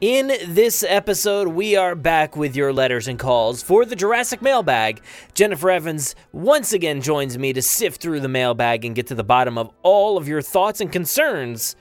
In this episode, we are back with your letters and calls for the Jurassic mailbag. Jennifer Evans once again joins me to sift through the mailbag and get to the bottom of all of your thoughts and concerns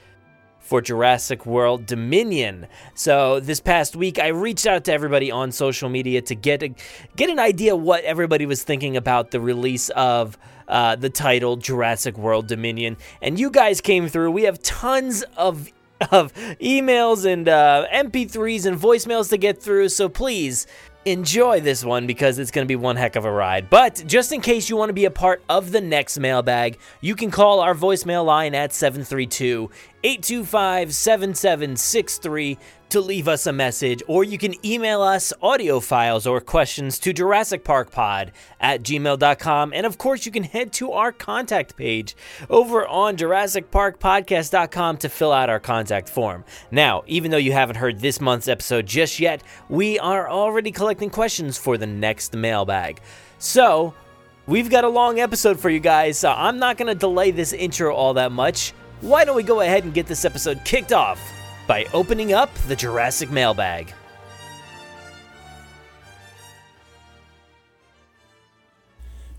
for Jurassic World Dominion. So this past week, I reached out to everybody on social media to get a, get an idea what everybody was thinking about the release of uh, the title Jurassic World Dominion, and you guys came through. We have tons of of emails and uh, MP3s and voicemails to get through. So please enjoy this one because it's going to be one heck of a ride. But just in case you want to be a part of the next mailbag, you can call our voicemail line at 732 825 7763 to leave us a message, or you can email us audio files or questions to JurassicParkPod at gmail.com. And of course, you can head to our contact page over on JurassicParkPodcast.com to fill out our contact form. Now, even though you haven't heard this month's episode just yet, we are already collecting questions for the next mailbag. So, we've got a long episode for you guys, so I'm not going to delay this intro all that much. Why don't we go ahead and get this episode kicked off by opening up the Jurassic mailbag?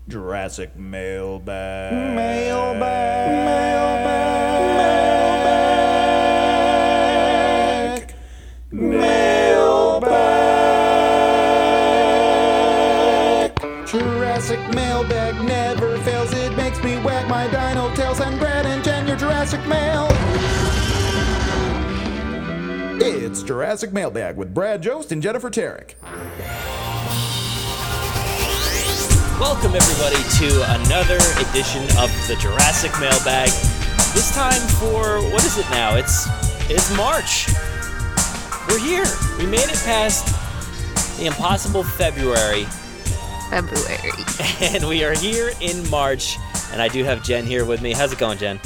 Jurassic mailbag. Mailbag. Mailbag. Mailbag. Mailbag. Jurassic mailbag Jurassic mail. It's Jurassic Mailbag with Brad Jost and Jennifer Tarrick. Welcome, everybody, to another edition of the Jurassic Mailbag. This time for what is it now? It's it's March. We're here. We made it past the impossible February, February. and we are here in March. And I do have Jen here with me. How's it going, Jen?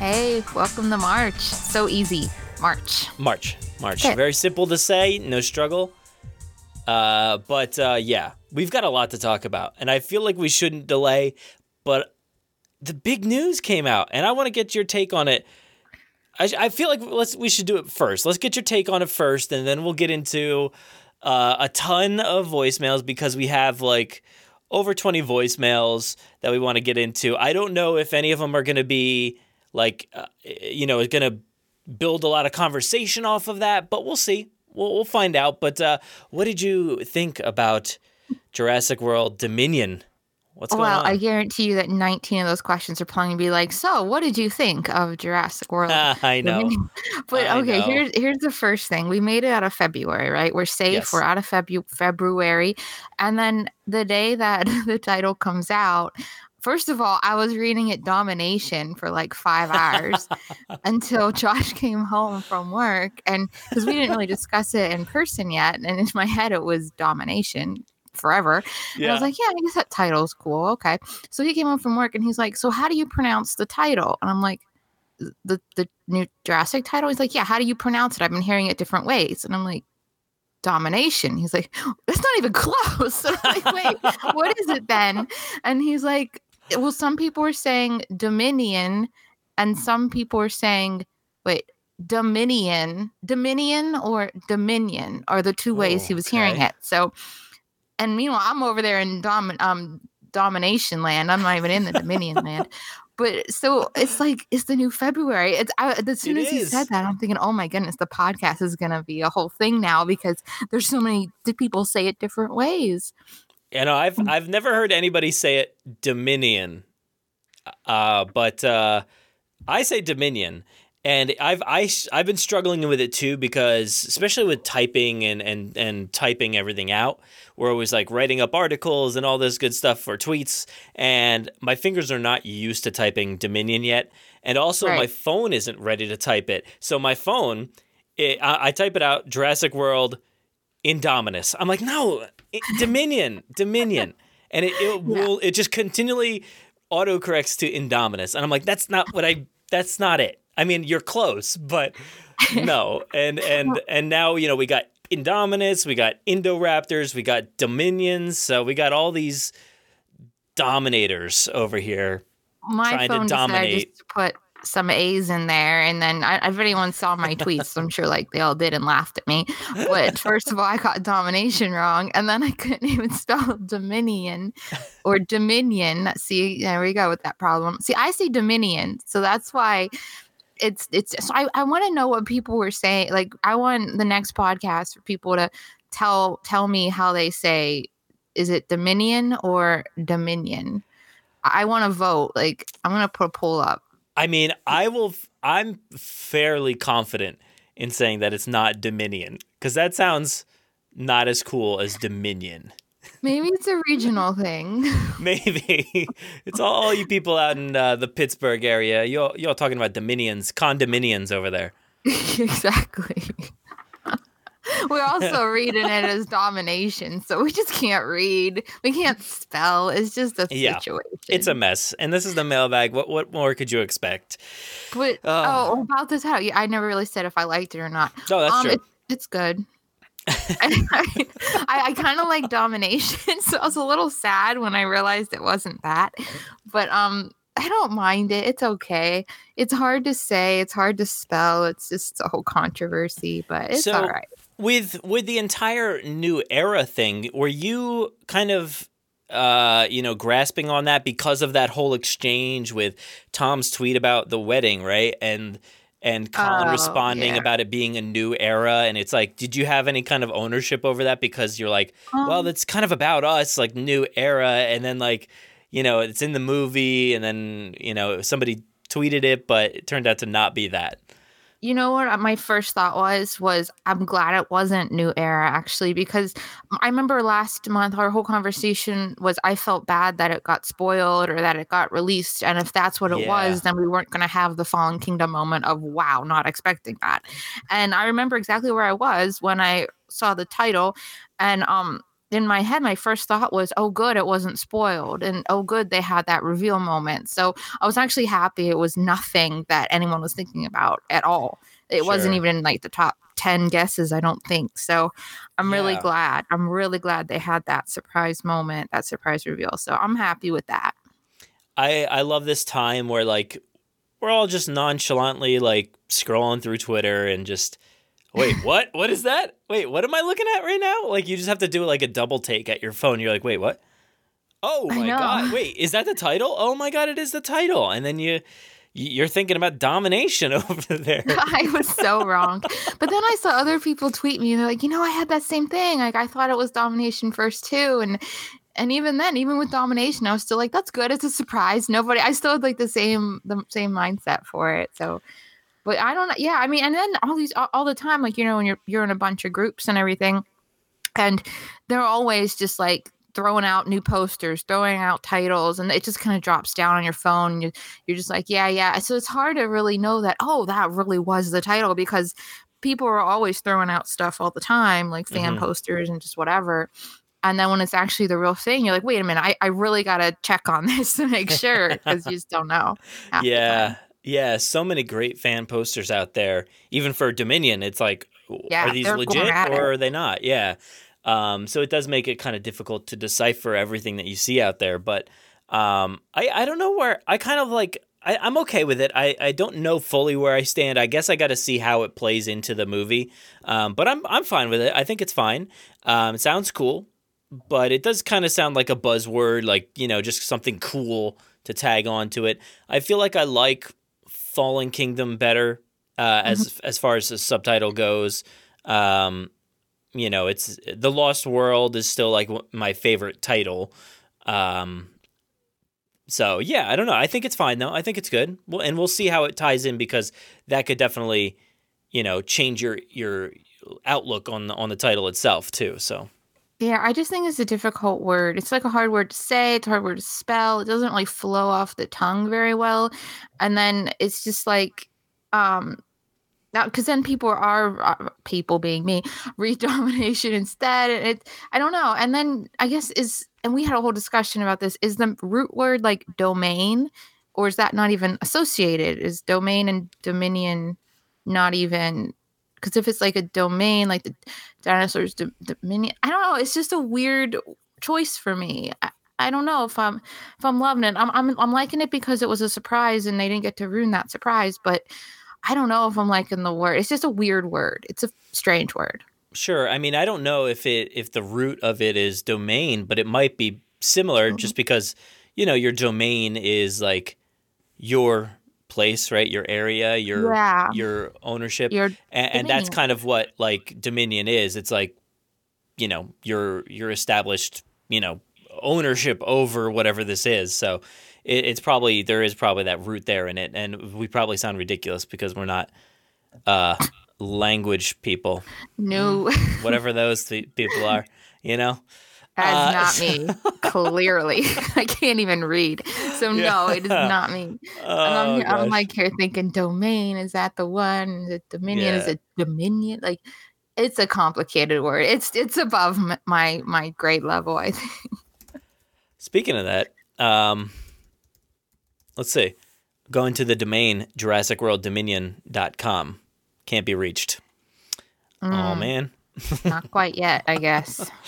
Hey, welcome to March. So easy. March. March. March. Okay. Very simple to say, no struggle. Uh, but uh, yeah, we've got a lot to talk about, and I feel like we shouldn't delay. But the big news came out, and I want to get your take on it. I, I feel like let's we should do it first. Let's get your take on it first, and then we'll get into uh, a ton of voicemails because we have like over 20 voicemails that we want to get into. I don't know if any of them are going to be like, uh, you know, it's going to build a lot of conversation off of that, but we'll see. We'll, we'll find out. But uh, what did you think about Jurassic World Dominion? What's going on? well, on? I guarantee you that 19 of those questions are probably going to be like, so what did you think of Jurassic World? I know. but I okay, know. here's here's the first thing. We made it out of February, right? We're safe. Yes. We're out of Febu- February. And then the day that the title comes out, first of all, I was reading it domination for like five hours until Josh came home from work. And because we didn't really discuss it in person yet. And in my head, it was domination forever. And I was like, yeah, I guess that title's cool. Okay. So he came home from work and he's like, so how do you pronounce the title? And I'm like, the the new Jurassic title? He's like, yeah, how do you pronounce it? I've been hearing it different ways. And I'm like, domination. He's like, that's not even close. And I'm like, wait, what is it then? And he's like, well, some people are saying Dominion, and some people are saying, wait, Dominion, Dominion or Dominion are the two ways he was hearing it. So, and meanwhile, I'm over there in dom- um, domination land. I'm not even in the Dominion land. but so it's like it's the new February. It's I, as soon It as he said that, I'm thinking, oh my goodness, the podcast is gonna be a whole thing now because there's so many people say it different ways. You know, I've I've never heard anybody say it Dominion, uh, but uh, I say Dominion, and I've I I've been struggling with it too because especially with typing and and and typing everything out, where it was like writing up articles and all this good stuff for tweets, and my fingers are not used to typing Dominion yet, and also my phone isn't ready to type it, so my phone. It, I, I type it out Jurassic World Indominus. I'm like, no, it- Dominion, Dominion, and it, it will it just continually autocorrects to Indominus, and I'm like, that's not what I. That's not it. I mean, you're close, but no. And and and now you know we got Indominus, we got Indoraptors, we got Dominions, so we got all these dominators over here. My Trying to phone decided dominate. just to put some A's in there, and then I, if anyone saw my tweets, I'm sure like they all did and laughed at me. But first of all, I got domination wrong, and then I couldn't even spell Dominion or Dominion. See, there we go with that problem. See, I see Dominion, so that's why it's it's. So I I want to know what people were saying. Like, I want the next podcast for people to tell tell me how they say. Is it Dominion or Dominion? I want to vote. Like, I'm gonna put a poll up. I mean, I will. I'm fairly confident in saying that it's not Dominion because that sounds not as cool as Dominion. Maybe it's a regional thing. Maybe it's all, all you people out in uh, the Pittsburgh area. You're you're talking about dominions, condominions over there. exactly. We're also reading it as domination, so we just can't read. We can't spell. It's just a Yeah, situation. It's a mess, and this is the mailbag. What what more could you expect? But Oh. oh, about this title, yeah, I never really said if I liked it or not. No, that's um, true. It, it's good. I, I, I kind of like domination, so I was a little sad when I realized it wasn't that. But um, I don't mind it. It's okay. It's hard to say. It's hard to spell. It's just a whole controversy, but it's So- all right. With with the entire new era thing, were you kind of uh, you know, grasping on that because of that whole exchange with Tom's tweet about the wedding, right? And and Colin Oh, responding yeah. about it being a new era. And it's like did you have any kind of ownership over that? Because you're like well Um, that's kind of about us like new era. And then like you know it's in the movie. And then you know somebody tweeted it but it turned out to not be that you know what my first thought was was i'm glad it wasn't new era actually because i remember last month our whole conversation was i felt bad that it got spoiled or that it got released and if that's what it Yeah. was then we weren't going to have the fallen kingdom moment of wow not expecting that and i remember exactly where i was when i saw the title and um in my head, my first thought was, oh, good, it wasn't spoiled. And oh, good, they had that reveal moment. So I was actually happy it was nothing that anyone was thinking about at all. It wasn't even in like the top 10 guesses, I don't think. So I'm really glad. I'm really glad they had that surprise moment, that surprise reveal. So I'm happy with that. I I love this time where like we're all just nonchalantly like scrolling through Twitter and just wait, what? What is that? Wait, what am I looking at right now? Like you just have to do like a double take at your phone. You're like, wait, what? Oh my god! Wait, is that the title? Oh my god, it is the title. And then you you're thinking about domination over there. I was so wrong. But then I saw other people tweet me. They're like, you know, I had that same thing. Like I thought it was domination first too. And and even then, even with domination, I was still like, that's good. It's a surprise. Nobody I still had like the same the same mindset for it. So but I don't know. Yeah, I mean, and then all these all, all the time, like, you know, when you're you're in a bunch of groups and everything, and they're always just like throwing out new posters, throwing out titles, and it just kind of drops down on your phone. And you, you're just like, yeah, yeah. So it's hard to really know that, oh, that really was the title because people are always throwing out stuff all the time, like fan Mhm. posters and just whatever. And then when it's actually the real thing, you're like, wait a minute, I, I really got to check on this to make sure because you just don't know. yeah. Yeah, so many great fan posters out there. Even for Dominion, it's like, Yeah, are these legit or are they not? Yeah. Um, so it does make it kind of difficult to decipher everything that you see out there. But um, I, I don't know where I kind of like. I, I'm okay with it. I, I don't know fully where I stand. I guess I got to see how it plays into the movie. Um, but I'm I'm fine with it. I think it's fine. Um, it sounds cool, but it does kind of sound like a buzzword, like you know, just something cool to tag on to it. I feel like I like Fallen Kingdom better uh, as as far as the subtitle goes. Um, you know, it's the Lost World is still like w- my favorite title. Um, so yeah, I don't know. I think it's fine though. I think it's good. Well, and we'll see how it ties in because that could definitely, you know, change your your outlook on the on the title itself too. So Yeah, I just think it's a difficult word. It's like a hard word to say, it's a hard word to spell. It doesn't really flow off the tongue very well. And then it's just like um because then people are uh, people being me read domination instead and it i don't know and then i guess is and we had a whole discussion about this is the root word like domain or is that not even associated is domain and dominion not even because if it's like a domain like the dinosaurs do- dominion i don't know it's just a weird choice for me I, I don't know if I'm if I'm loving it. I'm, I'm I'm liking it because it was a surprise and they didn't get to ruin that surprise. But I don't know if I'm liking the word. It's just a weird word. It's a strange word. Sure. I mean, I don't know if it if the root of it is domain, but it might be similar Mm-hmm. just because you know your domain is like your place, right? Your area, your Yeah. your ownership, Your and, and that's kind of what like dominion is. It's like you know your your established you know ownership over whatever this is. So it, it's probably there is probably that root there in it, and we probably sound ridiculous because we're not uh language people new whatever those th- people are, you know? That's Uh, not me. Clearly, I can't even read. So no, it is not me. and Oh, I'm, I'm like here thinking, domain is that the one? Is it dominion? Is Yeah. it dominion? Like, it's a complicated word. It's it's above my my grade level. I think. Speaking of that, um, let's see. Going to the domain JurassicWorldDominion.com. Can't be reached. Oh, Mm, man. not quite yet, I guess.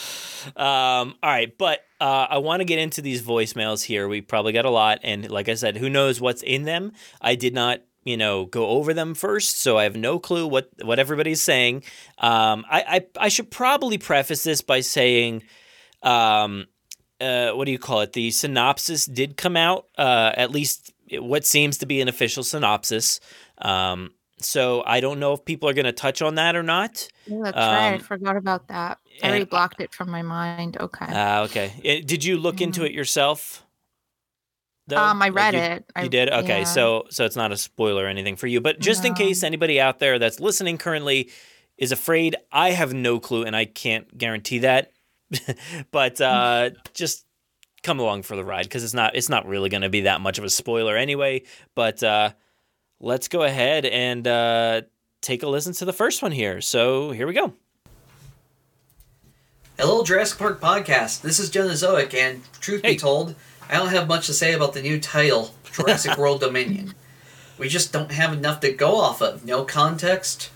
Um, all right, but uh, I want to get into these voicemails here. We probably got a lot, and like I said, who knows what's in them? I did not, you know, go over them first, so I have no clue what what everybody's saying. Um, I, I I should probably preface this by saying, um, uh, what do you call it? The synopsis did come out, uh, at least what seems to be an official synopsis. Um, so I don't know if people are going to touch on that or not. That's right. I Um, forgot about that. I and blocked it from my mind. Okay. Ah, okay. Eh, Did you look into it yourself? though? Mm-hmm. um, I Like, read you- it. I, You did? Okay, yeah. so so it's not a spoiler or anything for you. But just in case anybody out there that's listening currently is afraid, I have no clue and I can't guarantee that. but uh, just come along for the ride because it's not it's not really going to be that much of a spoiler anyway. But uh, let's go ahead and uh, take a listen to the first one here. So here we go. Hello, Jurassic Park podcast. This is Genozoic, and truth Hey. be told, I don't have much to say about the new title, Jurassic World Dominion. We just don't have enough to go off of. No context,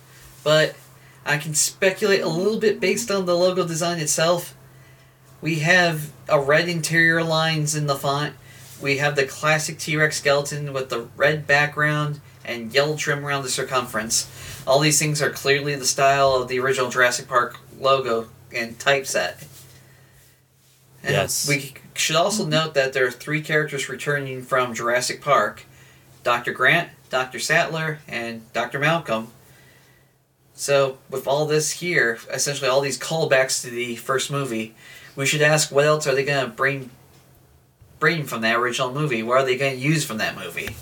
but I can speculate a little bit based on the logo design itself. We have a red interior lines in the font. We have the classic T Rex skeleton with the red background and yellow trim around the circumference. All these things are clearly the style of the original Jurassic Park logo and typeset. And Yes. We should also note that there are three characters returning from Jurassic Park Dr. Grant, Dr. Sattler, and Dr. Malcolm. So, with all this here, essentially all these callbacks to the first movie, we should ask what else are they going to bring bring from that original movie? What are they going to use from that movie?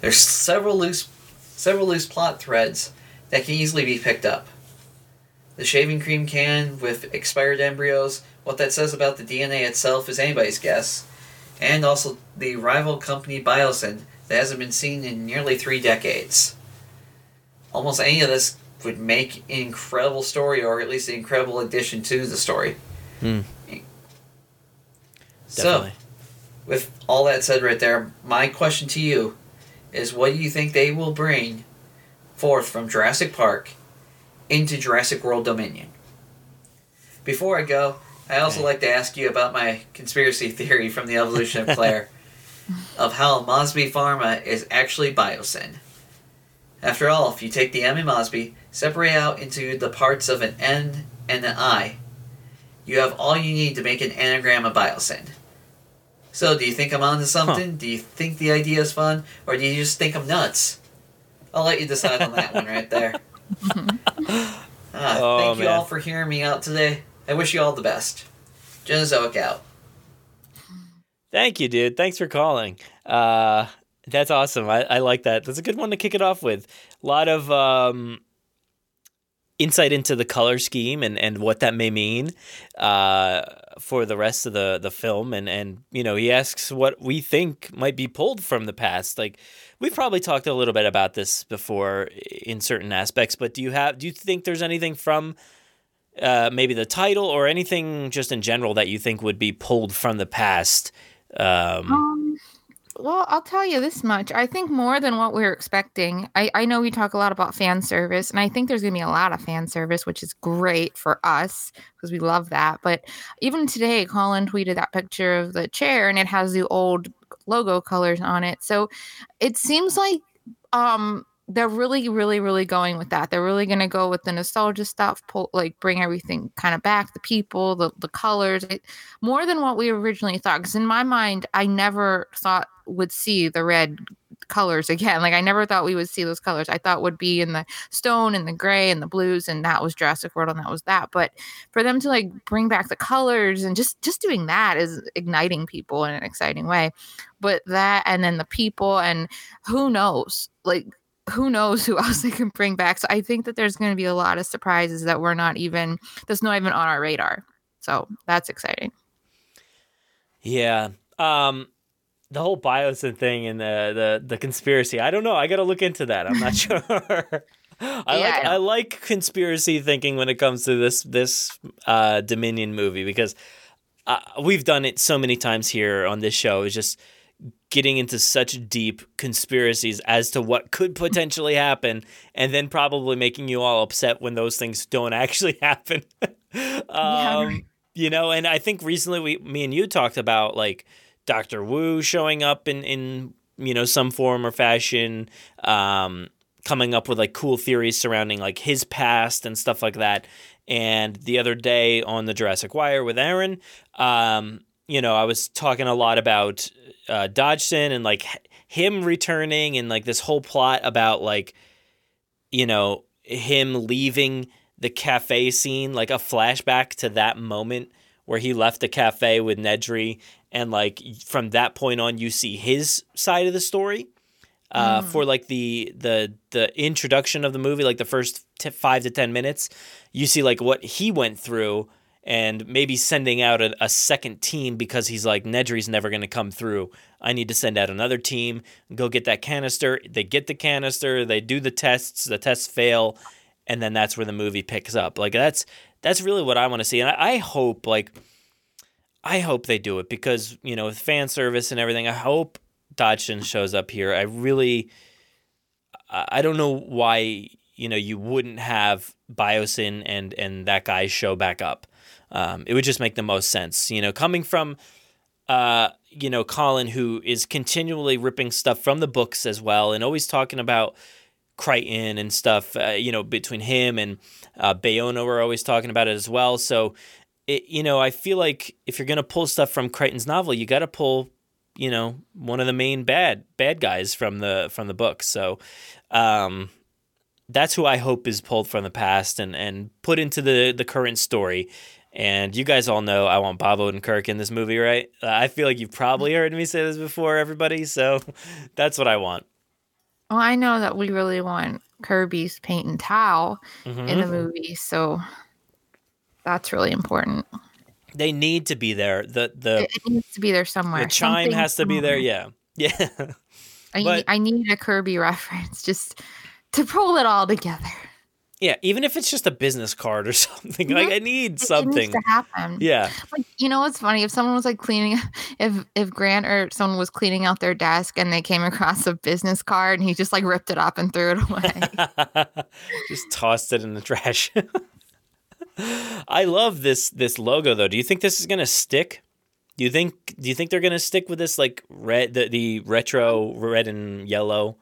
There's several loose several loose plot threads that can easily be picked up. The shaving cream can with expired embryos, what that says about the DNA itself is anybody's guess. And also the rival company Biosyn that hasn't been seen in nearly three decades. Almost any of this would make an incredible story, or at least an incredible addition to the story. Hmm. So, Definitely. with all that said right there, my question to you is what do you think they will bring forth from Jurassic Park into Jurassic World Dominion? Before I go, I also Okay. like to ask you about my conspiracy theory from the evolution of Claire of how Mosby Pharma is actually Biosyn. After all, if you take the M in Mosby, separate out into the parts of an N and an I, you have all you need to make an anagram of Biosyn. So, do you think I'm onto something? Do you think the idea is fun, or do you just think I'm nuts? I'll let you decide on that one right there. Ah, Oh, thank you all for hearing me out today. I wish you all the best. Genozoic out. Thank you, dude. Thanks for calling. Uh, that's awesome. I, I like that. That's a good one to kick it off with. A lot of um, insight into the color scheme and, and what that may mean uh, for the rest of the, the film. And, and, you know, he asks what we think might be pulled from the past. Like, we've probably talked a little bit about this before in certain aspects, but do you have, do you think there's anything from uh, maybe the title or anything just in general that you think would be pulled from the past? Um, Um, well, I'll tell you this much. I think more than what we are expecting. I, I know we talk a lot about fan service, and I think there's going to be a lot of fan service, which is great for us because we love that. But even today, Colin tweeted that picture of the chair, and it has the old logo colors on it. So it seems like um they're really really really going with that they're really going to go with the nostalgia stuff pull, like bring everything kind of back the people the, the colors it, more than what we originally thought because in my mind i never thought would see the red colors again like i never thought we would see those colors. I thought would be in the stone and the gray and the blues and that was jurassic world and that was that but for them to like bring back the colors and just just doing that is igniting people in an exciting way. But that and then the people and who knows? Like who knows who else they can bring back. So i think that there's going to be a lot of surprises that we're not even that's not even on our radar. So that's exciting. Yeah. Um the whole Biosyn thing and the the the conspiracy. I don't know. I got to look into that. I'm not sure. I Yeah, like I like conspiracy thinking when it comes to this this uh Dominion movie because uh, we've done it so many times here on this show is just getting into such deep conspiracies as to what could potentially happen and then probably making you all upset when those things don't actually happen. um, right. you know, and I think recently we me and you talked about like Doctor Wu showing up in in you know some form or fashion, um, coming up with like cool theories surrounding like his past and stuff like that. And the other day on the Jurassic Wire with Aaron, um, you know, I was talking a lot about uh, Dodgson and like him returning and like this whole plot about like, you know, him leaving the cafe scene, like a flashback to that moment where he left the cafe with Nedry, and like from that point on, you see his side of the story. Uh, For like the the the introduction of the movie, like the first t- five to ten minutes, you see like what he went through, and maybe sending out a, a second team because he's like Nedry's never going to come through. I need to send out another team, go get that canister. They get the canister, they do the tests, the tests fail, and then that's where the movie picks up. Like that's that's really what I want to see, and I, I hope like I hope they do it because you know with fan service and everything. I hope Dodgson shows up here. I really, I don't know why you know you wouldn't have Biosyn and and that guy show back up. Um, it would just make the most sense. You know, coming from uh, you know, Colin, who is continually ripping stuff from the books as well, and always talking about Crichton and stuff. Uh, you know, between him and uh, Bayona, we're always talking about it as well. So, it, you know, I feel like if you're gonna pull stuff from Crichton's novel, you got to pull, you know, one of the main bad bad guys from the from the book. So, um, that's who I hope is pulled from the past and and put into the the current story. And you guys all know I want Bob Odenkirk in this movie, right? I feel like you've probably heard me say this before, everybody. So that's what I want. well i know that we really want kirby's paint and tile in Mm-hmm. the movie so that's really important They need to be there. The the it, it needs to be there somewhere the chime Something has to be there. somewhere. Yeah, yeah. I, but- I need a kirby reference just to pull it all together Yeah, even if it's just a business card or something, like mm-hmm. I need something. to happen Yeah, Like, you know what's funny? If someone was like cleaning, if if Grant or someone was cleaning out their desk and they came across a business card and he just like ripped it up and threw it away. just tossed it in the trash. I love this this logo though. Do you think this is gonna stick? Do you think do you think they're gonna stick with this like red the, the retro red and yellow?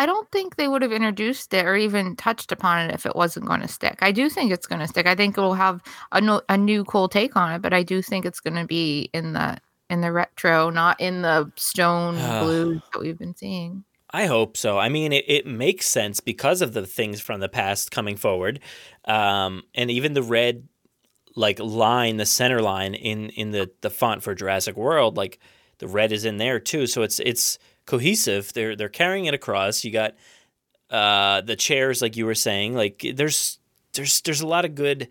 I don't think they would have introduced it or even touched upon it if it wasn't going to stick. I do think it's going to stick. I think it will have a, no, a new cool take on it, but I do think it's going to be in the in the retro, not in the stone blue that we've been seeing. I hope so. I mean, it, it makes sense because of the things from the past coming forward, um, and even the red, like line, the center line in in the the font for Jurassic World, like the red is in there too. So it's it's cohesive. They're they're carrying it across. You got uh, the chairs, like you were saying. Like there's there's there's a lot of good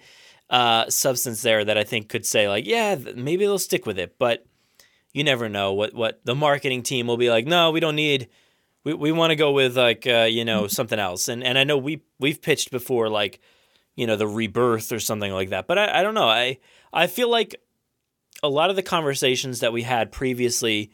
uh, substance there that I think could say like, yeah, maybe they'll stick with it, but you never know what what the marketing team will be like. No, we don't need we, we want to go with like uh, you know something else. And and I know we we've pitched before like you know the rebirth or something like that. But I, I don't know. I I feel like a lot of the conversations that we had previously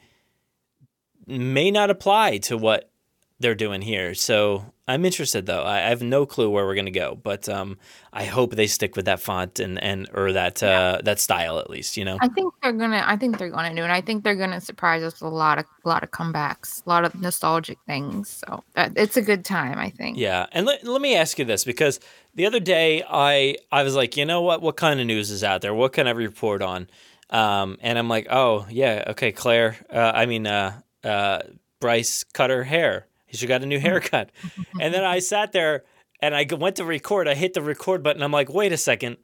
may not apply to what they're doing here. So I'm interested though I, I have no clue where we're gonna go but um I hope they stick with that font and and or that uh that style at least you know I think they're gonna. I think they're gonna do, and I think they're gonna surprise us with a lot of, a lot of comebacks, a lot of nostalgic things. So uh, it's a good time, I think. Yeah, and let, let me ask you this because the other day I I was like, you know what? What kind of news is out there? What can I report on? Um, and I'm like, oh yeah, okay, Claire. Uh, I mean, uh, uh, Bryce cut her hair. She got a new mm-hmm. haircut, and then I sat there and I went to record. I hit the record button. I'm like, wait a second.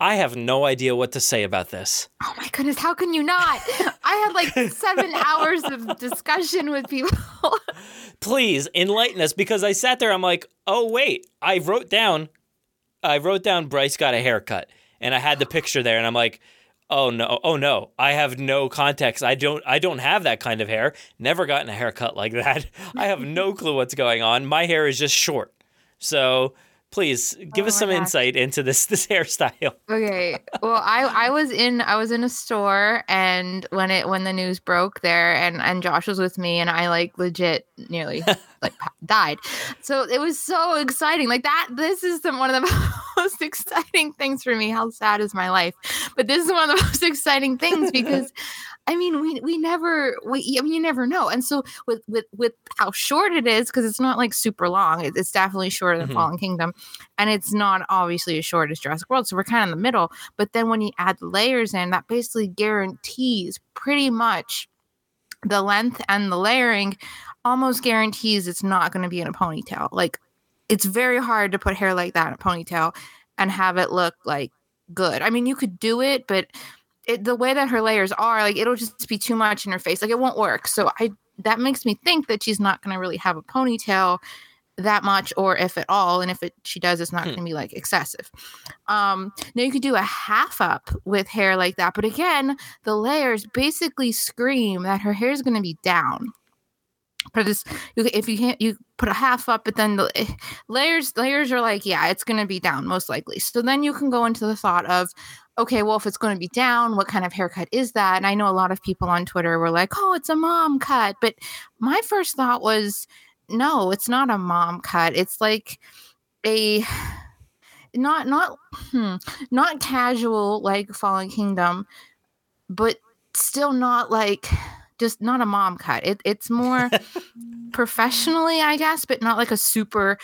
I have no idea what to say about this. Oh my goodness, how can you not? I had like seven hours of discussion with people. Please enlighten us because I sat there. I'm like, oh wait, I wrote down, I wrote down Bryce got a haircut, and I had the picture there, and I'm like, oh no, oh no, I have no context. I don't, I don't have that kind of hair. Never gotten a haircut like that. I have no clue what's going on. My hair is just short, so. Please give Oh us some gosh. insight into this this hairstyle. okay. Well, I I was in I was in a store and when it when the news broke there and and Josh was with me and I like legit nearly like died. So it was so exciting. Like that this is the, one of the most exciting things for me. How sad is my life? But this is one of the most exciting things because I mean, we we never we I mean, you never know. And so with with with how short it is, because it's not like super long. It, it's definitely shorter than Mhm. Fallen Kingdom, and it's not obviously as short as Jurassic World. So we're kind of in the middle. But then when you add layers in, that basically guarantees pretty much the length and the layering. Almost guarantees it's not going to be in a ponytail. Like it's very hard to put hair like that in a ponytail and have it look like good. I mean, you could do it, but it, the way that her layers are, like it'll just be too much in her face. Like it won't work. So I that makes me think that she's not going to really have a ponytail that much, or if at all. And if it she does, it's not Hmm. going to be like excessive. Um, now you could do a half up with hair like that, but again, the layers basically scream that her hair is going to be down. But it's you, if you can't you put a half up, but then the eh, layers layers are like yeah, it's going to be down most likely. So then you can go into the thought of okay, well, if it's going to be down, what kind of haircut is that? And I know a lot of people on Twitter were like, oh, it's a mom cut. But my first thought was, no, it's not a mom cut. It's like a not not hmm, not casual like Fallen Kingdom, but still not like just not a mom cut. It, it's more professionally, I guess, but not like a super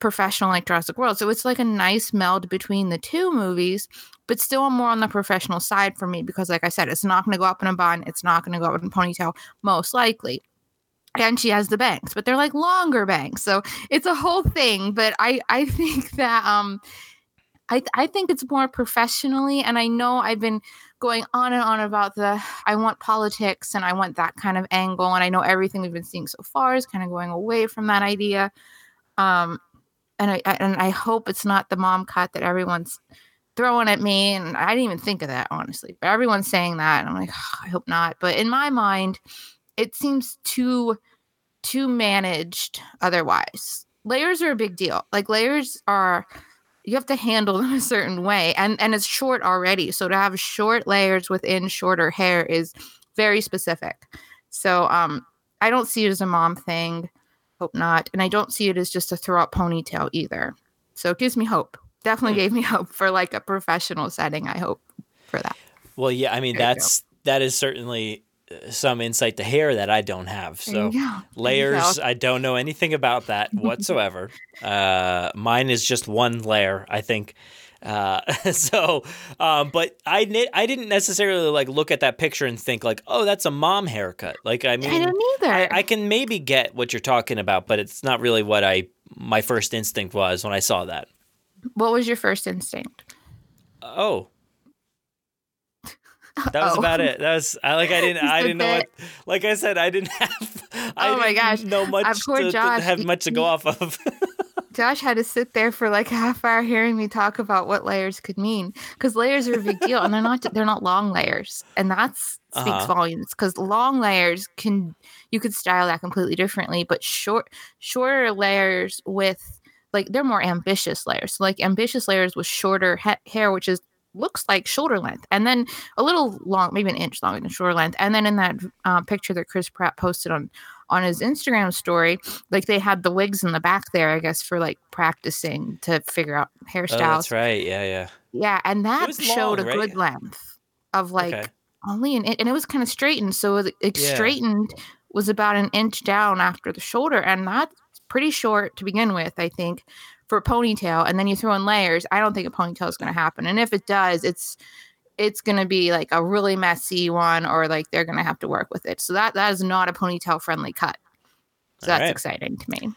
professional like Jurassic World. So it's like a nice meld between the two movies, but still more on the professional side for me because, like I said, it's not going to go up in a bun. It's not going to go up in a ponytail, most likely. And she has the bangs, but they're like longer bangs, so it's a whole thing. But I, I think that um, I, I think it's more professionally, and I know I've been going on and on about the I want politics and I want that kind of angle, and I know everything we've been seeing so far is kind of going away from that idea. Um, and I, I and I hope it's not the mom cut that everyone's throwing at me. And I didn't even think of that honestly, but everyone's saying that, and I'm like, I hope not. But in my mind, it seems too too managed otherwise. Layers are a big deal. Like layers are you have to handle them a certain way and and it's short already so to have short layers within shorter hair is very specific so um i don't see it as a mom thing hope not and i don't see it as just a throw up ponytail either so it gives me hope definitely gave me hope for like a professional setting i hope for that Well, yeah, I mean There that's that is certainly uh, some insight to hair that I don't have. So you go. There you layers. I don't know anything about that whatsoever. uh, mine is just one layer. I think Uh, so, um, but I I didn't necessarily like look at that picture and think like, oh, that's a mom haircut. Like, I mean, I don't either. I, I can maybe get what you're talking about, but it's not really what I my first instinct was when I saw that. what was your first instinct? Oh. That was Oh. about it. That was I like I didn't I didn't know what like I said I didn't have I Oh my didn't gosh. know much Uh, poor to, to have much to go he- off of. Josh had to sit there for like a half hour hearing me talk about what layers could mean because layers are a big deal and they're not they're not long layers and that's speaks Uh-huh. volumes because long layers can you could style that completely differently but short shorter layers with like they're more ambitious layers so like ambitious layers with shorter ha- hair which is looks like shoulder length and then a little long maybe an inch longer than shoulder length and then in that uh, picture that chris pratt posted on on his instagram story like they had the wigs in the back there i guess for like practicing to figure out oh, hairstyles that's right. Yeah, yeah. yeah and that showed long, a right? good length of like Okay. only an and it was kind of straightened so it, it Yeah. straightened was about an inch down after the shoulder and that's pretty short to begin with i think for a ponytail and then you throw in layers i don't think a ponytail is going to happen and if it does it's it's going to be like a really messy one or like they're going to have to work with it so that that is not a ponytail friendly cut so that's Alright. exciting to me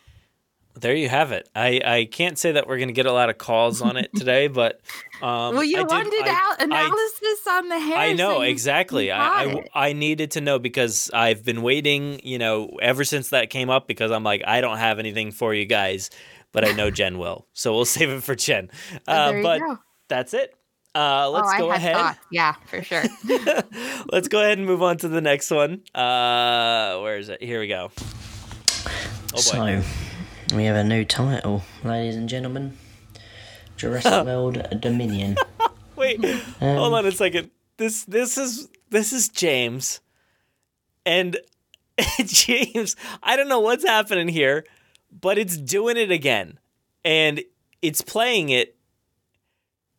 There you have it. I, I can't say that we're gonna get a lot of calls on it today, but um, well you I did- wanted I- out I- analysis on the hair I know so exactly. I, I. I needed to know because I've been waiting, you know, ever since that came up because I'm like I don't have anything for you guys, but I know Jen will, so we'll save it for Jen. Uh, but that's it. Uh, let's oh, go I had ahead. thoughts. yeah for sure let's go ahead and move on to the next one. Uh, where is it? Here we go. Oh. So, we have a new title, ladies and gentlemen Jurassic World Dominion. Wait, hold on a second. This this is this is James, and James. I don't know what's happening here, but it's doing it again, and it's playing it.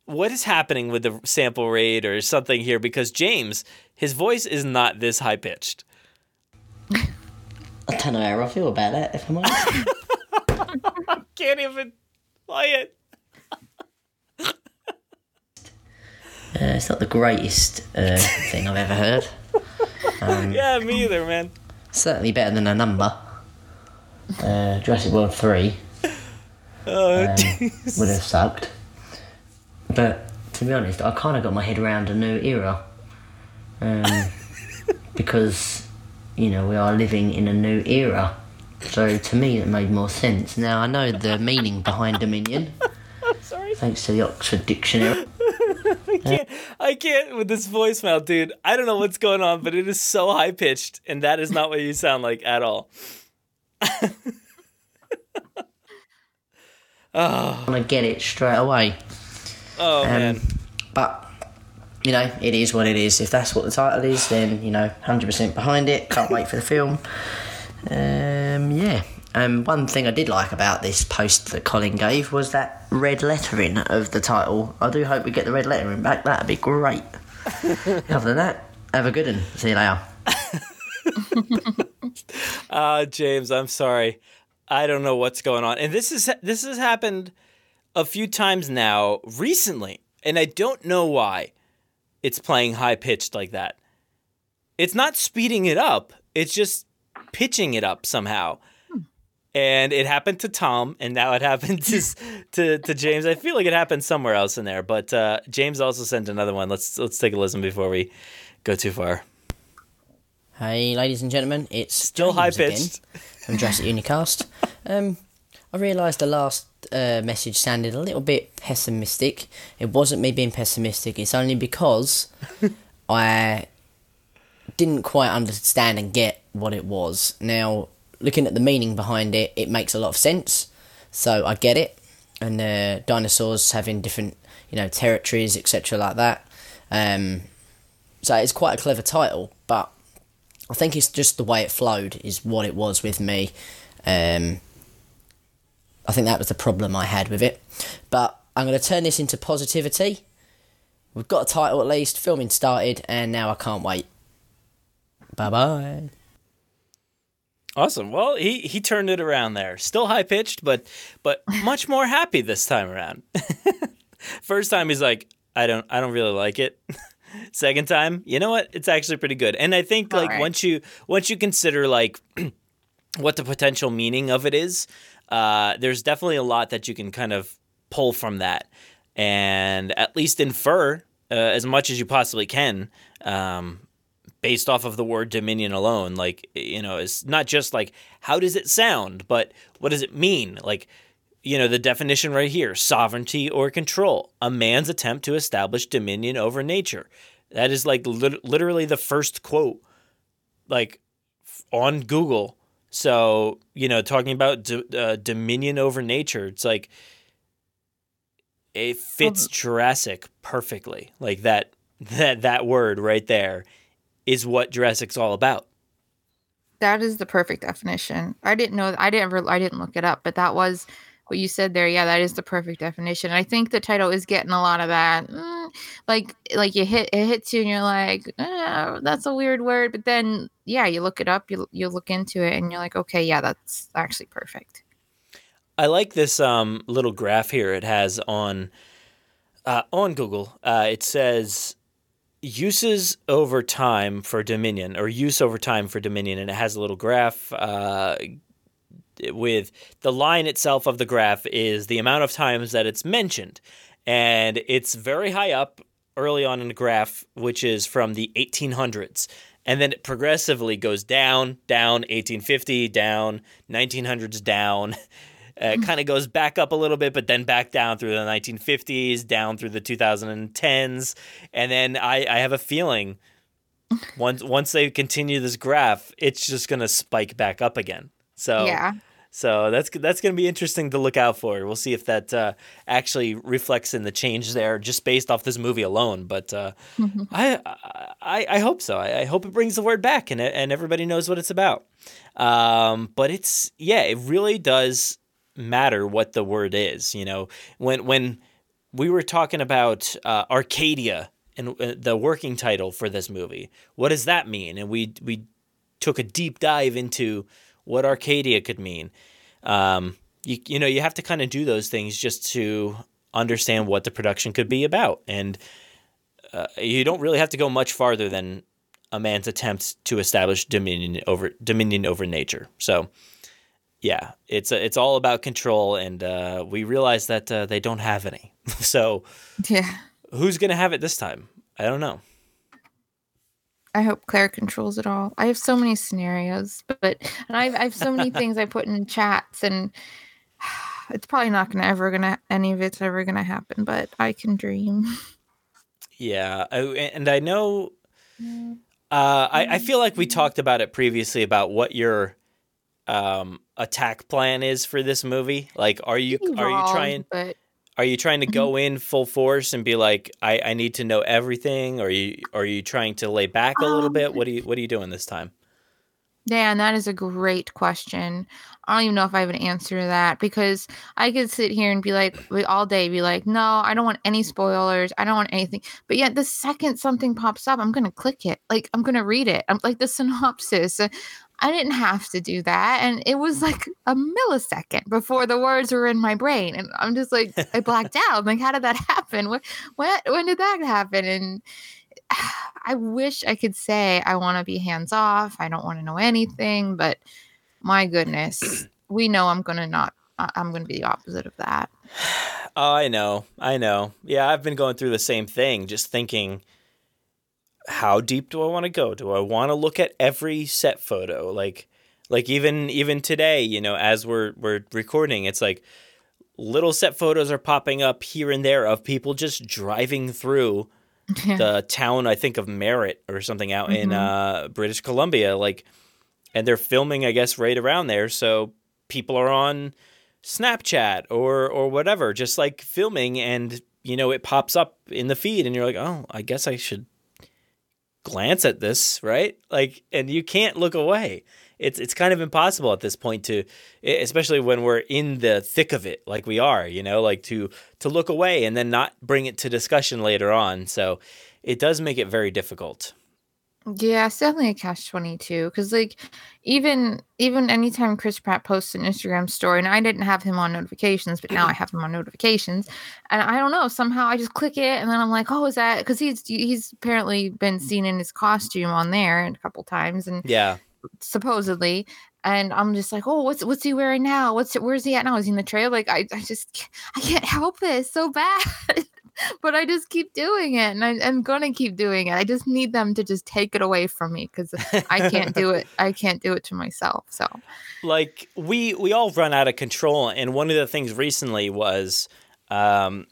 What is happening with the sample rate or something here? Because James, his voice is not this high pitched. I don't know how I feel about that, if I'm honest. Can't even play it. Uh, it's not the greatest uh, thing I've ever heard. Yeah, me either, man. Certainly better than a number. Uh, Jurassic World 3 Oh, um, would have sucked. But to be honest, I kind of got my head around a new era. Um, because, you know, we are living in a new era. So to me, it made more sense. Now, I know the meaning behind Dominion, sorry. thanks to the Oxford Dictionary. I can't, I can't with this voicemail, dude. I don't know what's going on, but it is so high pitched, and that is not what you sound like at all. I want to get it straight away. Oh man, But, you know, it is what it is. If that's what the title is, then, you know, 100% behind it. Can't wait for the film. Um, yeah. Um, one thing I did like about this post that Colin gave was that red lettering of the title. I do hope we get the red lettering back. That'd be great. Other than that, have a good one. See you later. uh, James, I'm sorry. I don't know what's going on, and this is this has happened a few times now recently, and I don't know why it's playing high pitched like that. It's not speeding it up; it's just pitching it up somehow. And it happened to Tom, and now it happened to to, to James. I feel like it happened somewhere else in there, but uh, James also sent another one. Let's let's take a listen before we go too far. Hey, ladies and gentlemen, it's Still high-pitched. again from Jurassic Unicast. Um, I realised the last uh, message sounded a little bit pessimistic. It wasn't me being pessimistic. It's only because I didn't quite understand and get what it was. Now, looking at the meaning behind it, it makes a lot of sense. So I get it. And uh, dinosaurs having different, you know, territories, etc., like that. Um, so it's quite a clever title, but I think it's just the way it flowed is what it was with me. Um, I think that was the problem I had with it. But I'm going to turn this into positivity. We've got a title at least, filming started, and now I can't wait. Bye bye. Awesome. Well, he he turned it around there. Still high pitched, but but much more happy this time around. First time he's like, I don't I don't really like it. Second time, you know what? It's actually pretty good. And I think like Alright. once you once you consider like what the potential meaning of it is, uh, there's definitely a lot that you can kind of pull from that and at least infer uh, as much as you possibly can um, based off of the word dominion alone. Like, you know, it's not just like how does it sound, but what does it mean? Like, you know, the definition right here sovereignty or control, a man's attempt to establish dominion over nature. That is like lit- literally the first quote, like on Google. So, you know, talking about d- uh, dominion over nature, it's like it fits Jurassic perfectly. Like that, that, that word right there is what Jurassic's all about. That is the perfect definition. I didn't know. I didn't. Re- I didn't look it up, but that was what you said there. Yeah, that is the perfect definition. I think the title is getting a lot of that. mm, like, like you hit it hits you, and you're like, "Ah, that's a weird word. But then, yeah, you look it up. You you look into it, and you're like, okay, yeah, that's actually perfect. I like this um, little graph here. It has on uh, on Google. Uh, it says uses over time for Dominion or use over time for Dominion, and it has a little graph uh, with the line itself of the graph is the amount of times that it's mentioned, and it's very high up early on in the graph, which is from the 1800s. And then it progressively goes down, down, 1850, down, 1900s, down. Uh, it kind of goes back up a little bit, but then back down through the 1950s, down through the 2010s, and then I, I have a feeling once once they continue this graph, it's just gonna spike back up again. So Yeah. So that's that's gonna be interesting to look out for. We'll see if that uh, actually reflects in the change there, just based off this movie alone. But uh, I, I I hope so. I, I hope it brings the word back and and everybody knows what it's about. Um, but it's yeah, it really does matter what the word is. You know, when when we were talking about uh, Arcadia and uh, the working title for this movie, what does that mean? And we we took a deep dive into what Arcadia could mean. Um, you you know you have to kind of do those things just to understand what the production could be about, and uh, you don't really have to go much farther than a man's attempt to establish dominion over dominion over nature. So yeah, it's it's all about control, and uh, we realize that uh, they don't have any. so Yeah. who's gonna have it this time? I don't know. I hope Claire controls it all. I have so many scenarios, but and I've I have so many things I put in chats, and it's probably not gonna ever gonna any of it's ever gonna happen. But I can dream. Yeah, I, and I know. Uh, I I feel like we talked about it previously about what your um attack plan is for this movie. Like, are you are you trying But are you trying to go in full force and be like, I I need to know everything, or are you are you trying to lay back a little Um, bit? What are you what are you doing this time? Dan, that is a great question. I don't even know if I have an answer to that because I could sit here and be like all day, be like, no, I don't want any spoilers. I don't want anything. But yet, the second something pops up, I'm gonna click it. Like I'm gonna read it. I'm like the synopsis. Uh, I didn't have to do that, and it was like a millisecond before the words were in my brain, and I'm just like I blacked out. I'm like, how did that happen? What, what, when did that happen? And I wish I could say I want to be hands off. I don't want to know anything, but my goodness, we know I'm gonna not. I'm gonna be the opposite of that. Oh, I know. I know. Yeah, I've been going through the same thing, just thinking how deep do I want to go? Do I want to look at every set photo? Like like even even today, you know, as we're we're recording, it's like little set photos are popping up here and there of people just driving through the town I think of Merritt or something out in Mhm. uh, British Columbia like and they're filming I guess right around there so people are on Snapchat or or whatever just like filming and you know it pops up in the feed and you're like oh I guess I should glance at this right? Like and you can't look away. It's it's kind of impossible at this point to especially when we're in the thick of it like we are you know like to to look away and then not bring it to discussion later on. So it does make it very difficult Yeah, it's definitely a catch twenty two. Because like, even even anytime Chris Pratt posts an Instagram story, and I didn't have him on notifications, but now I mm-hmm. have him on notifications, and I don't know somehow I just click it, and then I'm like, oh, is that because he's he's apparently been mm. seen in his costume on there a couple times, and Yeah. supposedly. And I'm just like, oh, what's what's he wearing now? What's where's he at now? Is he in the trail? Like, I, I just I can't help it so bad, but I just keep doing it, and I, I'm gonna keep doing it. I just need them to just take it away from me because I can't do it. I can't do it to myself. So like we we all run out of control and one of the things recently was um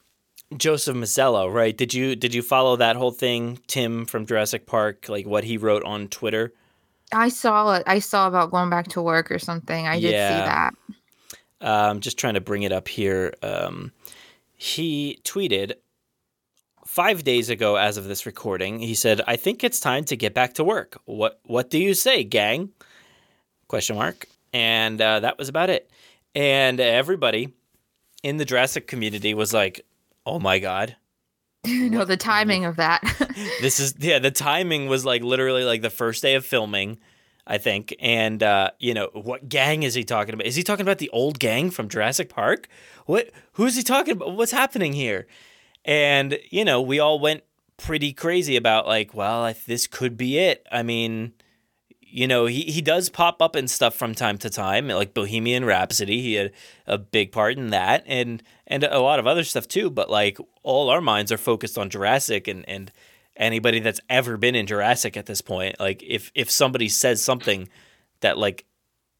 Joseph Mazzello, right? Did you did you follow that whole thing, Tim from Jurassic Park, like what he wrote on Twitter? I saw it. I saw about going back to work or something. I did Yeah. see that. I'm um, just trying to bring it up here. Um, he tweeted five days ago, as of this recording. He said, "I think it's time to get back to work. What What do you say, gang?" Question mark. And uh, that was about it. And everybody in the Jurassic community was like, "Oh my god." no, the timing of that. this is yeah the timing was like literally like the first day of filming i think and uh you know what gang is he talking about is he talking about the old gang from jurassic park what who is he talking about what's happening here and you know we all went pretty crazy about like well this could be it. I mean you know he, he does pop up and stuff from time to time like bohemian rhapsody. He had a big part in that and and a lot of other stuff too. But like all our minds are focused on jurassic and and anybody that's ever been in jurassic at this point. Like if if somebody says something that like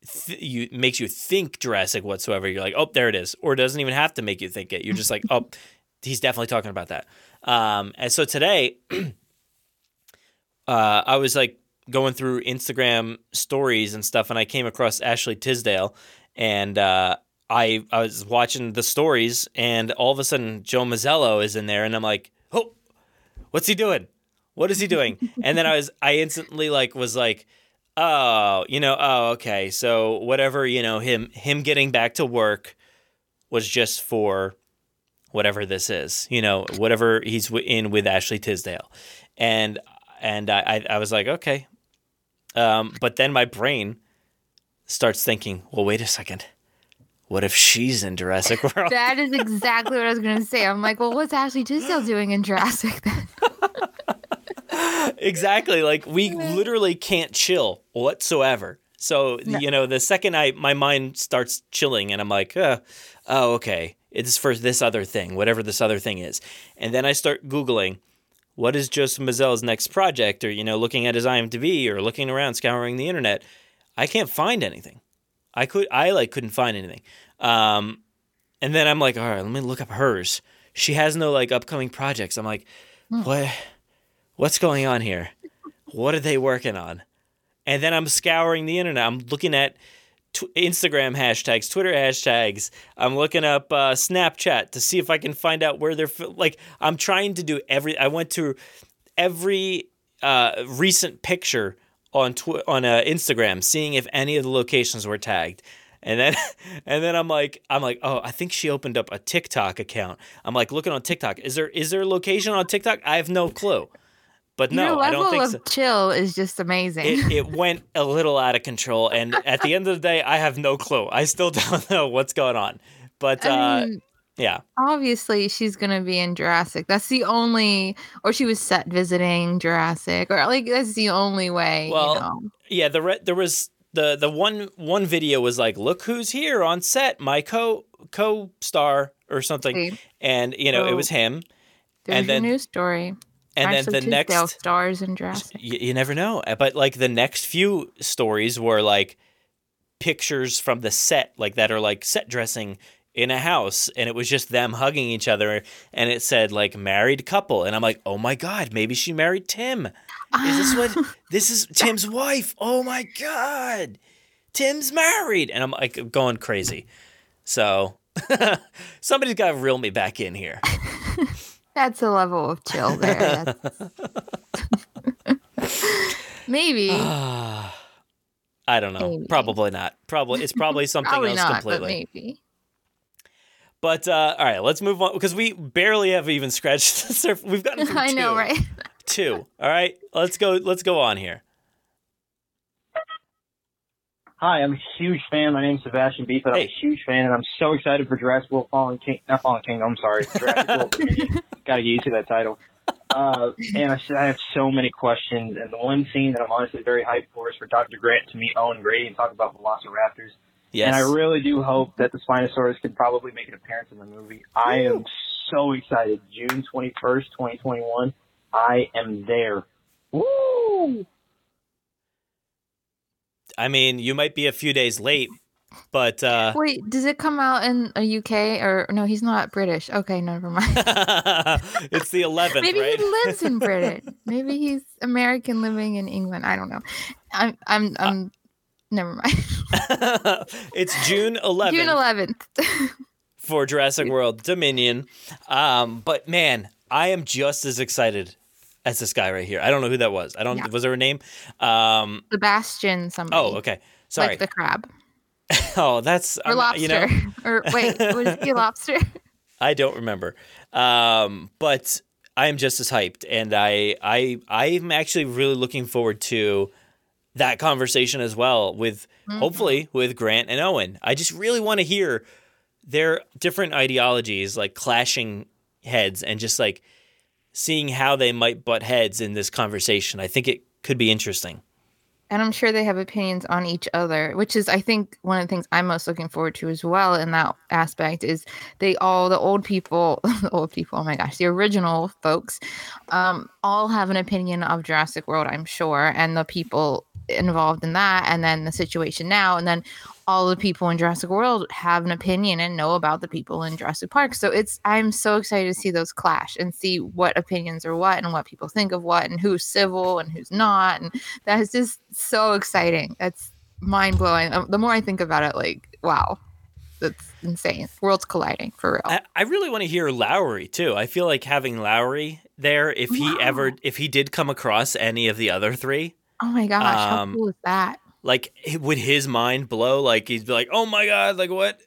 th- you makes you think jurassic whatsoever you're like oh there it is. Or it doesn't even have to make you think it. You're just like oh he's definitely talking about that um and so today uh i was like going through Instagram stories and stuff, and I came across Ashley Tisdale, and uh, I I was watching the stories, and all of a sudden Joe Mazzello is in there, and I'm like, oh, what's he doing? What is he doing? and then I was I instantly like was like, oh, you know, oh, okay, so whatever, you know, him him getting back to work was just for whatever this is, you know, whatever he's w- in with Ashley Tisdale, and and I I, was like, okay, um, but then my brain starts thinking, well, wait a second. What if she's in Jurassic World? that is exactly what I was going to say. I'm like, well, what's Ashley Tisdale doing in Jurassic then? exactly. Like we literally can't chill whatsoever. So you know, the second I my mind starts chilling, and I'm like, uh, oh, okay, it's for this other thing, whatever this other thing is, and then I start googling. What is Joseph Mazzello's next project? Or, you know, looking at his IMDb or looking around, scouring the internet. I can't find anything. I could, I like couldn't find anything. Um, and then I'm like, all right, let me look up hers. She has no like upcoming projects. I'm like, what, what's going on here? What are they working on? And then I'm scouring the internet. I'm looking at tw- Instagram hashtags, Twitter hashtags. I'm looking up uh, Snapchat to see if I can find out where they're like. I'm trying to do every. I went to every uh, recent picture on tw- on uh, Instagram, seeing if any of the locations were tagged. And then, and then I'm like, I'm like, oh, I think she opened up a TikTok account. I'm like looking on TikTok. Is there is there a location on TikTok? I have no clue. But no, Your I level don't think of so chill is just amazing. it, it went a little out of control and at the end of the day i have no clue i still don't know what's going on but uh I mean, yeah obviously she's gonna be in Jurassic. That's the only, or she was set visiting Jurassic, or like that's the only way. well you know. yeah the re- there was the the one one video was like look who's here on set my co co-star or something and you know it was him There's and then news story. And then the next stars in Jurassic. you, you never know. Uh, but like the next few stories were like pictures from the set like that are like set dressing in a house and it was just them hugging each other and it said like married couple. And i'm like oh my god maybe she married tim. Is this what this is tim's wife? Oh my god tim's married. And i'm like going crazy. So somebody's got to reel me back in here That's a level of chill there. Maybe. i don't know Maybe. probably not probably it's probably something Probably else not, completely but maybe. But uh, all right, let's move on because we barely have even scratched the surface. We've gotten I know, right? two. All right, let's go. Let's go on here. Hi, I'm a huge fan. My name's Sebastian Beef, and I'm a huge fan, and I'm so excited for Jurassic World Fallen King. Not Fallen Kingdom. I'm sorry, Jurassic World. Got to get used to that title. Uh, and I have so many questions, and the one scene that I'm honestly very hyped for is for Dr. Grant to meet Owen Grady and talk about Velociraptors. Yes. And I really do hope that the Spinosaurus could probably make an appearance in the movie. I am so excited. June 21st, 2021. I am there. Woo! I mean, you might be a few days late, but uh, Wait, does it come out in a UK or no? He's not British. Okay, never mind. it's the 11th, Maybe right? he lives in Britain. Maybe he's American living in England. I don't know. I'm I'm I'm never mind. it's June 11th. June 11th. for Jurassic World Dominion. Um, but man, I am just as excited as this guy right here. I don't know who that was. I don't. Yeah. Was there a name? Um, Sebastian somebody. oh, okay. Sorry. Like the crab oh, that's or lobster. You know, or wait, was he a lobster? I don't remember. Um, but I am just as hyped, and I I I'm actually really looking forward to that conversation as well with hopefully with Grant and Owen. I just really want to hear their different ideologies like clashing heads and just like seeing how they might butt heads in this conversation. I think it could be interesting. and I'm sure they have opinions on each other, which is, I think, one of the things I'm most looking forward to as well in that aspect is they all, the old people, the old people, oh my gosh, the original folks, um, all have an opinion of Jurassic World, I'm sure, and the people involved in that, and then the situation now, and then all the people in Jurassic World have an opinion and know about the people in Jurassic Park. So it's I'm so excited to see those clash and see what opinions are what and what people think of what and who's civil and who's not. And that is just so exciting. That's mind blowing. Um, The more I think about it, like, wow, that's insane. Worlds colliding for real. I, I really want to hear Lowery too. I feel like having Lowery there, if he ever, if he did come across any of the other three, oh my gosh, how um, cool is that? Like would his mind blow? Like he'd be like, "Oh my god, like what?"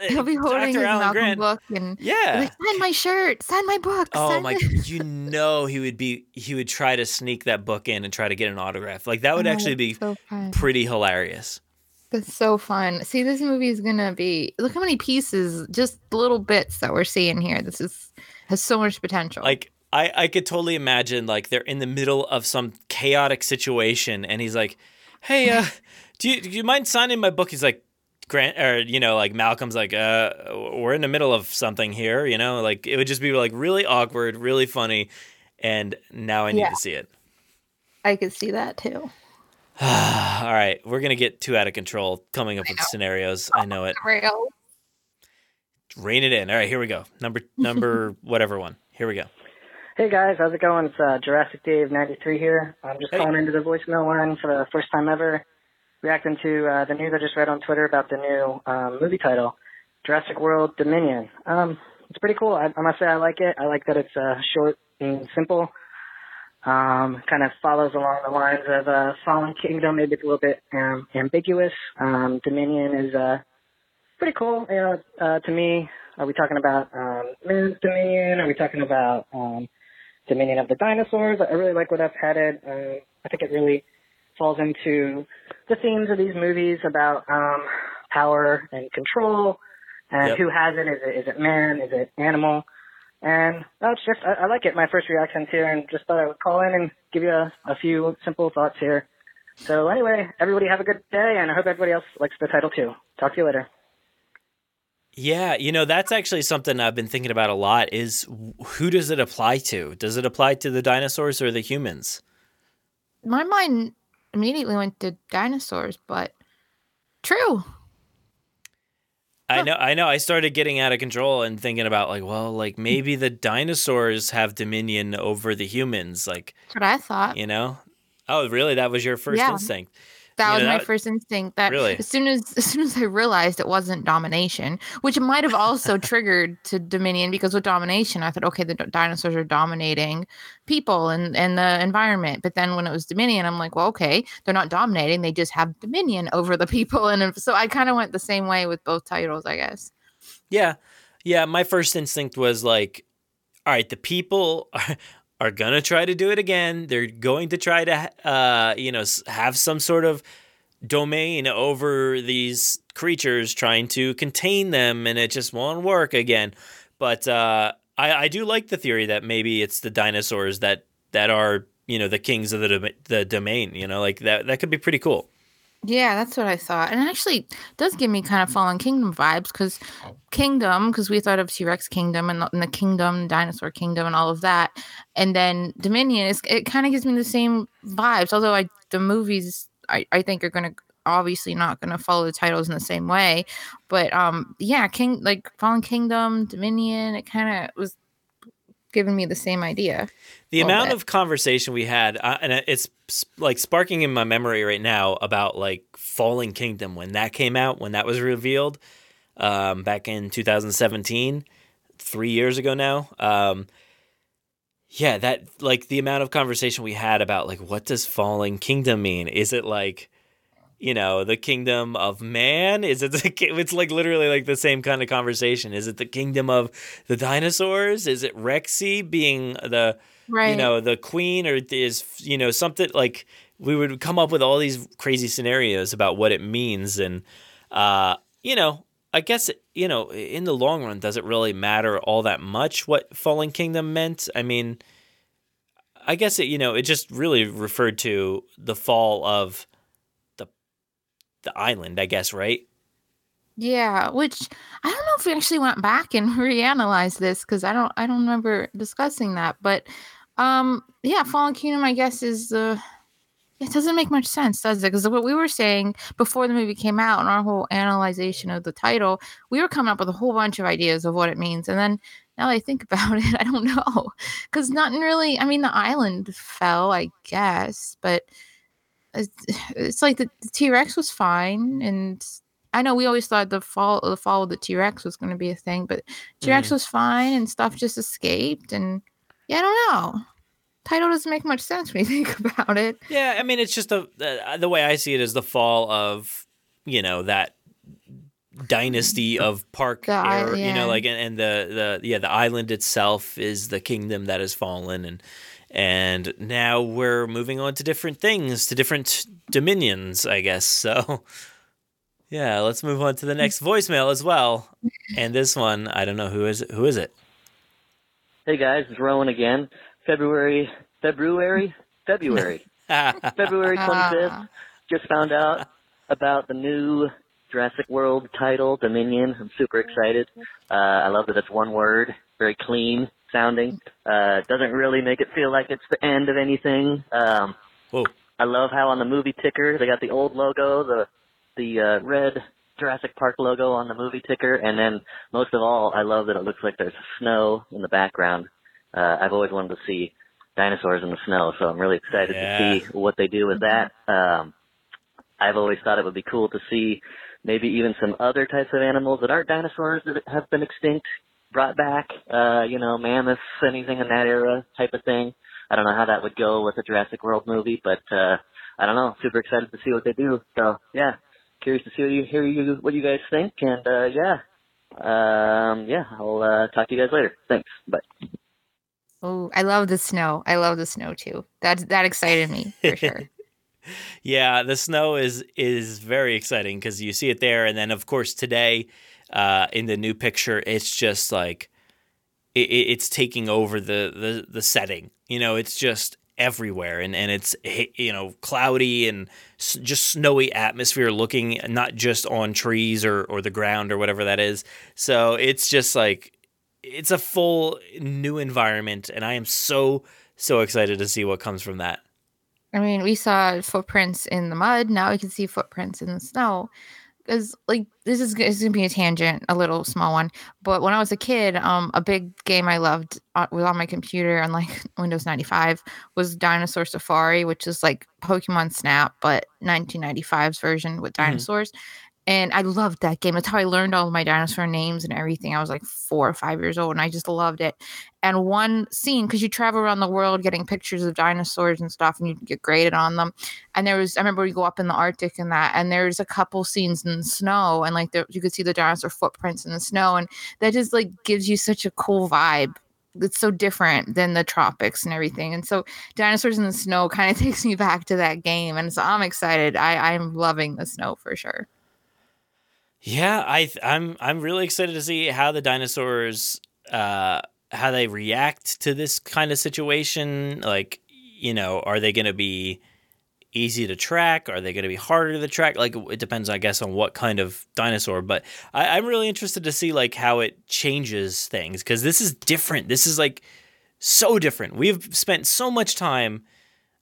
Eh, he'll be holding Dr. his Alan Malcolm Grant. book and Yeah. like, sign my shirt, sign my book. Oh my! You know he would be. He would try to sneak that book in and try to get an autograph. Like that would Oh, actually be so pretty hilarious. That's so fun. See, this movie is gonna be. Look how many pieces, just little bits that we're seeing here. This is has so much potential. Like I, I could totally imagine like they're in the middle of some chaotic situation, and he's like, "Hey, uh, do you do you mind signing my book?" He's like, "Grant," or you know, like Malcolm's like, "Uh, we're in the middle of something here," you know, like it would just be like really awkward, really funny, and now I need Yeah. to see it. I could see that too. All right, we're gonna get too out of control coming up with scenarios. I know it. Real. Rein it in. All right, here we go. Number number whatever one. Here we go. Hey guys, how's it going? It's uh, Jurassic Dave ninety three here. I'm just Hey. calling into the voicemail line for the first time ever, reacting to uh, the news I just read on Twitter about the new um, movie title, Jurassic World Dominion. Um, it's pretty cool. I, I must say I like it. I like that it's uh, short and simple. Um, kind of follows along the lines of uh, Fallen Kingdom. Maybe it's a little bit um, ambiguous. Um, Dominion is uh, pretty cool. You know, uh, to me, are we talking about um, dominion? Are we talking about um, dominion of the dinosaurs? I really like where that's headed. Um, I think it really falls into the themes of these movies about um, power and control, and Yep. who has it? Is it is it man? Is it animal? And that's just I, I like it. My first reactions here, and just thought I would call in and give you a, a few simple thoughts here. So anyway, everybody have a good day, and I hope everybody else likes the title too. Talk to you later. Yeah, you know, that's actually something I've been thinking about a lot is who does it apply to? Does it apply to the dinosaurs or the humans? My mind immediately went to dinosaurs, but true. I know I know I started getting out of control and thinking about like, well, like maybe the dinosaurs have dominion over the humans, like, That's what I thought. you know? Oh, really? That was your first Yeah. instinct. That You was know, my that- first instinct. That Really? as soon as as soon as I realized it wasn't domination, which might have also triggered to Dominion because with domination, I thought, okay, the dinosaurs are dominating people and and the environment. But then when it was Dominion, I'm like, well, okay, they're not dominating; they just have dominion over the people. And so I kind of went the same way with both titles, I guess. Yeah. Yeah, my first instinct was like, all right, the people are gonna try to do it again. They're going to try to, uh, you know, have some sort of domain over these creatures, trying to contain them, and it just won't work again. But uh, I, I do like the theory that maybe it's the dinosaurs that that are, you know, the kings of the the domain. You know, like that that could be pretty cool. Yeah, that's what I thought. And it actually does give me kind of Fallen Kingdom vibes because Kingdom, because we thought of T Rex Kingdom and the, and the Kingdom, Dinosaur Kingdom, and all of that. And then Dominion, is, it kind of gives me the same vibes. Although I, the movies, I, I think, are going to obviously not going to follow the titles in the same way. But um, yeah, King, like Fallen Kingdom, Dominion, it kind of was giving me the same idea. The amount bit. of conversation we had, uh, and it's like sparking in my memory right now about like Fallen Kingdom when that came out, when that was revealed um, back in 2017, three years ago now. Um, yeah, that like the amount of conversation we had about like what does Fallen Kingdom mean? Is it like you know the kingdom of man? Is it the, it's like literally like the same kind of conversation. Is it the kingdom of the dinosaurs? Is it rexy being the you know the queen? Or is you know something like we would come up with all these crazy scenarios about what it means. And uh you know i guess you know in the long run does it really matter all that much what fallen kingdom meant? I mean i guess it you know it just really referred to the fall of the island i guess right Yeah, which I don't know if we actually went back and reanalyzed this because I don't I don't remember discussing that. But um yeah, Fallen Kingdom I guess is the it doesn't make much sense, does it? Because what we were saying before the movie came out and our whole analyzation of the title, we were coming up with a whole bunch of ideas of what it means. And then now that I think about it, I don't know. Because nothing really I mean the island fell, I guess, but it's, like the, the T-Rex was fine and I know we always thought the fall the fall of the T Rex was going to be a thing, but T Rex Mhm. was fine and stuff just escaped. And yeah, I don't know. Title doesn't make much sense when you think about it. Yeah, I mean, it's just a the, the way I see it is the fall of you know that dynasty of park, The era, you know, like and, and the the yeah the island itself is the kingdom that has fallen, and and now we're moving on to different things, to different dominions, I guess. So yeah, let's move on to the next voicemail as well. And this one, I don't know who is it. Who is it? Hey guys, it's Rowan again. February, February, February, February 25th. Ah. Just found out about the new Jurassic World title, Dominion. I'm super excited. Uh, I love that it's one word, very clean sounding. Uh, doesn't really make it feel like it's the end of anything. Um, Whoa. I love how on the movie ticker they got the old logo, the the uh, red Jurassic Park logo on the movie ticker, and then most of all, I love that it looks like there's snow in the background. Uh, I've always wanted to see dinosaurs in the snow, so I'm really excited Yeah. to see what they do with that. Um, I've always thought it would be cool to see maybe even some other types of animals that aren't dinosaurs that have been extinct brought back. Uh, you know, mammoths, anything in that era type of thing. I don't know how that would go with a Jurassic World movie, but uh, I don't know. Super excited to see what they do. So yeah, curious to see what you hear you what you guys think, and uh, yeah, um, yeah, I'll uh, talk to you guys later. Thanks. Bye. Oh, I love the snow. I love the snow too. That that excited me for sure. Yeah, the snow is is very exciting because you see it there, and then of course today, uh, in the new picture, it's just like it, it- it's taking over the, the the setting. You know, it's just everywhere, and and it's you know cloudy and just snowy atmosphere, looking not just on trees or or the ground or whatever that is. So it's just like it's a full new environment, and I am so so excited to see what comes from that. I mean, we saw footprints in the mud. Now we can see footprints in the snow. Because like this is, this is gonna be a tangent, a little small one. But when I was a kid, um, a big game I loved uh, was on my computer on like Windows ninety five was Dinosaur Safari, which is like Pokemon Snap, but 1995's version with dinosaurs. And I loved that game. That's how I learned all my dinosaur names and everything. I was like four or five years old, and I just loved it. And one scene, because you travel around the world getting pictures of dinosaurs and stuff, and you get graded on them. And there was, I remember we go up in the Arctic and that, and there's a couple scenes in the snow, and like there, you could see the dinosaur footprints in the snow, and that just like gives you such a cool vibe it's so different than the tropics and everything. And so dinosaurs in the snow kind of takes me back to that game. And so I'm excited. I, I'm loving the snow for sure. Yeah, I I'm I'm really excited to see how the dinosaurs uh how they react to this kind of situation. Like, you know, are they going to be easy to track? Are they going to be harder to track? Like, it depends, I guess, on what kind of dinosaur. But I, I'm really interested to see like how it changes things because this is different. This is like so different. We've spent so much time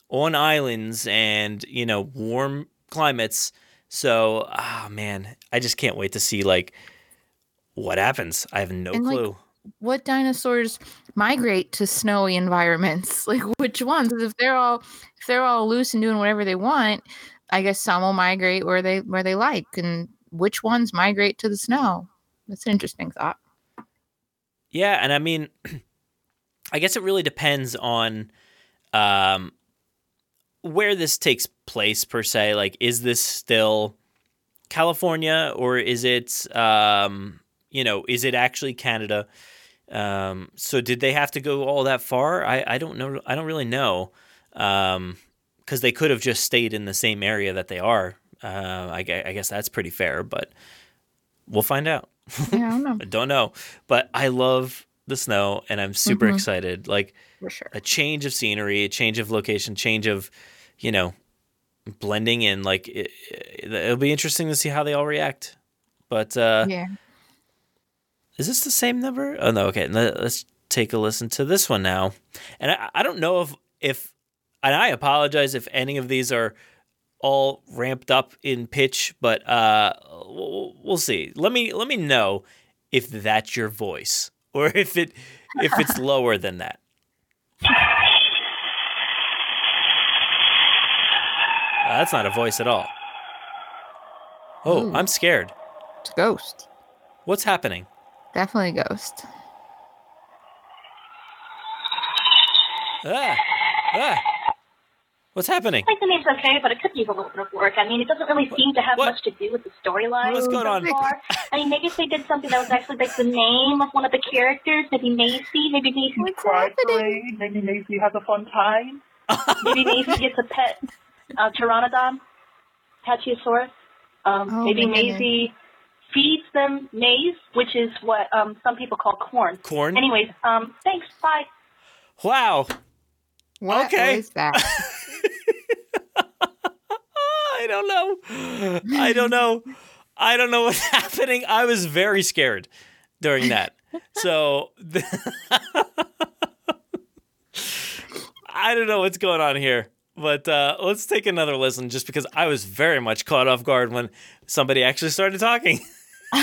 on islands and you know warm climates. So, ah, man, I just can't wait to see like what happens. I have no And, like, clue. what dinosaurs migrate to snowy environments? Like which ones? If they're all if they're all loose and doing whatever they want, I guess some will migrate where they where they like, and which ones migrate to the snow? That's an interesting thought. Yeah, and I mean, I guess it really depends on um, where this takes place per se. Like, is this still California or is it, um, you know, is it actually Canada? Um, so did they have to go all that far? I, I don't know. I don't really know. Um, cause they could have just stayed in the same area that they are. Uh, I, I guess that's pretty fair, but we'll find out. Yeah, I don't know. I don't know, but I love the snow and I'm super Mhm. excited. Like For sure. a change of scenery, a change of location, change of, you know, blending in. Like it, it'll be interesting to see how they all react. But uh, yeah. is this the same number? Oh no, okay. let- Let's take a listen to this one now. And I, I don't know if if and I apologize if any of these are all ramped up in pitch, but uh, we'll, we'll see. Let me let me know if that's your voice or if it if it's lower than that. Uh, that's not a voice at all. Oh, Ooh. I'm scared. It's a ghost. What's happening? Definitely a ghost. Ah, ah. What's happening? I think the name's okay, but it could use a little bit of work. I mean, it doesn't really seem to have much to do with the storyline What's going so on? far. I mean, maybe if they did something that was actually like the name of one of the characters, maybe Macy, maybe Macy's Pride Parade, maybe Macy has a fun time, maybe Macy gets a pet uh, pteranodon, Pachyosaurus, um, Oh, maybe my goodness. Maisie feeds them maize, which is what um, some people call corn. Corn? Anyways, um, thanks, bye. Wow. What okay. was that? I don't know. I don't know. I don't know what's happening. I was very scared during that. So I don't know what's going on here. But uh, let's take another listen just because I was very much caught off guard when somebody actually started talking.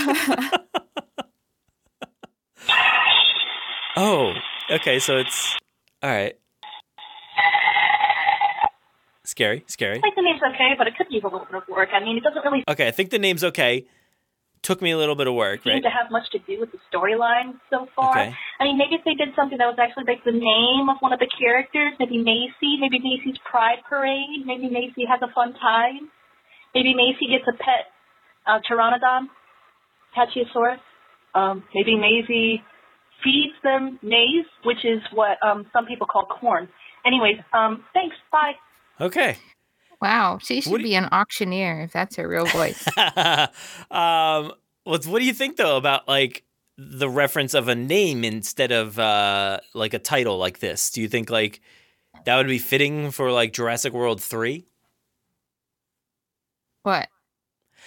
oh, okay. So it's all right. Scary, scary. I think the name's okay, but it could use a little bit of work. I mean, it doesn't really Okay, I think the name's okay. Took me a little bit of work, seem right? to have much to do with the storyline so far. Okay. I mean, maybe if they did something that was actually like the name of one of the characters, maybe Macy, maybe Macy's Pride Parade, maybe Macy has a fun time, maybe Macy gets a pet uh, pteranodon, Pachyosaurus, um, maybe Maisie feeds them maize, which is what um, some people call corn. Anyways, um, thanks, bye. Okay. Wow, she should be an auctioneer if that's her real voice. um, what what do you think though about like the reference of a name instead of uh like a title like this? Do you think like that would be fitting for like Jurassic World three? what?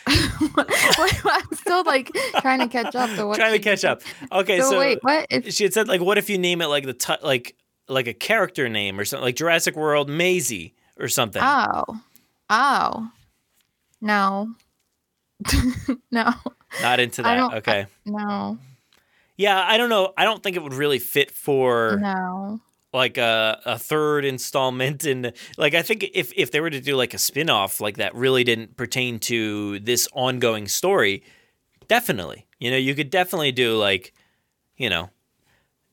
I'm still like trying to catch up to what. Trying to catch up. Okay, So so, wait, what if- she had said like what if you name it like the ti- like like a character name or something like Jurassic World Maisie or something? Oh, oh, no, no, Not into that. okay. no, Yeah, I don't know. I don't think it would really fit for no. like a, a third installment and like I think if if they were to do like a spin-off like that really didn't pertain to this ongoing story, definitely. You know, you could definitely do like, you know,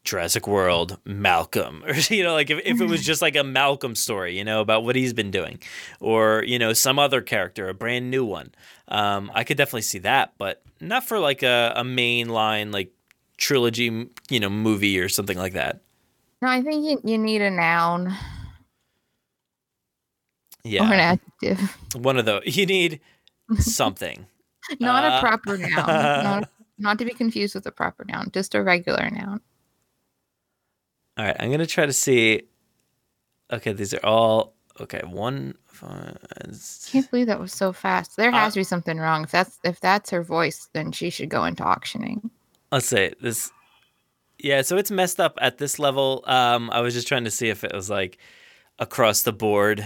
Jurassic World, Malcolm, or you know, like if, if it was just like a Malcolm story, you know, about what he's been doing, or you know, some other character, a brand new one. Um, I could definitely see that, but not for like a, a main line like trilogy, you know, movie or something like that. No, I think you, you need a noun Yeah. or an adjective, One of those. You need something. not Uh, a proper noun. Not, not to be confused with a proper noun, just a regular noun. All right, I'm gonna try to see. Okay, these are all okay. One, five, Can't believe that was so fast. There Uh, has to be something wrong. If that's if that's her voice, then she should go into auctioning. let's say this. Yeah, so it's messed up at this level. Um, I was just trying to see if it was like across the board,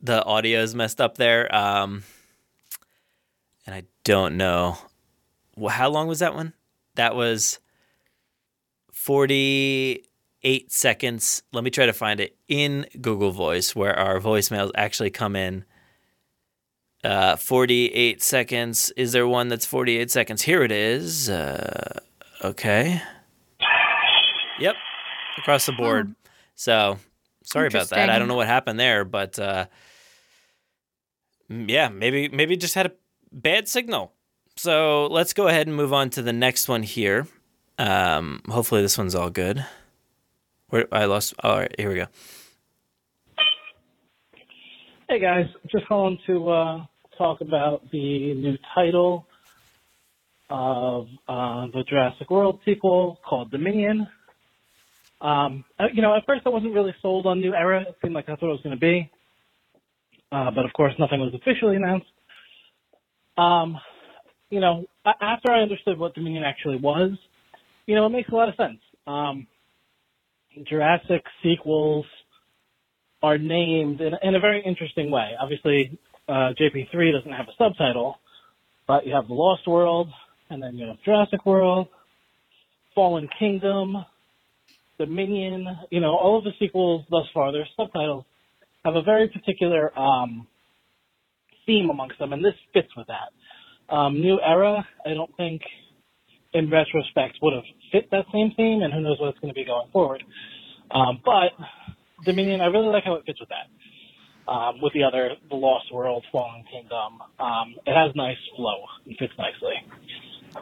the audio is messed up there. Um, and I don't know. Well, how long was that one? That was forty-eight seconds. Let me try to find it in Google Voice, where our voicemails actually come in. Uh, 48 seconds. Is there one that's 48 seconds? Here it is. Uh, okay. Yep. Across the board. So sorry about that. I don't know what happened there, but uh, mm, yeah, maybe maybe just had a bad signal. So let's go ahead and move on to the next one here. Um, hopefully this one's all good. Where I lost. All right, here we go. Hey guys, just calling to uh, talk about the new title of uh, the Jurassic World sequel called Dominion. Um, uh, you know, at first I wasn't really sold on New Era. It seemed like that's what it was going to be. Uh, but of course, nothing was officially announced. Um, you know, after I understood what Dominion actually was, you know, it makes a lot of sense. Um, Jurassic sequels are named in, in a very interesting way. Obviously, uh, JP3 doesn't have a subtitle, but you have The Lost World, and then you have Jurassic World, Fallen Kingdom, Dominion. You know, all of the sequels thus far, their subtitles have a very particular um, theme amongst them, and this fits with that. Um, New Era, I don't think, in retrospect, would have fit that same theme, and who knows what it's going to be going forward. Um, but Dominion, I really like how it fits with that. Um, with the other, The Lost World, Fallen Kingdom, um, it has nice flow and fits nicely.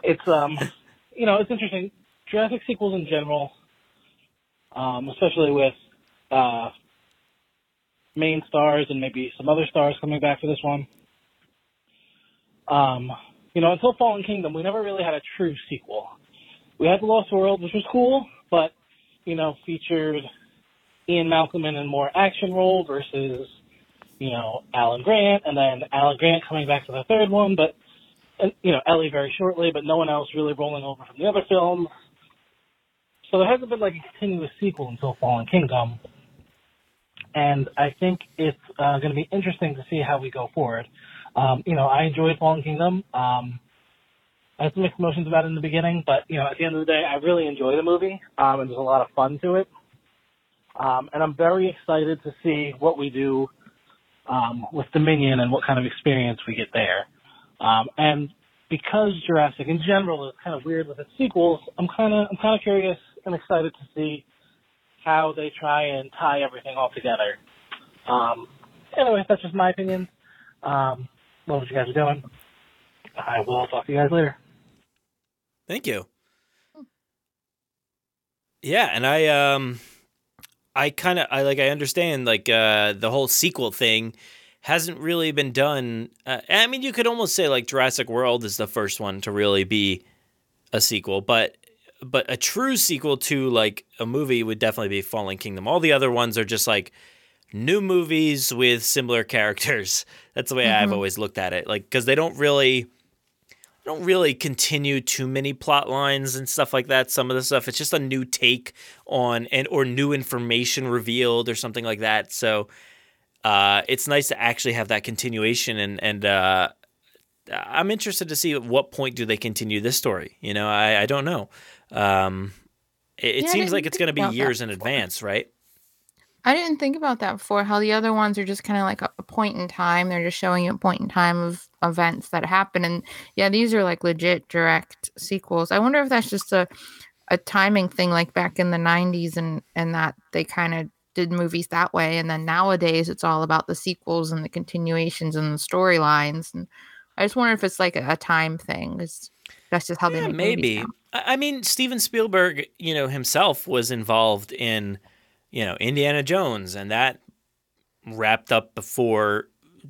It's um, you know, it's interesting. Jurassic sequels in general, um, especially with uh, main stars and maybe some other stars coming back for this one. Um, you know, until Fallen Kingdom, we never really had a true sequel. We had The Lost World, which was cool, but you know, featured Ian Malcolm in a more action role versus, you know, Alan Grant, and then Alan Grant coming back for the third one, but, you know, Ellie very shortly, but no one else really rolling over from the other films. So there hasn't been like a continuous sequel until Fallen Kingdom. And I think it's uh, going to be interesting to see how we go forward. Um, you know, I enjoyed Fallen Kingdom. Um, I had some mixed emotions about it in the beginning, but you know, at the end of the day, I really enjoy the movie, um, and there's a lot of fun to it. Um, and I'm very excited to see what we do um, with Dominion and what kind of experience we get there. Um, and because Jurassic in general is kind of weird with its sequels, I'm kind of I'm kind of curious and excited to see how they try and tie everything all together. Um, anyway, that's just my opinion. Um, love what you guys are doing. I will talk to you guys later. Thank you. Yeah, and I um I kind of I like I understand like uh the whole sequel thing hasn't really been done. Uh, I mean, you could almost say like Jurassic World is the first one to really be a sequel, but but a true sequel to like a movie would definitely be Fallen Kingdom. All the other ones are just like new movies with similar characters. That's the way I've Mhm. always looked at it. Like cuz they don't really don't really continue too many plot lines and stuff like that. Some of the stuff it's just a new take on and or new information revealed or something like that. So uh, it's nice to actually have that continuation and and uh, I'm interested to see at what point do they continue this story. You know, I, I don't know. Um, it it Yeah, seems like it's going to be years in advance, right? I didn't think about that before. How the other ones are just kind of like a, a point in time. They're just showing you a point in time of events that happen. And yeah, these are like legit direct sequels. I wonder if that's just a a timing thing, like back in the '90s, and and that they kind of did movies that way. And then nowadays, it's all about the sequels and the continuations and the storylines. And I just wonder if it's like a, a time thing. 'cause that's just how they make maybe. I mean, Steven Spielberg, you know, himself was involved in, you know, Indiana Jones, and that wrapped up before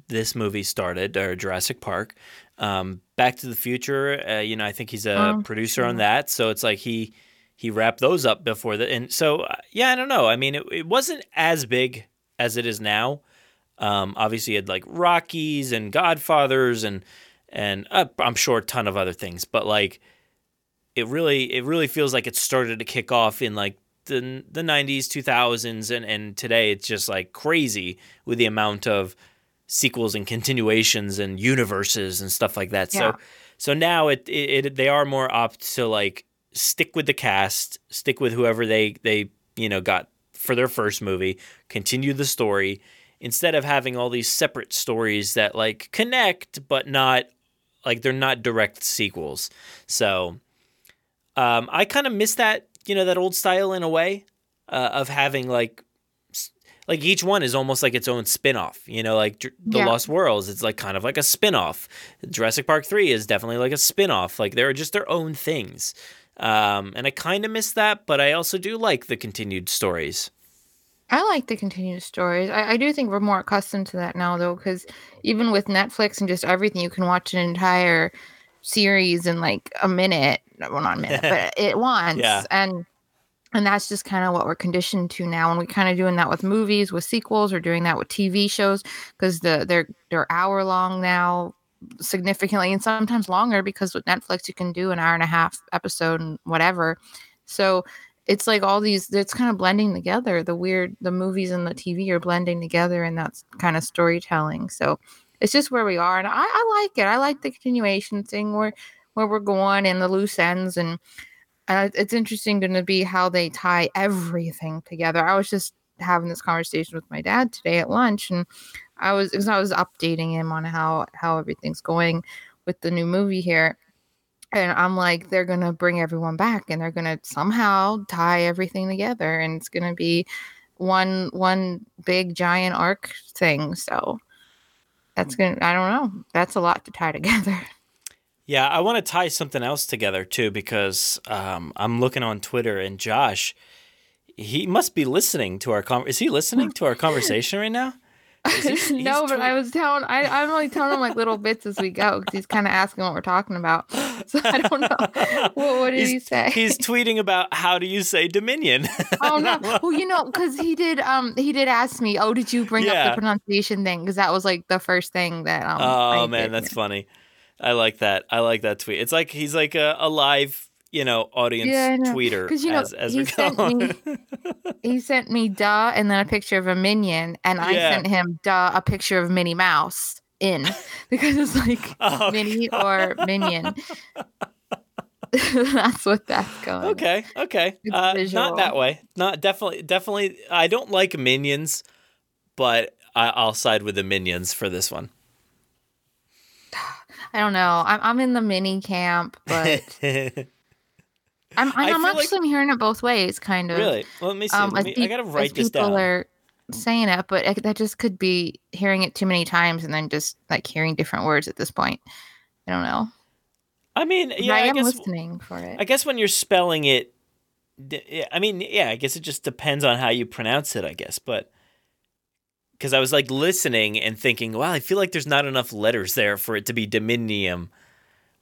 this movie started, or Jurassic Park. Um, Back to the Future, uh, you know, I think he's a Oh, producer on that, so it's like he he wrapped those up before that, and so uh, yeah, I don't know. I mean, it, it wasn't as big as it is now. Um, obviously, you had like Rockies and Godfathers, and and uh, I'm sure a ton of other things, but like it really it really feels like it started to kick off in like the the 90s 2000s and and today it's just like crazy with the amount of sequels and continuations and universes and stuff like that Yeah. so so now it, it it they are more opt to like stick with the cast stick with whoever they they you know got for their first movie continue the story instead of having all these separate stories that like connect but not like they're not direct sequels so um, I kind of miss that, you know, that old style in a way uh, of having like, like each one is almost like its own spin-off, you know, like Dr- The Yeah. Lost Worlds, it's like kind of like a spin-off. Jurassic Park 3 is definitely like a spin-off. Like they're just their own things. Um, and I kind of miss that, but I also do like the continued stories. I like the continued stories. I, I do think we're more accustomed to that now, though, because even with Netflix and just everything, you can watch an entire series in like a minute. Well, not a minute, but it once. Yeah. And and that's just kind of what we're conditioned to now. And we're kind of doing that with movies, with sequels, or doing that with TV shows because the they're they're hour long now, significantly, and sometimes longer because with Netflix you can do an hour and a half episode and whatever. So it's like all these it's kind of blending together the weird the movies and the tv are blending together and that's kind of storytelling so it's just where we are and i, I like it i like the continuation thing where where we're going and the loose ends and uh, it's interesting going to be how they tie everything together i was just having this conversation with my dad today at lunch and i was because i was updating him on how how everything's going with the new movie here and I'm like, they're gonna bring everyone back, and they're gonna somehow tie everything together, and it's gonna be one one big giant arc thing. So that's gonna, I don't know, that's a lot to tie together. Yeah, I want to tie something else together too because um, I'm looking on Twitter and Josh, he must be listening to our con- is he listening to our conversation right now? Is he- no, he's but I was telling, I, I'm only telling him like little bits as we go because he's kind of asking what we're talking about. So I don't know. what, what did he's, he say? He's tweeting about how do you say Dominion? oh no well you know because he did um he did ask me oh did you bring up the pronunciation thing because that was like the first thing that um oh I man, did. that's funny. I like that. I like that tweet. It's like he's like a, a live, you know, audience Yeah, know. tweeter 'Cause, you know, as as he sent go. me- he sent me duh and then a picture of a minion and i Yeah. sent him duh a picture of minnie mouse in because it's like Oh, minnie or minion that's what that's going Okay, okay. Uh, not that way. Not definitely, definitely. I don't like minions, but I, I'll side with the minions for this one. i don't know i'm, I'm in the mini camp but i'm i'm, I'm like- actually I'm hearing it both ways kind of really? Well, let me see. um, let me, I gotta write this people down. are saying it, but that just could be hearing it too many times and then just like hearing different words at this point. I don't know. I mean, yeah, I I, am guess. listening for it. I guess when you're spelling it, I mean, yeah, I guess it just depends on how you pronounce it. I guess, but because I was like listening and thinking, wow, I feel like there's not enough letters there for it to be Dominium.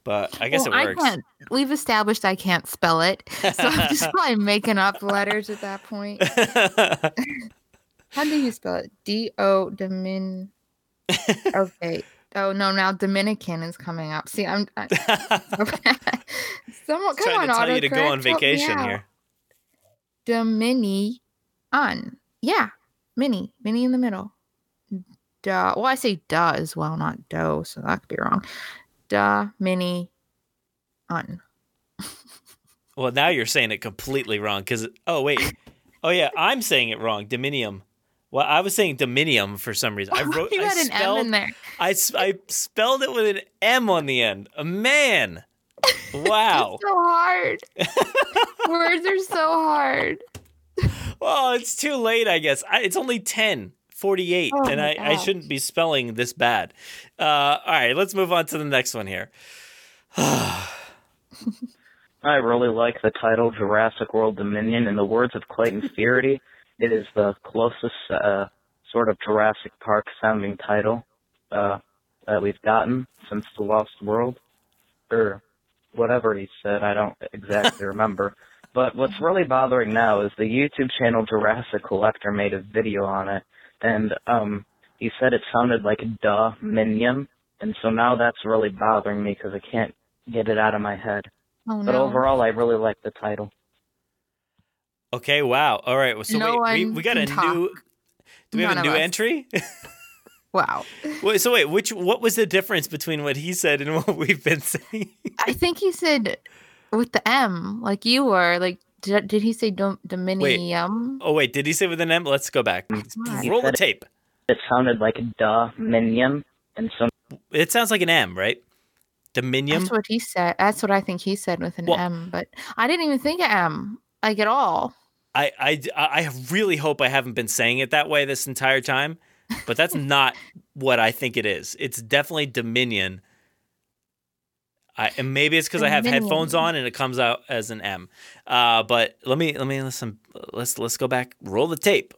But I guess Well, it works. can't. We've established I can't spell it, so I'm just probably making up letters at that point. How do you spell it? D O Domin. Okay. Oh no! Now Dominican is coming up. See, I'm. I, Someone, come Trying on, to tell you to go on vacation here. Dominion. Yeah. Mini. Mini in the middle. Duh. Well, I say duh as well, not dough, so that could be wrong. Duh, mini, un. Well, now you're saying it completely wrong because oh wait, oh yeah, I'm saying it wrong. Dominium. Well, I was saying Dominium for some reason. I wrote. you I had an spelled, M in there. I, I spelled it with an M on the end. A man. Wow. So hard. Words are so hard. well, it's too late, I guess. I, it's only ten forty-eight, Oh and I, I shouldn't be spelling this bad. Uh, all right, let's move on to the next one here. I really like the title Jurassic World Dominion. In the words of Clayton Fierity, it is the closest uh, sort of Jurassic Park sounding title uh, that we've gotten since The Lost World, or whatever he said. I don't exactly remember. But what's really bothering now is the YouTube channel Jurassic Collector made a video on it, and um, he said it sounded like "duh minion," and so now that's really bothering me because I can't get it out of my head. Oh, But overall, I really like the title. Okay, wow. All right. well, So No wait, we, we got a can new. Do we have a new us. entry? Wow. wait, so wait, which what was the difference between what he said and what we've been saying? I think he said with the M, like you were. Like, did, did he say dom- dominium? Oh wait, did he say with an M? Let's go back. Roll the said it- tape. It sounded like dominium, and so It sounds like an M, right? Dominium. That's what he said. That's what I think he said with an Well- M. But I didn't even think of M, like at all. I, I, I really hope I haven't been saying it that way this entire time, but that's not what I think it is. It's definitely Dominion. I, and maybe it's because I have headphones on and it comes out as an M. Uh, but let me let me listen. Let's let's go back. Roll the tape.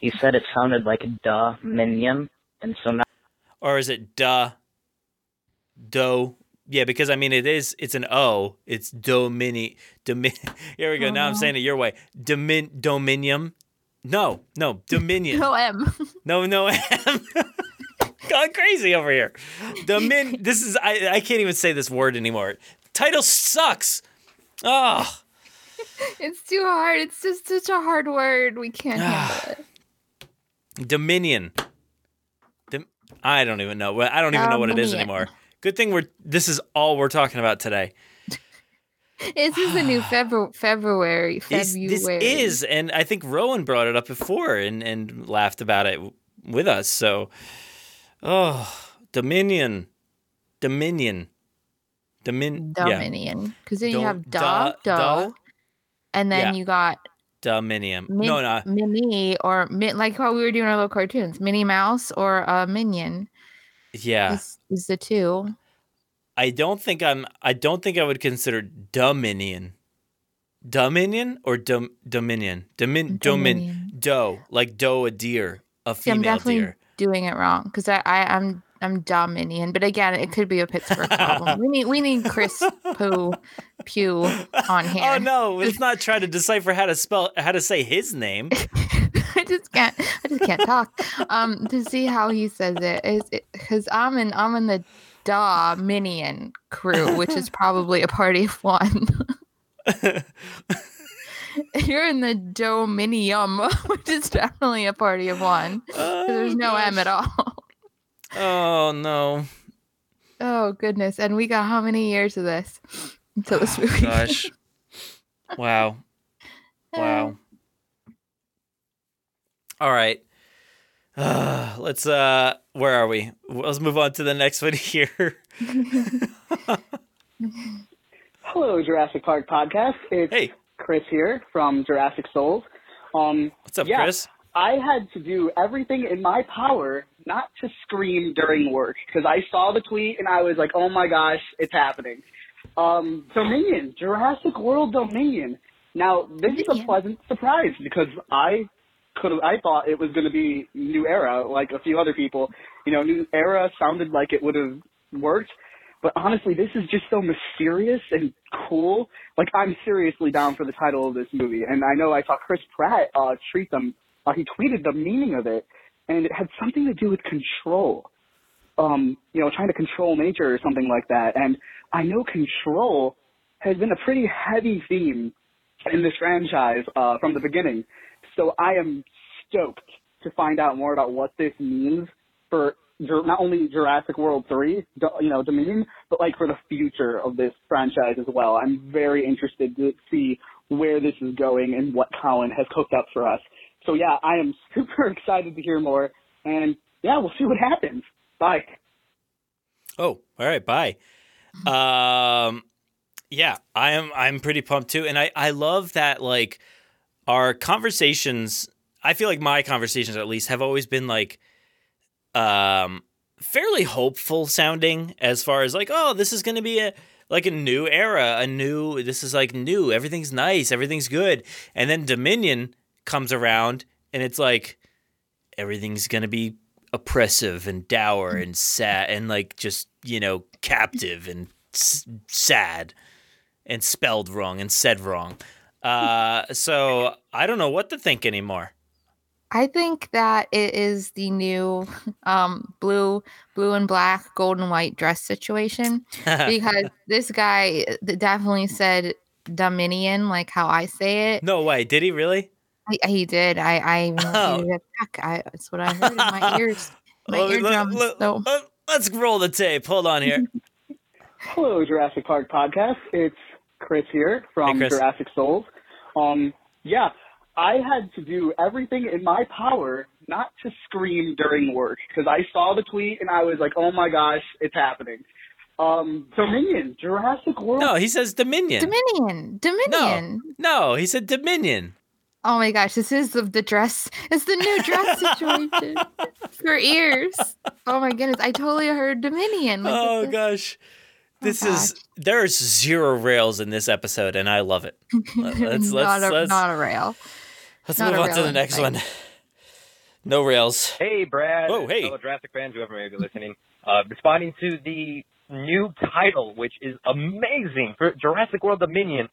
You said it sounded like "duh minion," and so now Or is it duh? Do. Yeah, because I mean it is. It's an O. It's domini. Domin. Here we go. Now I'm Uh-huh. saying it your way. Domin. Dominium. No, no. Dominion. No M. No, no M. Going crazy over here. Domin. This is. I. I can't even say this word anymore. Title sucks. Oh. it's too hard. It's just such a hard word. We can't ah. handle it. Dominion. Dom- I don't even know. I don't even know what it is Dominion. anymore. Good thing we're. This is all we're talking about today. This ah. is the new February. February. This, February. this is, and I think Rowan brought it up before and, and laughed about it with us. So, oh, Dominion, Dominion, Domin, yeah, Dominion. Because then you have da- dog, doe, and then Yeah. you got Dominion. min- no, no, Minnie or min- like how we were doing our little cartoons, Minnie Mouse or a Minion yeah. is, is the two. I don't think I'm. I don't think I would consider Dominion. Dominion or dom, Dominion? Domin, Domin, doe like doe a deer, a See, female definitely deer. Doing it wrong because I, I I'm I'm Dominion, but again, it could be a Pittsburgh problem. we need we need Chris Pooh Pew on here. Oh no, let's not try to decipher how to spell how to say his name. I just can't. I just can't talk. Um, to see how he says it is because I'm in I'm in the Dominion crew, which is probably a party of one. You're in the Dominium, which is definitely a party of one. 'cause There's no M at all. Oh no. Oh goodness! And we got how many years of this until this movie? Gosh. Wow. Wow. All right. Uh, let's uh where are we? Let's move on to the next one here. Hello, Jurassic Park podcast. It's Chris here from Jurassic Souls. Um, What's up, yeah, Chris? I had to do everything in my power not to scream during work because I saw the tweet and I was like, "Oh my gosh, it's happening!" Um, Dominion, Jurassic World Dominion. Now, this is a pleasant surprise because I could I thought it was going to be New Era, like a few other people. You know, New Era sounded like it would have worked, but honestly, this is just so mysterious and cool. Like, I'm seriously down for the title of this movie, and I know I saw Chris Pratt uh, treat them. Uh, he tweeted the meaning of it, and it had something to do with control. Um, you know, trying to control nature or something like that. And I know control has been a pretty heavy theme in this franchise uh, from the beginning. So I am stoked to find out more about what this means for not only Jurassic World 3, you know, Dominion, but like for the future of this franchise as well. I'm very interested to see where this is going and what Colin has cooked up for us. So yeah, I am super excited to hear more. And yeah, we'll see what happens. Bye. Oh, all right, bye. Um yeah, I am I'm pretty pumped too. And I, I love that like our conversations I feel like my conversations at least have always been like um fairly hopeful sounding as far as like, oh, this is gonna be a like a new era, a new. This is like new. Everything's nice. Everything's good. And then Dominion comes around, and it's like everything's gonna be oppressive and dour and sad and like just you know captive and s- sad and spelled wrong and said wrong. Uh, so I don't know what to think anymore. I think that it is the new um, blue, blue and black, gold and white dress situation because this guy uh, definitely said Dominion, like how I say it. No way, did he really? I, he did. I, I Oh. repeated it back. I, that's what I heard in my ears, my Let- let- eardrums. let- so. Let's roll the tape. Hold on here. Hello, Jurassic Park podcast. It's Chris here from Hey, Chris. Jurassic Souls. Um, yeah, I had to do everything in my power not to scream during work because I saw the tweet and I was like, "Oh my gosh, it's happening." Um, Dominion, Jurassic World. No, he says Dominion. Dominion, Dominion. No, no, he said Dominion. Oh my gosh, this is the, the dress. It's the new dress situation for ears. Oh my goodness, I totally heard Dominion. Like, Oh this gosh. This is there's zero rails in this episode and I love it. Let- Let's let's not, a, let's, not a rail. Let's not move a on to the next sight. one. No rails. Hey, Brad. Oh, hey. Fellow Jurassic fans, whoever may be listening. Uh, responding to the new title, which is amazing for Jurassic World Dominion.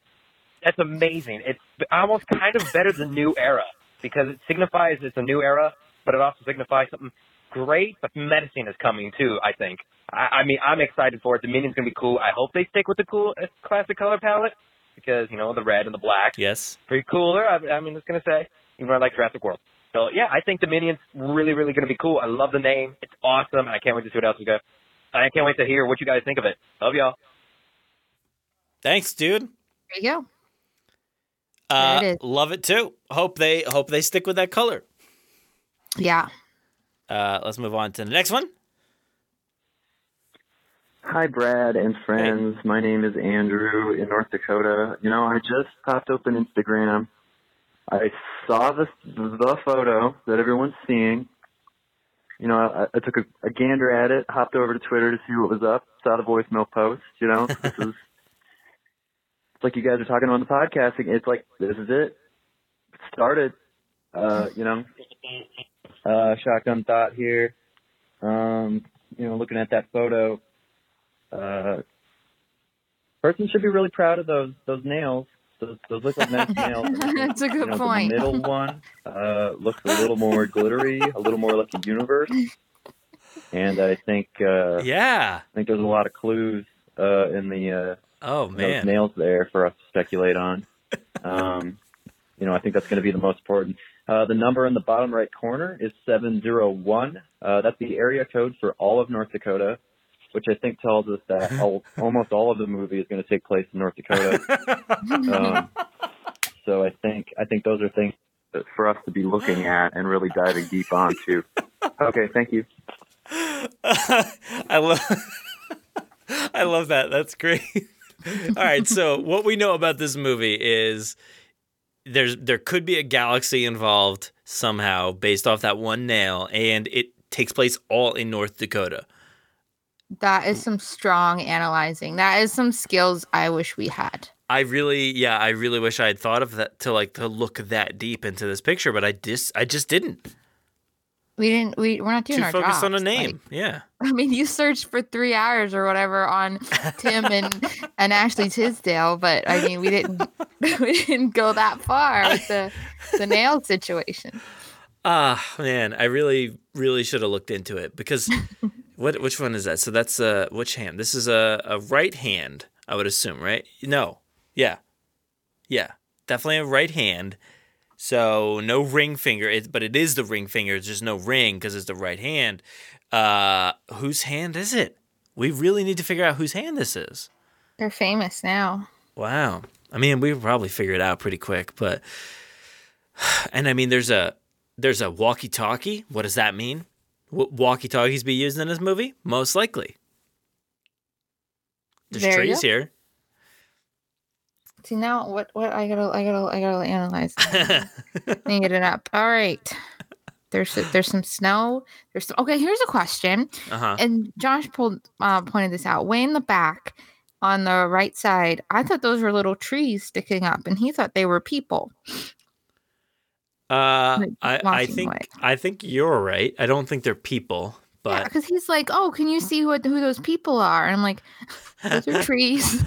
That's amazing. It's almost kind of better than New Era because it signifies it's a new era, but it also signifies something great. But medicine is coming too. I think. I, I mean, I'm excited for it. Dominion's gonna be cool. I hope they stick with the cool uh, classic color palette because you know the red and the black. Yes. Pretty cooler. I, I mean, it's gonna say even though I like Jurassic World. So yeah, I think Dominion's really, really gonna be cool. I love the name. It's awesome. and I can't wait to see what else we got. I can't wait to hear what you guys think of it. Love y'all. Thanks, dude. There you go. Uh, There it is. love it too. Hope they hope they stick with that color. Yeah. Uh, let's move on to the next one. Hi, Brad and friends. My name is Andrew in North Dakota. You know, I just popped open Instagram. I saw the the photo that everyone's seeing. You know, I, I took a, a gander at it, hopped over to Twitter to see what was up, saw the voicemail post. You know, this is it's like you guys are talking on the podcasting. It's like this is it. It started. Uh, you know, uh, shotgun thought here. Um, you know, looking at that photo, uh, person should be really proud of those those nails. Those, those look like nice nails. That's a good you know, point. The middle one uh, looks a little more glittery, a little more like a universe. And I think, uh, yeah, I think there's a lot of clues uh, in the uh, oh those man, nails there for us to speculate on. Um, you know, I think that's going to be the most important. Uh, the number in the bottom right corner is 701. Uh, that's the area code for all of North Dakota, which I think tells us that all, almost all of the movie is going to take place in North Dakota. um, so I think I think those are things for us to be looking at and really diving deep onto. Okay, thank you. I love I love that. That's great. All right, so what we know about this movie is there's there could be a galaxy involved somehow based off that one nail and it takes place all in North Dakota. That is some strong analyzing. That is some skills I wish we had. I really yeah, I really wish I had thought of that to like to look that deep into this picture, but I just I just didn't. We didn't. We we're not doing our job. Too our focused on a jobs. name. yeah. I mean, you searched for three hours or whatever on Tim and and Ashley Tisdale, but I mean, we didn't we didn't go that far with the the nail situation. Ah, man, I really, really should have looked into it because what? Which one is that? So that's a which hand? This is a, a right hand, I would assume, right? No, yeah, yeah, definitely a right hand. So no ring finger, it, but it is the ring finger. It's just no ring because it's the right hand. Uh, whose hand is it? We really need to figure out whose hand this is. They're famous now. Wow. I mean, we probably figure it out pretty quick, but and I mean, there's a there's a walkie-talkie. What does that mean? W- walkie-talkies be used in this movie? Most likely. There's There trees here. See now, what what I gotta I gotta I gotta analyze. Need it up. All right. There's there's some snow. There's some, okay. Here's a question. Uh-huh. And Josh pulled uh, pointed this out. Way in the back, on the right side, I thought those were little trees sticking up, and he thought they were people. Uh, Like, I, I think. I think you're right. I don't think they're people, but Because he's like, "Oh, can you see who who those people are?" And I'm like, "Those are trees."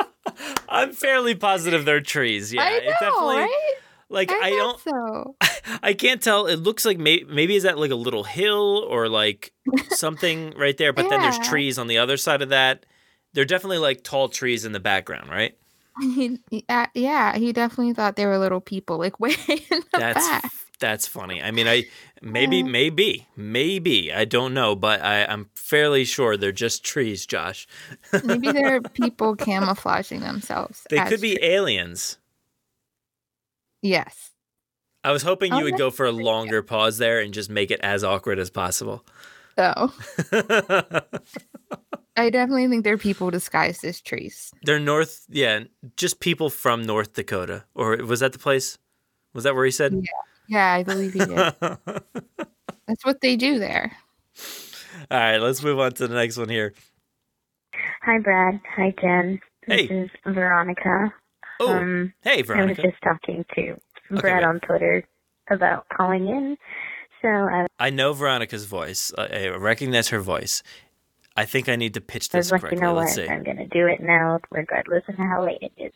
I'm fairly positive they're trees. Yeah, I it know, definitely. right? Like I, don't. So I can't tell. It looks like may, maybe is that like a little hill or like something right there, but then there's trees on the other side of that. They're definitely like tall trees in the background, right? He, he- uh, yeah, he definitely thought they were little people, like way in the That's back. that's funny. I mean, I maybe maybe maybe I don't know, but I, I'm fairly sure they're just trees, Josh. Maybe they're people camouflaging themselves. They could be aliens. Yes. I was hoping you Oh, would go for a longer pause there and just make it as awkward as possible. So I definitely think they're people disguised as trees. They're North, yeah, just people from North Dakota. Or was that the place? Was that where he said? Yeah, yeah I believe he did. That's what they do there. All right, let's move on to the next one here. Hi, Brad. Hi, Jen. Hey, This Hey. is Veronica. Oh, um, hey, I was just talking to Brad wait. on Twitter about calling in. So I I know Veronica's voice. I I recognize her voice. I think I need to pitch this correctly. you know Let's what? see. I'm going to do it now, regardless of how late it is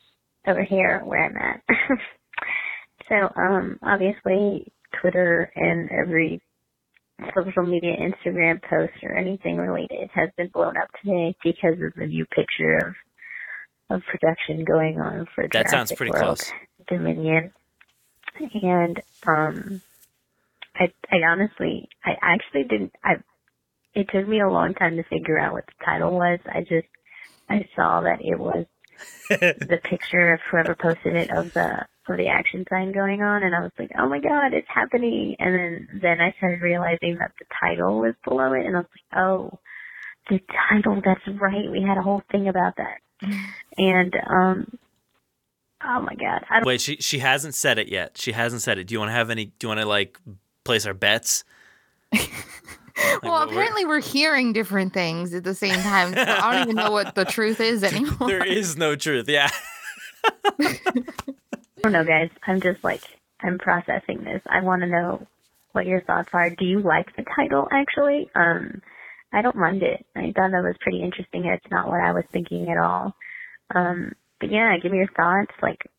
over here where I'm at. so, um, obviously, Twitter and every social media, Instagram post or anything related has been blown up today because of the new picture of of production going on for That sounds Jurassic pretty World close. Dominion. And um I I honestly I actually didn't I it took me a long time to figure out what the title was. I just I saw that it was the picture of whoever posted it of the of the action sign going on and I was like, Oh my god, it's happening and then then I started realizing that the title was below it and I was like, Oh, the title, that's right. We had a whole thing about that. And um oh my god. I don't Wait, she she hasn't said it yet. She hasn't said it. Do you want to have any? Do you want to like place our bets? well, apparently we're hearing different things at the same time. So I don't even know what the truth is anymore. There is no truth. Yeah. I don't know, guys. I'm just like, I'm processing this. I want to know what your thoughts are. Do you like the title, actually? Um, I don't mind it. I thought that was pretty interesting. It's not what I was thinking at all. Um, but yeah, give me your thoughts. Like,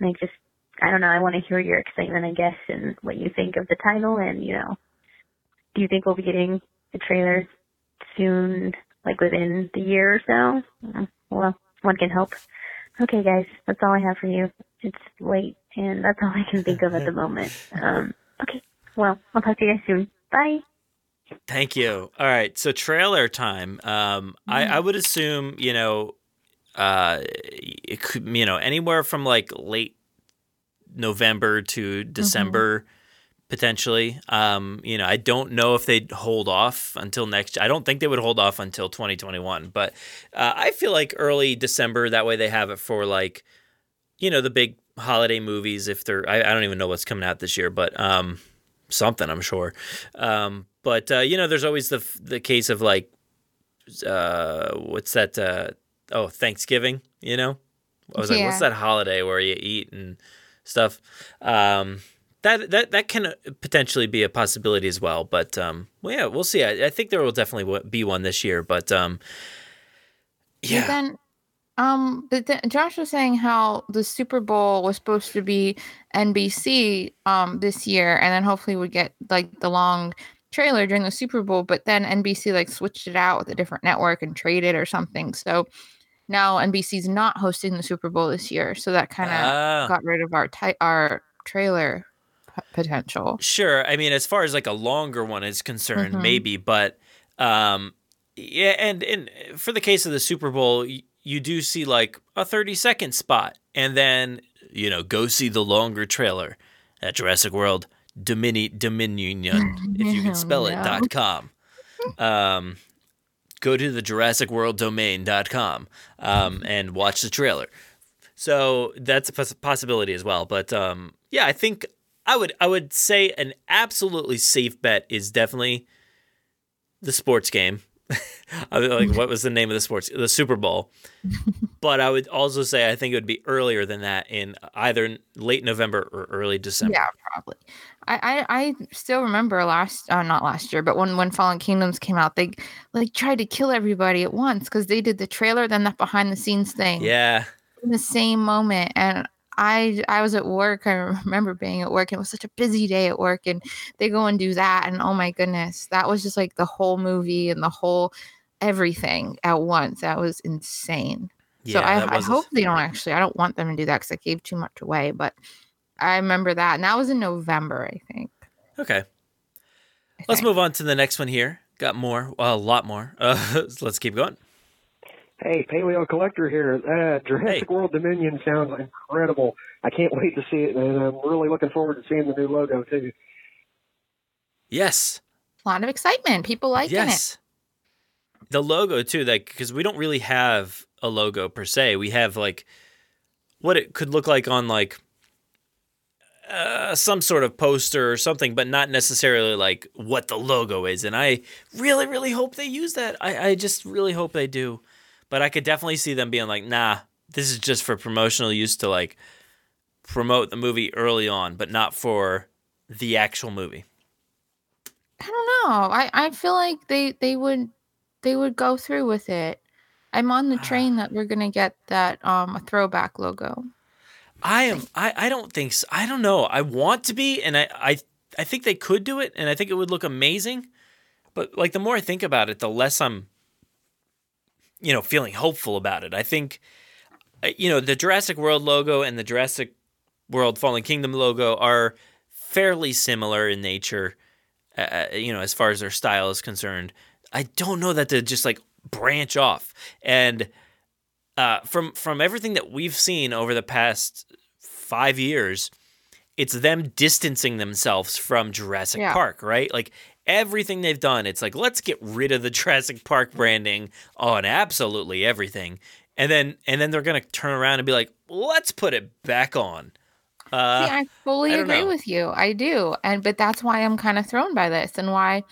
like just, I don't know. I want to hear your excitement, I guess, and what you think of the title. And, you know, do you think we'll be getting the trailer soon, like within the year or so? Mm, Well, one can hope. Okay, guys, that's all I have for you. It's late, and that's all I can think of at the moment. Um, okay, well, I'll talk to you guys soon. Bye. Thank you. All right, so trailer time. Um, I, I would assume you know, uh, it could you know anywhere from like late November to December potentially. Um, you know, I don't know if they'd hold off until next. I don't think they would hold off until 2021, but uh, I feel like early December. That way, they have it for like, you know, the big holiday movies. If they're, I, I don't even know what's coming out this year, but um, something I'm sure. Um, but uh, you know, there's always the the case of like, uh, what's that? Uh, oh, Thanksgiving. You know, I was like, what's that holiday where you eat and stuff? Um, that that that can potentially be a possibility as well. But um, well, yeah, we'll see. I, I think there will definitely be one this year. But um, yeah, then, um, but then Josh was saying how the Super Bowl was supposed to be NBC um this year, and then hopefully we get like the long trailer during the Super Bowl. But then NBC like switched it out with a different network and traded or something. So now NBC's not hosting the Super Bowl this year. So that kind of Ah. got rid of our ti- our trailer p- potential. Sure. I mean, as far as like a longer one is concerned, Mhm. maybe, but um, yeah, and and for the case of the Super Bowl, y- you do see like a thirty second spot, and then you know go see the longer trailer at Jurassic World Domini- Dominion, if you can spell it dot com. Um, go to the Jurassic World domain dot com um, and watch the trailer. So that's a possibility as well. But um, yeah, I think I would I would say an absolutely safe bet is definitely the sports game like, what was the name of the sports? The Super Bowl. but I would also say I think it would be earlier than that in either late November or early December. Yeah, probably. I, I, I still remember last, uh, not last year, but when when Fallen Kingdoms came out, they like tried to kill everybody at once because they did the trailer, then that behind the scenes thing. Yeah. In the same moment, and I I was at work. I remember being at work. And it was such a busy day at work, and they go and do that, and oh my goodness, that was just like the whole movie and the whole everything at once. That was insane. so Yeah, that I, I hope they don't actually. I don't want them to do that because I gave too much away. But I remember that, and that was in November, I think. Okay. Let's move on to the next one here. Got more, well, a lot more. Uh, let's keep going. Hey, Paleo Collector here. Uh, Jurassic World Dominion sounds incredible. I can't wait to see it, and I'm really looking forward to seeing the new logo too. Yes. A lot of excitement. People liking yes. The logo too, like because we don't really have a logo per se. We have like what it could look like on like uh, some sort of poster or something, but not necessarily like what the logo is. And I really, really hope they use that. I, I just really hope they do. But I could definitely see them being like, nah, this is just for promotional use to like promote the movie early on, but not for the actual movie. I don't know. I I feel like they they would they would go through with it. I'm on the train that we're gonna get that um a throwback logo. I am. I, I don't think so. I don't know. I want to be, and I, I I think they could do it, and I think it would look amazing. But like the more I think about it, the less I'm, you know, feeling hopeful about it. I think, uh, you know, the Jurassic World logo and the Jurassic World Fallen Kingdom logo are fairly similar in nature. Uh, you know, as far as their style is concerned, I don't know that to just like branch off and uh, from from everything that we've seen over the past five years, it's them distancing themselves from Jurassic Yeah. Park, right? Like everything they've done, it's like let's get rid of the Jurassic Park branding on absolutely everything, and then and then they're gonna turn around and be like, let's put it back on. Uh, See, I fully I agree know. with you. I do. And but that's why I'm kind of thrown by this and why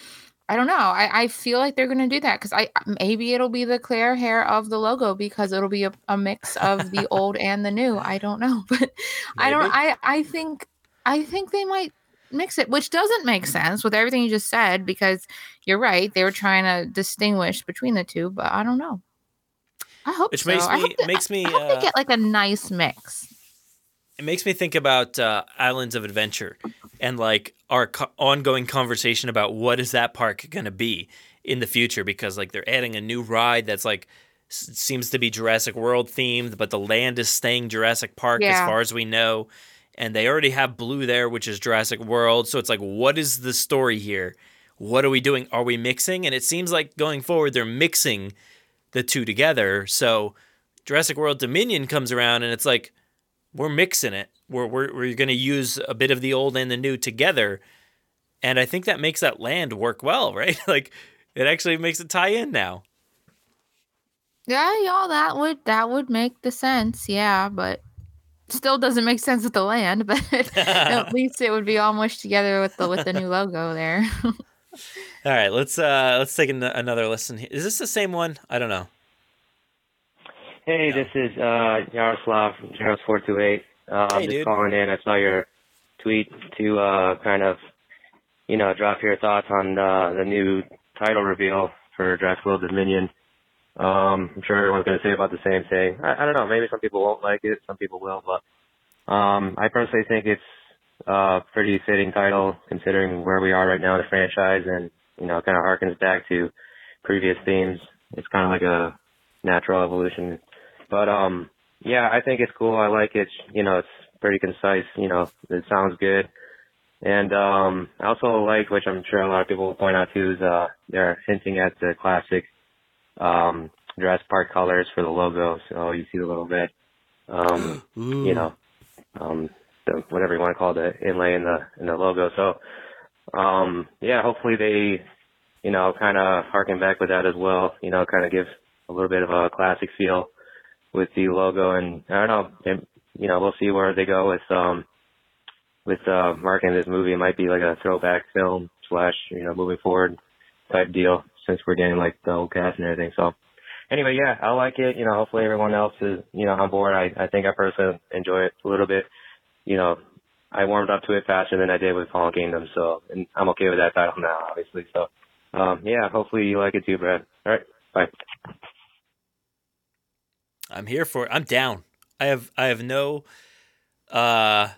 I don't know. I, I feel like they're gonna do that because I maybe it'll be the clear hair of the logo because it'll be a, a mix of the old and the new. I don't know. But I don't I I think I think they might mix it, which doesn't make sense with everything you just said, because you're right. They were trying to distinguish between the two, but I don't know. I hope Which so. makes I me- hope they- makes me, I hope uh, they get like a nice mix. It makes me think about uh, Islands of Adventure and like our co- ongoing conversation about what is that park going to be in the future because like they're adding a new ride that's like s- seems to be Jurassic World themed, but the land is staying Jurassic Park as far as we know, and they already have Blue there, which is Jurassic World. So it's like, what is the story here? What are we doing? Are we mixing? And it seems like going forward, they're mixing the two together. So Jurassic World Dominion comes around, and it's like we're mixing it. We're we're, we're going to use a bit of the old and the new together, and I think that makes that land work well, right? like it actually makes it tie in now. Yeah, yeah, that would that would make the sense. Yeah, but still doesn't make sense with the land. But at least it would be all mushed together with the with the new logo there. All right, let's uh let's take an- another listen. Is this the same one? I don't know. Hey, this is uh, Yaroslav from Jaros428. Uh, I'm Hey, just dude. calling in. I saw your tweet to uh, kind of, you know, drop your thoughts on uh, the new title reveal for World Dominion. Um, I'm sure everyone's going to say about the same thing. I, I don't know. Maybe some people won't like it. Some people will. But um, I personally think it's a pretty fitting title considering where we are right now in the franchise and, you know, kind of harkens back to previous themes. It's kind of like a natural evolution. But um yeah, I think it's cool. I like it. You know, it's pretty concise, you know, it sounds good. And um I also like which I'm sure a lot of people will point out too is uh they're hinting at the classic um Jurassic Park colors for the logo. So you see the little red um you know um the, whatever you want to call the inlay in the in the logo. So um yeah, hopefully they you know kind of harken back with that as well. You know, kind of give a little bit of a classic feel with the logo and I don't know, it, you know, we'll see where they go with um with uh marketing this movie. It might be like a throwback film slash, you know, moving forward type deal. since we're getting like the whole cast and everything. So anyway, yeah, I like it. You know, hopefully everyone else is you know on board. I I think I personally enjoy it a little bit. You know, I warmed up to it faster than I did with Fallen Kingdom, so and I'm okay with that title now, obviously. So um, yeah, hopefully you like it too, Brad. All right, bye. I'm here for it. I'm down. I have I have no uh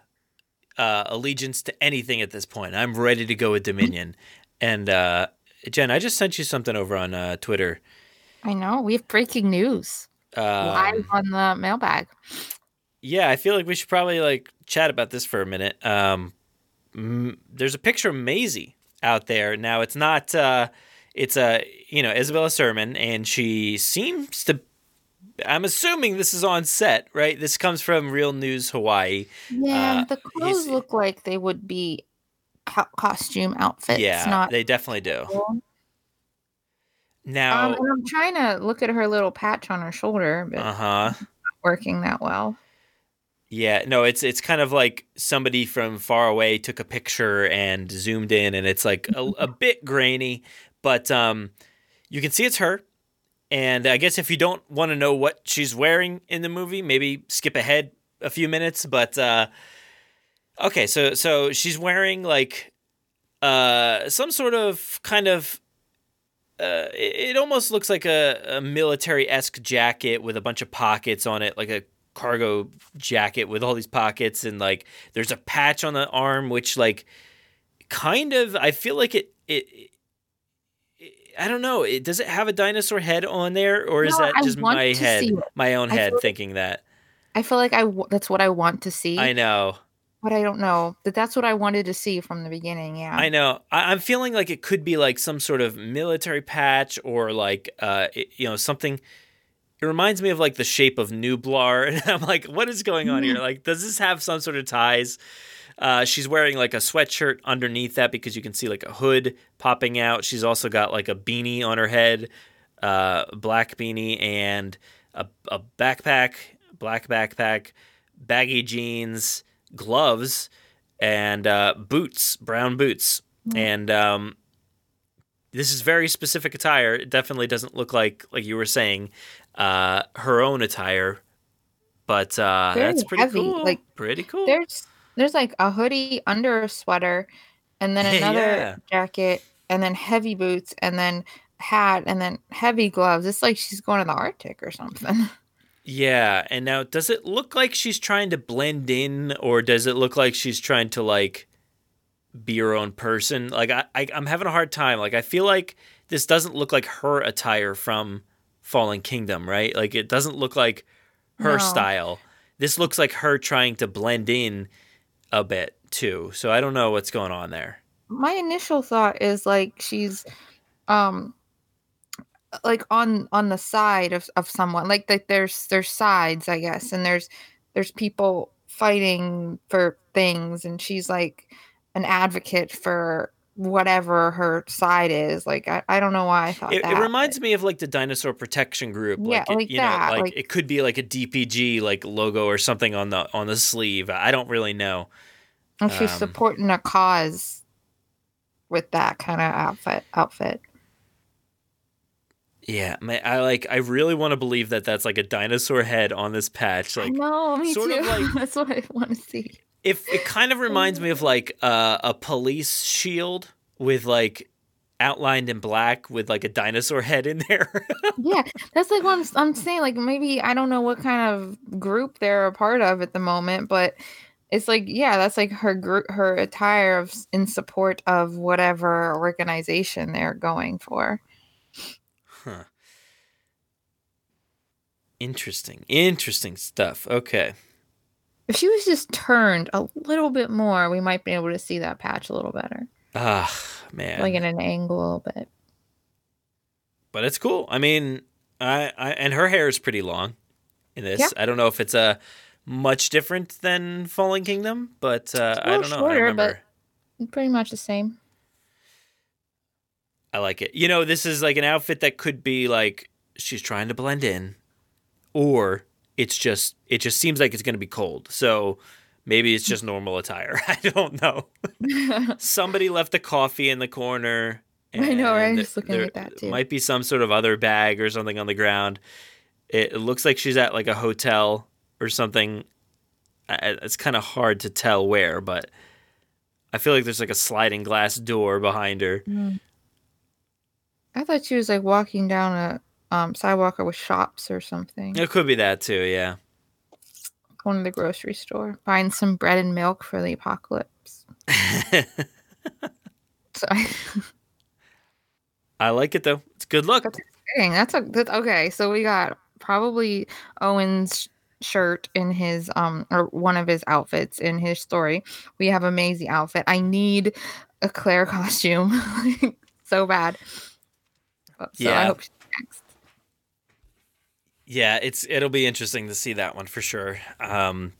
uh allegiance to anything at this point. I'm ready to go with Dominion. And uh Jen, I just sent you something over on uh Twitter. I know. We have breaking news live Um, on the mailbag. yeah, I feel like we should probably like chat about this for a minute. Um m- there's a picture of Maisie out there. Now it's not uh it's a you know, Isabella Sermon and she seems to I'm assuming this is on set, right? This comes from Real News Hawaii. Yeah, Uh, the clothes look like they would be co- costume outfits. yeah, not they definitely do. Um, Now, and I'm trying to look at her little patch on her shoulder, but uh huh. not working that well. Yeah, no, it's it's kind of like somebody from far away took a picture and zoomed in, and it's like a, a bit grainy, but um, you can see it's her. And I guess if you don't want to know what she's wearing in the movie, maybe skip ahead a few minutes. But uh, okay, so so she's wearing like uh, some sort of kind of uh, it, it almost looks like a, a military esque jacket with a bunch of pockets on it, like a cargo jacket with all these pockets, and like there's a patch on the arm, which like kind of I feel like it it. I don't know. It, does it have a dinosaur head on there, or is that I just my head, my own head, like- thinking that? I feel like I w- that's what I want to see. I know. but I don't know. But that's what I wanted to see from the beginning. Yeah, I know. I, I'm feeling like it could be like some sort of military patch or like, uh, it- you know, something. It reminds me of like the shape of Nublar, and I'm like, what is going on here? Like, does this have some sort of ties? Uh, she's wearing like a sweatshirt underneath that because you can see like a hood popping out. She's also got like a beanie on her head, uh, black beanie, and a, a backpack, black backpack, baggy jeans, gloves, and uh, boots, brown boots. And um, this is very specific attire. It definitely doesn't look like, like you were saying, uh, her own attire. But uh, that's pretty heavy, cool. like, pretty cool. There's there's like a hoodie under a sweater, and then another Yeah. jacket, and then heavy boots, and then hat, and then heavy gloves. It's like she's going to the Arctic or something. Yeah, and now does it look like she's trying to blend in, or does it look like she's trying to like be her own person? Like I, I I'm having a hard time. Like I feel like this doesn't look like her attire from Fallen Kingdom, right? Like it doesn't look like her No. style. This looks like her trying to blend in a bit too. So I don't know what's going on there. My initial thought is like she's, um, like on on the side of of someone. Like that there's there's sides, I guess, and there's there's people fighting for things, and she's like an advocate for whatever her side is. Like I, I don't know why I thought It, that. it reminds me of like the dinosaur protection group. Yeah, Like, it, like you know, that, like, like- it could be like a DPG like logo or something on the on the sleeve. I don't really know. And she's Um, supporting a cause with that kind of outfit. Outfit. Yeah, man, I like. I really want to believe that that's like a dinosaur head on this patch. Like, no, me sort too. of like- That's what I want to see. If it kind of reminds me of like uh, a police shield with like outlined in black with like a dinosaur head in there. yeah, that's like what I'm, I'm saying. Like maybe I don't know what kind of group they're a part of at the moment, but it's like yeah, that's like her group, her attire of in support of whatever organization they're going for. huh. Interesting. Interesting stuff. Okay. If she was just turned a little bit more, we might be able to see that patch a little better, Ah, man. like in an angle a little bit. but it's cool. I mean, I, I and her hair is pretty long in this. Yeah. I don't know if it's a much different than Fallen Kingdom, but uh, I don't know. I shorter, remember. but pretty much the same. I like it. You know, this is like an outfit that could be like she's trying to blend in, or it's just it just seems like it's going to be cold. So maybe it's just normal attire. I don't know. Somebody left a coffee in the corner, I know, right? I'm just looking there at that too. Might be some sort of other bag or something on the ground. It, it looks like she's at like a hotel or something. I- It's kind of hard to tell where, but I feel like there's like a sliding glass door behind her. Mm. I thought she was like walking down a um, sidewalk or with shops or something. It could be that too, yeah. Going to the grocery store, buying some bread and milk for the apocalypse. Sorry. I like it though. It's good look. Dang, that's a that, okay. So we got probably Owen's shirt in his um or one of his outfits in his story. We have a Maisie outfit. I need a Claire costume so bad. So I Yeah. hope she's next. Yeah, it's it'll be interesting to see that one for sure. Um,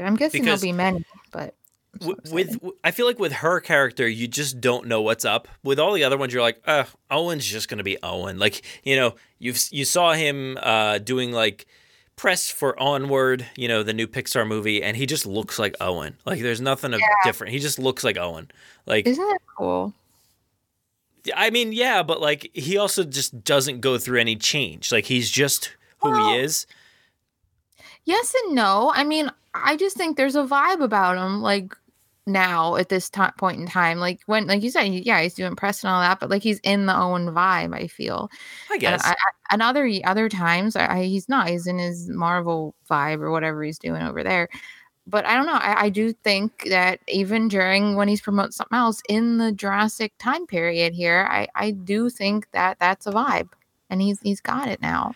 I'm guessing there'll be many, but w- with I feel like with her character, you just don't know what's up. With all the other ones, you're like, uh, Owen's just gonna be Owen. Like you know, you've you saw him uh, doing like press for Onward, you know, the new Pixar movie, and he just looks like Owen. Like there's nothing Yeah. different. He just looks like Owen. Like isn't that cool? I mean, yeah, but like he also just doesn't go through any change. Like he's just who he is. Yes and no. I mean, I just think there's a vibe about him, like now at this ti point in time. Like when, like you said, he- yeah, he's doing press and all that, but like he's in the Owen vibe. I feel. I And, guess. I, I, and other other times, I, I, he's not. He's in his Marvel vibe or whatever he's doing over there. But I don't know. I, I do think that even during when he's promoting something else in the Jurassic time period here, I, I do think that that's a vibe, and he's he's got it now.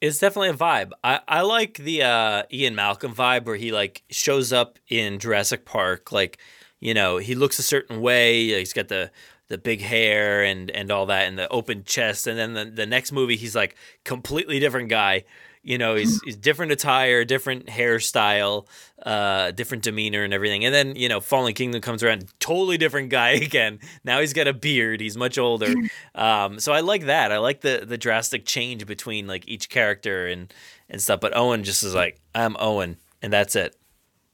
It's definitely a vibe. I, I like the uh, Ian Malcolm vibe where he like shows up in Jurassic Park, like you know he looks a certain way. He's got the the big hair and and all that, and the open chest. And then the, the next movie, he's like completely different guy. You know, he's he's different attire, different hairstyle, uh, different demeanor, and everything. And then you know, Fallen Kingdom comes around, totally different guy again. Now he's got a beard. He's much older. Um, so I like that. I like the the drastic change between like each character and and stuff. But Owen just is like, I'm Owen, and that's it.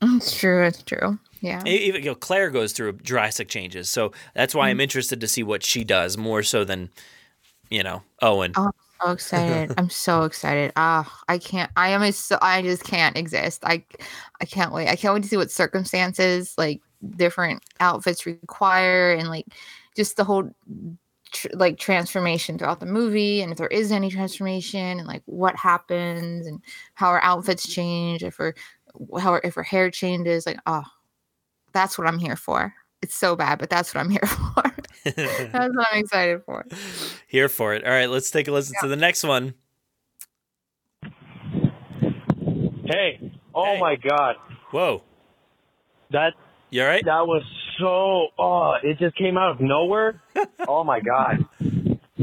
It's true. It's true. Yeah. Even you know, Claire goes through drastic changes, so that's why I'm interested to see what she does more so than you know Owen. Oh, so excited. I'm so excited. Ah, I can't. I am so. I just can't exist. I, I can't wait. I can't wait to see what circumstances like different outfits require and like just the whole tr- like transformation throughout the movie and if there is any transformation and like what happens and how our outfits change if her how her, if her hair changes like oh that's what i'm here for it's so bad but that's what i'm here for that's what i'm excited for Here for it. All right, let's take a listen to the next one. Hey, oh my God. Whoa. That you all right? That was so oh, it just came out of nowhere. oh my God.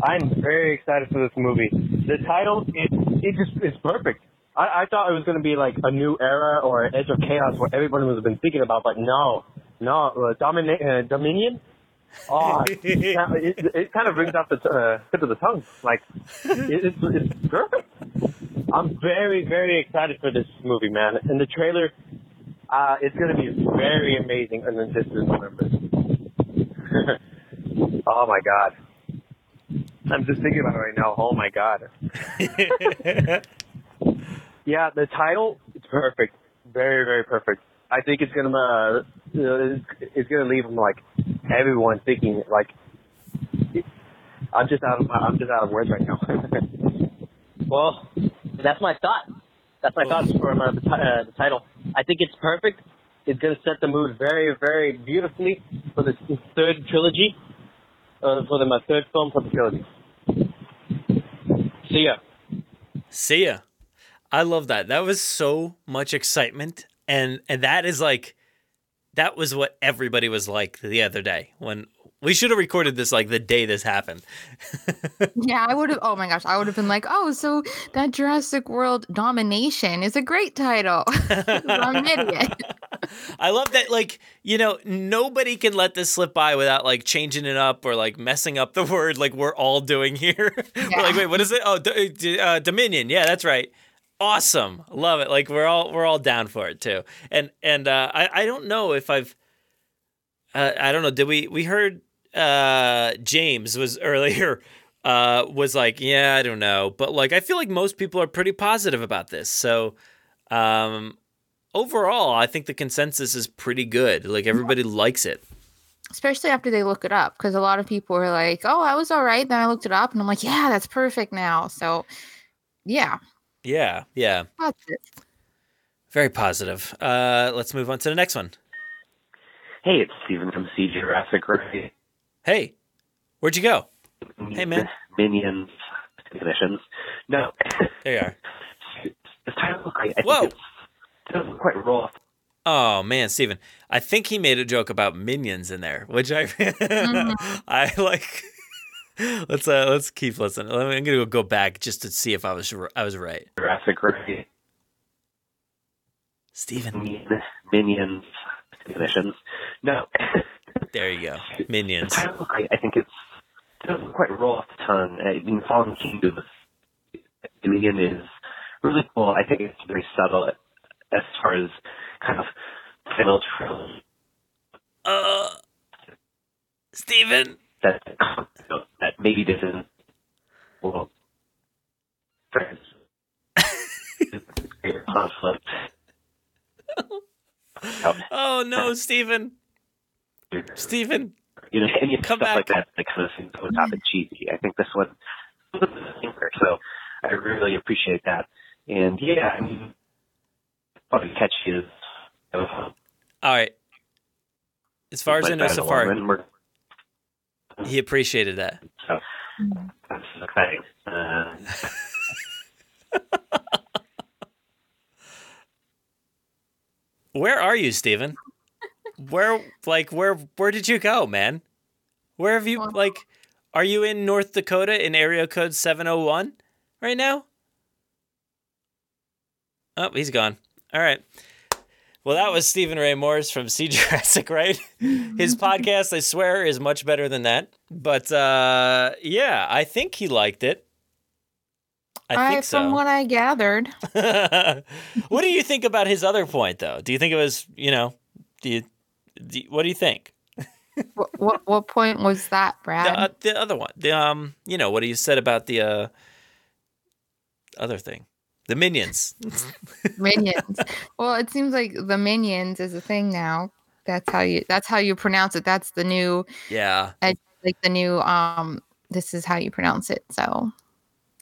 I'm very excited for this movie. The title, it it just is perfect. I, I thought it was gonna be like a new era or an Edge of Chaos, what everybody was been thinking about, but no, no, uh, Domina- uh, Dominion. Oh, it, it, it kind of brings out the t- uh, tip of the tongue. Like, it, it's, it's perfect. I'm very, very excited for this movie, man. And the trailer, uh, it's gonna be very amazing. And then this is November. oh my god. I'm just thinking about it right now. Oh my god. yeah, the title, it's perfect. Very, very perfect. I think it's gonna, uh, you know, it's, it's gonna leave like everyone thinking like, I'm just out of my, I'm just out of words right now. Well, that's my thought. That's my thoughts for uh, the, uh, the title. I think it's perfect. It's going to set the mood very, very beautifully for the third trilogy, uh, for the my third film for the trilogy. See ya. See ya. I love that. That was so much excitement, and and that is like, that was what everybody was like the other day when we should have recorded this like the day this happened. Yeah, I would have. Oh my gosh, I would have been like, oh, so that Jurassic World domination is a great title. I'm an idiot. I love that, like, you know, nobody can let this slip by without like changing it up or like messing up the word like we're all doing here. we're like, wait, what is it? Oh, D- D- uh, Dominion. Yeah, that's right. Awesome. Love it. Like we're all we're all down for it too. And and uh, I I don't know if I've uh, I don't know. Did we we heard uh, James was earlier uh, was like, yeah, I don't know, but like I feel like most people are pretty positive about this. So um, overall, I think the consensus is pretty good. Like everybody likes it. Especially after they look it up, because a lot of people were like, "Oh, I was all right." Then I looked it up, and I'm like, "Yeah, that's perfect now." So, yeah, Yeah, yeah, positive. very positive. Uh, let's move on to the next one. Hey, it's Steven from C Jurassic Ray. Hey, where'd you go? Hey, man. Minions missions. No. There you are. This title, I, I think Whoa. it's, it doesn't quite roll off Oh man, Steven. I think he made a joke about minions in there, which I I like. Let's uh let's keep listening. Let me- I'm gonna go back just to see if I was I was right. Jurassic Ray. Steven. Minions. No. There you go. Minions. I, I think it's it doesn't quite roll off the tongue. Uh, in Fallen Kingdom, Minion is really cool. I think it's very subtle as far as kind of final trilogy Uh, Steven. That that maybe doesn't well friends conflict. Oh no, Stephen. Stephen. You know, any Come stuff back. like that that kind of seems over the top and cheesy. I think this one was a thinker, so I really appreciate that. And yeah, I mean, probably catchy is. Uh, All right. As far as I know so far, And we're, he appreciated that. so that's exciting. Uh, Where are you, Stephen? Where like where where did you go, man? Where have you like are you in North Dakota in area code 701 right now? Oh, he's gone. All right. Well, that was Stephen Ray Morris from Sea Jurassic, right? His podcast, I swear, is much better than that. But uh, yeah, I think he liked it. I think From so. what I gathered, what do you think about his other point, though? Do you think it was, you know, do you, do you- what do you think? what, what what point was that, Brad? The, uh, the other one, the um, you know, what do you said about the uh, other thing, the minions. minions. well, it seems like the minions is a thing now. That's how you. That's how you pronounce it. That's the new. yeah, Like the new. Um. This is how you pronounce it. So,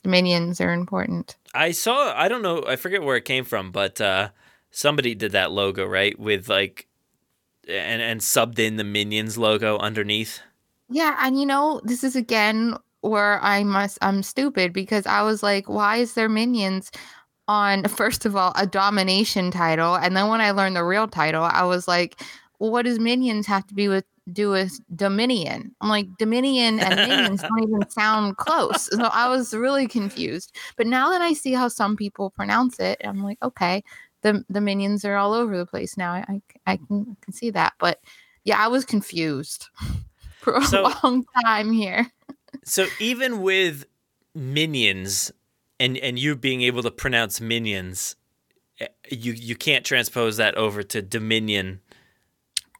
minions are important. I saw. I don't know. I forget where it came from, but uh, somebody did that logo right with like, and and subbed in the minions logo underneath. Yeah, and you know, this is again where I must I'm stupid because I was like, why is there minions on first of all a domination title? And then when I learned the real title, I was like, well, what does minions have to be with do with Dominion? I'm like, Dominion and minions don't even sound close. So I was really confused. But now that I see how some people pronounce it, I'm like, okay, the the minions are all over the place now. I I, I can can see that. But yeah, I was confused for a So- long time here. So even with minions, and and you being able to pronounce minions, eh, you you can't transpose that over to Dominion.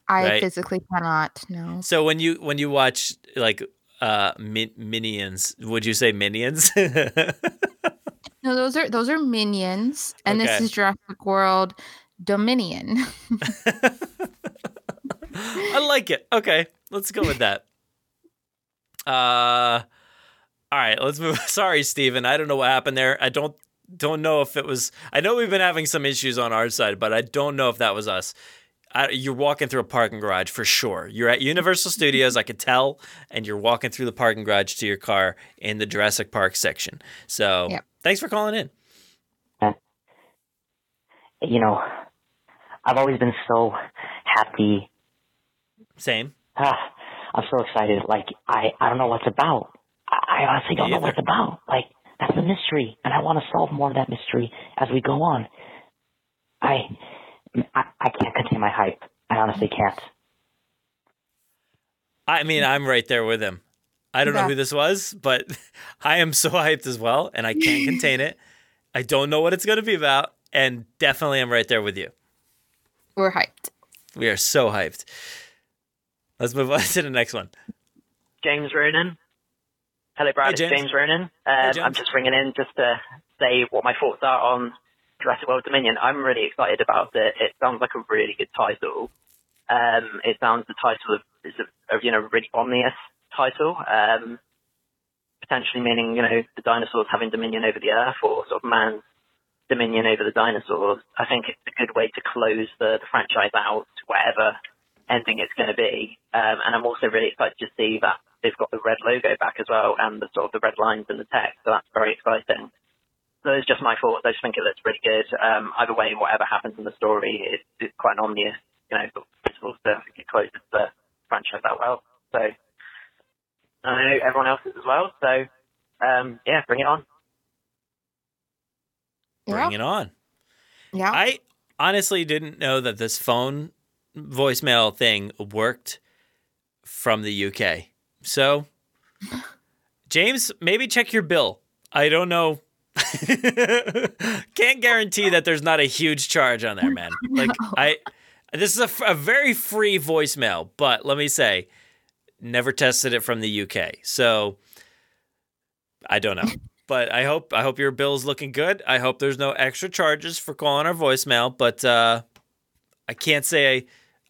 I Right. physically cannot. No. So when you when you watch like uh min- minions, would you say minions? No, those are those are minions, and this is Jurassic World Dominion. I like it. Okay, let's go with that. Uh, all right, let's move. Sorry, Steven. I don't know what happened there. I don't don't know if it was. I know we've been having some issues on our side, but I don't know if that was us. I, you're walking through a parking garage for sure. You're at Universal Studios, I could tell, and you're walking through the parking garage to your car in the Jurassic Park section. So, Yep. thanks for calling in. you know, I've always been so happy. Same. Ah, I'm so excited. Like I, I don't know what's about. I, I honestly don't know what it's about. Like that's a mystery, and I want to solve more of that mystery as we go on. I, I, I can't contain my hype. I honestly can't. I mean, I'm right there with him. I don't know who this was, but I am so hyped as well, and I can't contain it. I don't know what it's going to be about, and definitely I'm right there with you. We're hyped. We are so hyped. Let's move on to the next one. James Ronan. Hello, Brad. Hey, it's James. James Ronan. Um, James. I'm just ringing in just to say what my thoughts are on Jurassic World Dominion. I'm really excited about it. It sounds like a really good title. Um, it sounds the title of, is a, a you know really ominous title. Um, potentially meaning you know the dinosaurs having dominion over the Earth or sort of man's dominion over the dinosaurs. I think it's a good way to close the, the franchise out, whatever ending it's going to be. Um, and I'm also really excited to see that they've got the red logo back as well and the sort of the red lines in the text. So that's very exciting. So it's just my thoughts. I just think it looks really good. Um, either way, whatever happens in the story, it's, it's quite an obvious, you know, sort of principle to get closes the franchise out well. So I know everyone else is as well. So um, yeah, bring it on. Bring it on. Yeah. I honestly didn't know that this phone voicemail thing worked from the UK. So, James, maybe check your bill. I don't know. Can't guarantee that there's not a huge charge on there, man. Like I, this is a very free voicemail, but let me say, never tested it from the UK, so I don't know. But I hope I hope your bill's looking good. I hope there's no extra charges for calling our voicemail, but uh, I can't say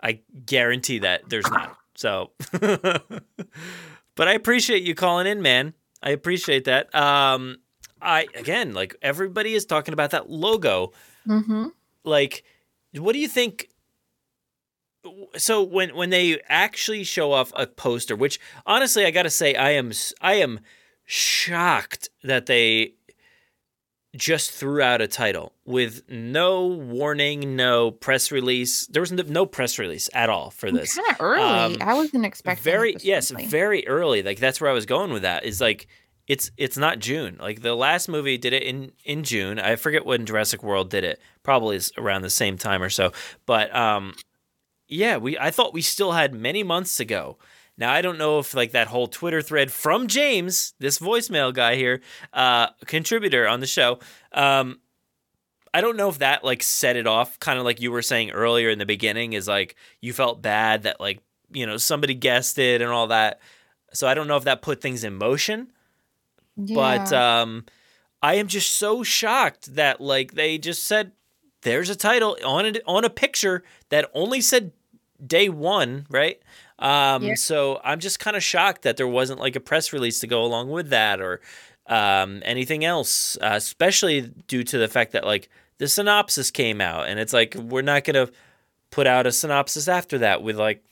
I, I guarantee that there's not. So, but I appreciate you calling in, man. I appreciate that. Um, I again, like everybody is talking about that logo. Mm-hmm. Like, what do you think? So when when they actually show off a poster, which honestly I got to say I am I am shocked that they just threw out a title with no warning, no press release. There was no, press release at all for this. Kind of early. Um, I wasn't expecting. very yes, very early. Like that's where I was going with that. Is like it's it's not June. Like the last movie did it in in June. I forget when Jurassic World did it. Probably is around the same time or so. But um, yeah, we I thought we still had many months to go. Now I don't know if like that whole Twitter thread from James, this voicemail guy here, uh, contributor on the show. Um, I don't know if that like set it off, kind of like you were saying earlier in the beginning, is like you felt bad that like you know somebody guessed it and all that. So I don't know if that put things in motion, but Yeah. um, I am just so shocked that like they just said there's a title on it on a picture that only said day one, right? Um, Yeah. so I'm just kind of shocked that there wasn't like a press release to go along with that or um, anything else, uh, especially due to the fact that like the synopsis came out and it's like we're not gonna put out a synopsis after that with like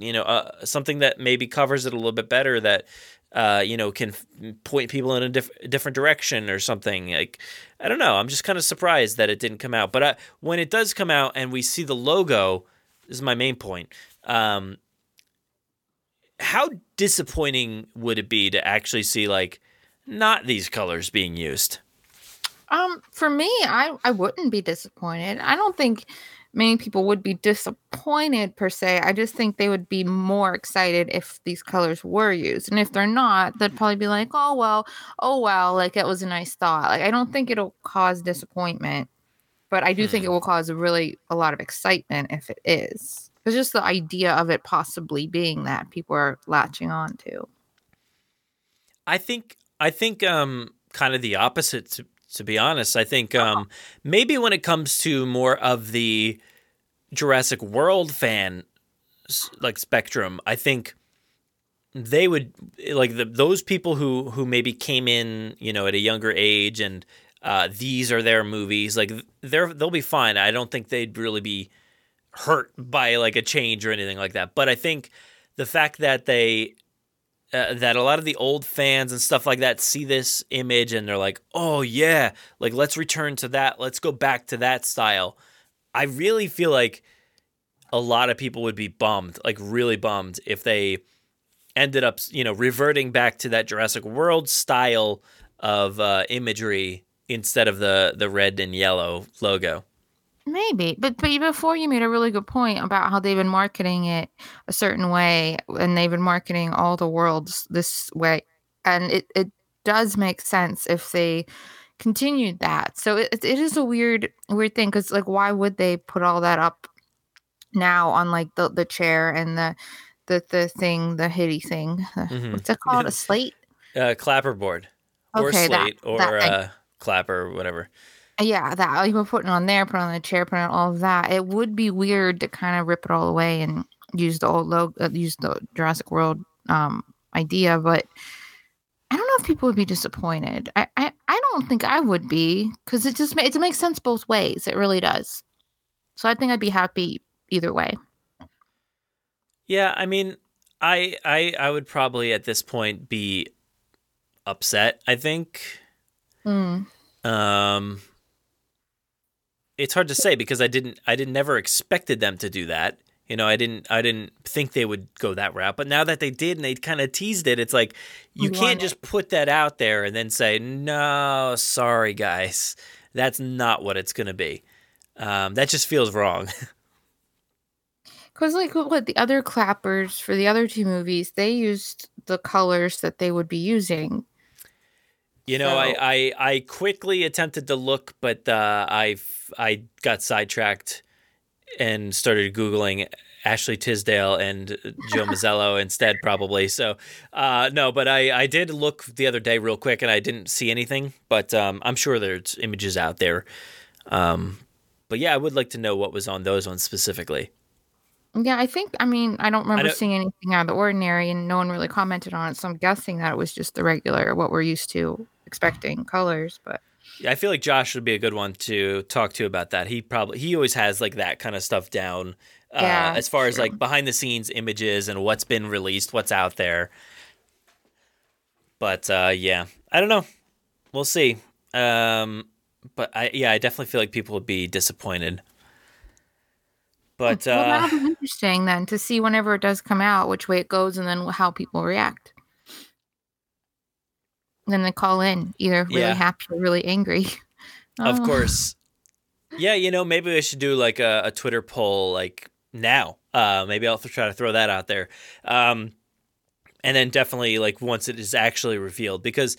you know uh, something that maybe covers it a little bit better that uh, you know can f- point people in a diff- different direction or something like i don't know i'm just kind of surprised that it didn't come out but uh, when it does come out and we see the logo this is my main point um, how disappointing would it be to actually see like not these colors being used Um, for me, I I wouldn't be disappointed. I don't think many people would be disappointed per se. I just think they would be more excited if these colors were used. And if they're not, they'd probably be like, "Oh well, oh well, like it was a nice thought." Like I don't think it'll cause disappointment, but I do think it will cause really a lot of excitement if it is. It's just the idea of it possibly being that people are latching on to. I think I think um kind of the opposite to, to be honest. I think um maybe when it comes to more of the Jurassic World fan like spectrum, I think they would like the those people who who maybe came in, you know, at a younger age and uh these are their movies, like they're they'll be fine. I don't think they'd really be hurt by like a change or anything like that. But I think the fact that they uh, that a lot of the old fans and stuff like that see this image and they're like, "Oh yeah, like let's return to that. Let's go back to that style." I really feel like a lot of people would be bummed, like really bummed if they ended up, you know, reverting back to that Jurassic World style of uh, imagery instead of the the red and yellow logo. Maybe, but but before you made a really good point about how they've been marketing it a certain way, and they've been marketing all the worlds this way, and it it does make sense if they continued that. So it it is a weird weird thing because like why would they put all that up now on like the the chair and the the the thing, the hitty thing. Mhm. What's it called? A slate? Uh, clapperboard or Okay, that- slate or that- uh, clapper or whatever. Yeah, that you were putting on there, put on the chair, put on all of that. It would be weird to kind of rip it all away and use the old logo, uh, use the Jurassic World um idea, but I don't know if people would be disappointed. I I, I don't think I would be because it just ma- it makes sense both ways. It really does. So I think I'd be happy either way. Yeah, I mean, I I I would probably at this point be upset. I think. Mm. Um, it's hard to say because I didn't I didn't never expected them to do that. You know, I didn't I didn't think they would go that route. But now that they did and they kind of teased it, it's like you can't want just put that out there and then say, "No, sorry guys. That's not what it's going to be." Um, that just feels wrong. Because like what the other clappers for the other two movies, they used the colors that they would be using. You know, I, I I quickly attempted to look, but uh, I I got sidetracked and started googling Ashley Tisdale and Joe Mazzello instead, probably. So uh, no, but I I did look the other day real quick, and I didn't see anything. But um, I'm sure there's images out there. Um, but yeah, I would like to know what was on those ones specifically. Yeah, I think. I mean, I don't remember don't- seeing anything out of the ordinary, and no one really commented on it. So I'm guessing that it was just the regular, what we're used to expecting colors. But Yeah, I feel like Josh would be a good one to talk to about that. He probably he always has like that kind of stuff down. Uh, Yeah, as far as like behind the scenes images and what's been released, what's out there. But uh, yeah, I don't know. We'll see. Um, but I yeah, I definitely feel like people would be disappointed. But well, uh, that'll be interesting then to see whenever it does come out, which way it goes, and then how people react. Then they call in either really Yeah. happy or really angry. Of Oh. course. Yeah, you know, maybe we should do like a, a Twitter poll like now. Uh, maybe I'll try to throw that out there. Um, and then definitely like once it is actually revealed because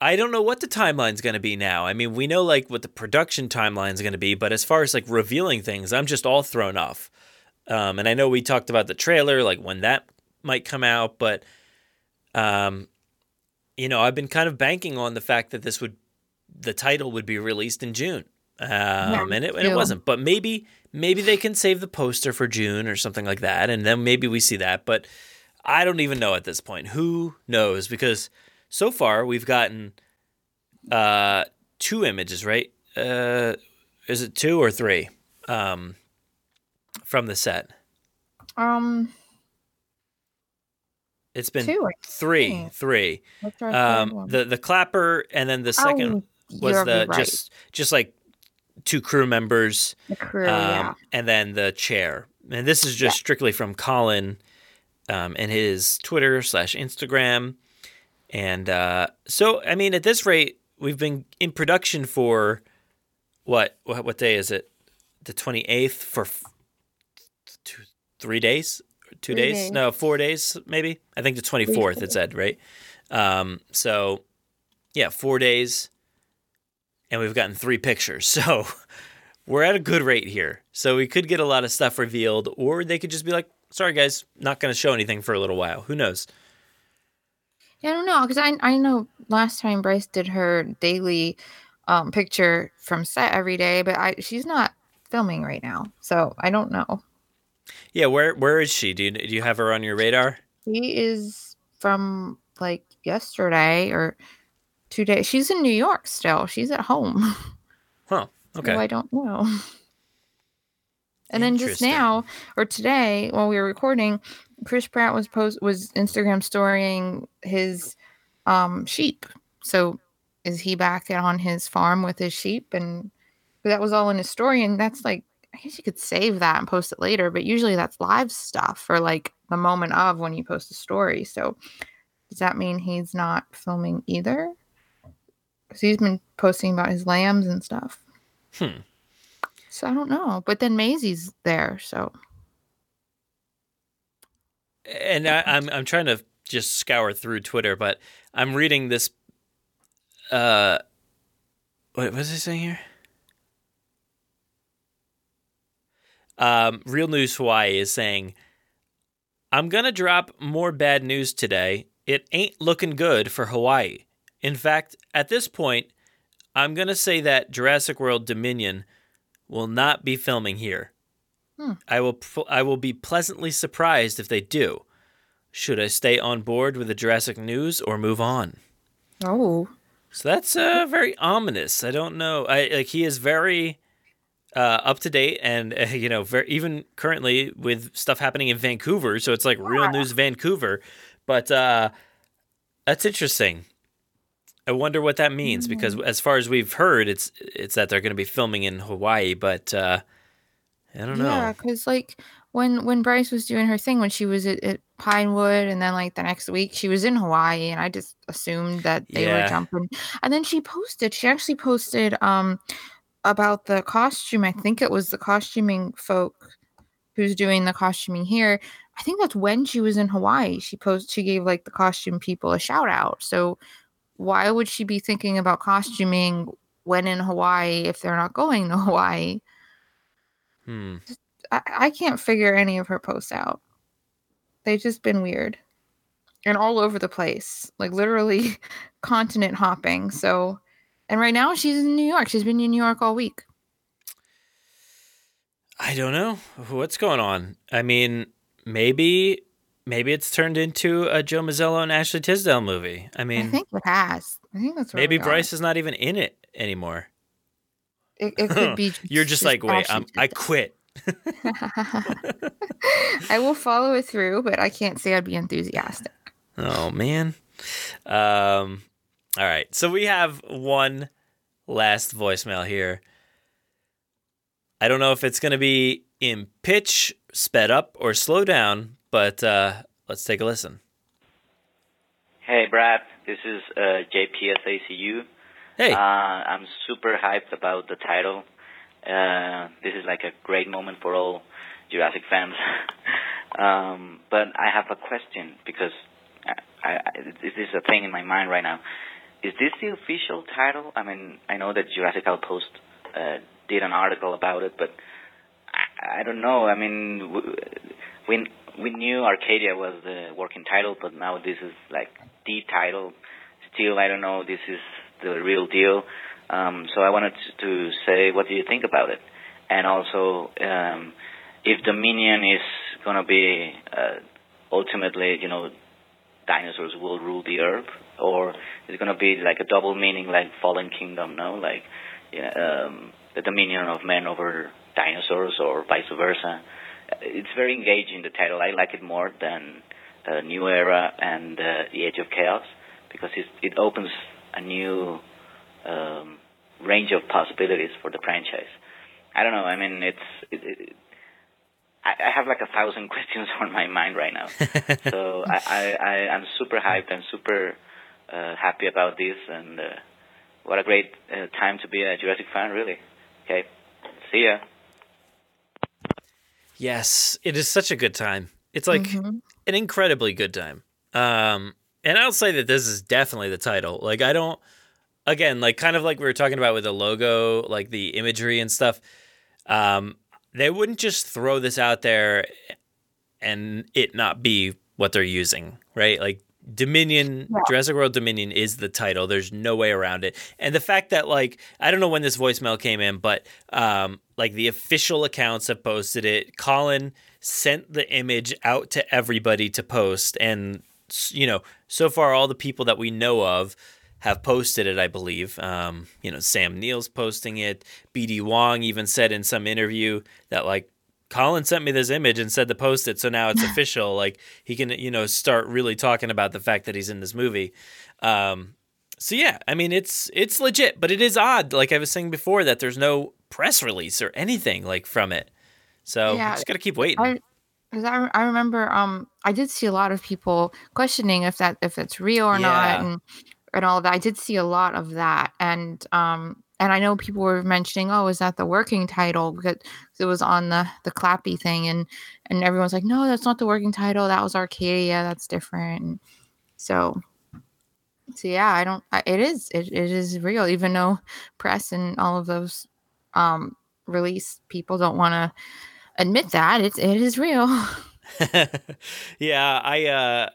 I don't know what the timeline's going to be now. I mean, we know like what the production timeline's going to be, but as far as like revealing things, I'm just all thrown off. Um, and I know we talked about the trailer, like when that might come out, but um, you know, I've been kind of banking on the fact that this would the title would be released in June. Um, and it and it wasn't. But maybe maybe they can save the poster for June or something like that, and then maybe we see that. But I don't even know at this point. Who knows? Because so far we've gotten uh, two images, right? Uh, is it two or three um, from the set? Um, It's been Two, three, think. three. What's our third Um, the the clapper, and then the second Oh, was the right. just just like two crew members. The crew, um, yeah. and then the chair. And this is just strictly from Colin um, and his Twitter slash Instagram. And uh, so, I mean, at this rate, we've been in production for what? What, what day is it? The twenty eighth for f- two, three days, two Three days? No, four days maybe. I think the twenty fourth. It said right. Um, so yeah, four days, and we've gotten three pictures. So we're at a good rate here. So we could get a lot of stuff revealed, or they could just be like, "Sorry, guys, not going to show anything for a little while." Who knows? Yeah, I don't know because I I know last time Bryce did her daily um picture from set every day, but I she's not filming right now, so I don't know. Yeah, where where is she? Do you, do you have her on your radar? She is from like yesterday or two days. She's in New York still. She's at home. Huh. Okay. So I don't know. And then just now or today while we were recording, Chris Pratt was post was Instagram storying his um sheep. So is he back on his farm with his sheep? And that was all in his story, and that's like I guess you could save that and post it later, but usually that's live stuff or like the moment of when you post a story. So does that mean he's not filming either? Because he's been posting about his lambs and stuff. Hmm. So I don't know. But then Maisie's there, so And I, I'm I'm trying to just scour through Twitter, but I'm reading this. Uh, what is it saying here? Um, Real News Hawaii is saying, I'm going to drop more bad news today. It ain't looking good for Hawaii. In fact, at this point, I'm going to say that Jurassic World Dominion will not be filming here. Hmm. I will I will be pleasantly surprised if they do. Should I stay on board with the Jurassic news or move on? Oh. So that's uh, very ominous. I don't know. I like he is very uh, up to date, and uh, you know, very, even currently with stuff happening in Vancouver. So it's like real news Vancouver. But uh, that's interesting. I wonder what that means because as far as we've heard, it's it's that they're going to be filming in Hawaii, but uh, I don't know. Yeah, because like when when Bryce was doing her thing when she was at, at Pinewood, and then like the next week she was in Hawaii, and I just assumed that they Yeah. were jumping. And then she posted. She actually posted um about the costume. I think it was the costuming folk who's doing the costuming here. I think that's when she was in Hawaii. She posted. She gave like the costume people a shout out. So why would she be thinking about costuming when in Hawaii if they're not going to Hawaii? Hmm. I, I can't figure any of her posts out. They've just been weird and all over the place, like literally continent hopping. So, and right now she's in New York. She's been in New York all week. I don't know what's going on. I mean, maybe maybe it's turned into a Joe Mazzello and Ashley Tisdale movie. I mean, I think it has. I think that's maybe. Bryce is not even in it anymore. It, it could be. You're just, like, wait, I'm, I quit. I will follow it through, but I can't say I'd be enthusiastic. Oh man. Um all right. So we have one last voicemail here. I don't know if it's going to be in pitch, sped up or slow down, but uh let's take a listen. Hey, Brad. This is uh, JPSACU. Hey. Uh, I'm super hyped about the title. Uh, this is like a great moment for all Jurassic fans. um, but I have a question because I, I, this is a thing in my mind right now. Is this the official title? I mean, I know that Jurassic Post uh, did an article about it, but I, I don't know. I mean, we we knew Arcadia was the working title, but now this is like the title. Still, I don't know. This is the real deal. Um, so I wanted to, to say, what do you think about it? And also, um, if Dominion is going to be uh, ultimately, you know, dinosaurs will rule the earth, or is it going to be like a double meaning, like Fallen Kingdom? No, like yeah, um, the dominion of men over dinosaurs, or vice versa. It's very engaging. The title, I like it more than uh, New Era and uh, The Age of Chaos because it it opens a new um, range of possibilities for the franchise. I don't know. I mean, it's it, it, I, I have like a thousand questions on my mind right now. so I, I, I I'm super hyped and super happy about this, and uh, what a great uh, time to be a Jurassic fan, really. Okay, see ya. Yes, it is such a good time. It's like Mhm. an incredibly good time. Um, and I'll say that this is definitely the title. Like, I don't, again, like kind of like we were talking about with the logo, like the imagery and stuff. Um, they wouldn't just throw this out there and it not be what they're using, right? Like Dominion, Yeah. Jurassic World Dominion is the title. There's no way around it. And the fact that like I don't know when this voicemail came in, but um like the official accounts have posted it. Colin sent the image out to everybody to post and you know, so far all the people that we know of have posted it, I believe. Um, you know, Sam Neill's posting it. BD Wong even said in some interview that like Colin sent me this image and said to post it, so now it's official. Like he can, you know, start really talking about the fact that he's in this movie. Um, so yeah, I mean it's it's legit, but it is odd, like I was saying before, that there's no press release or anything like from it. So Yeah, just gotta keep waiting. I, I, I remember um I did see a lot of people questioning if that if it's real or not and and all that. I did see a lot of that and um and I know people were mentioning oh is that the working title? Because it was on the the clappy thing and and everyone's like no that's not the working title. That was Arcadia. That's different. So so yeah I don't it is it, it is real even though press and all of those um release people don't want to admit that it's it is real. yeah, I uh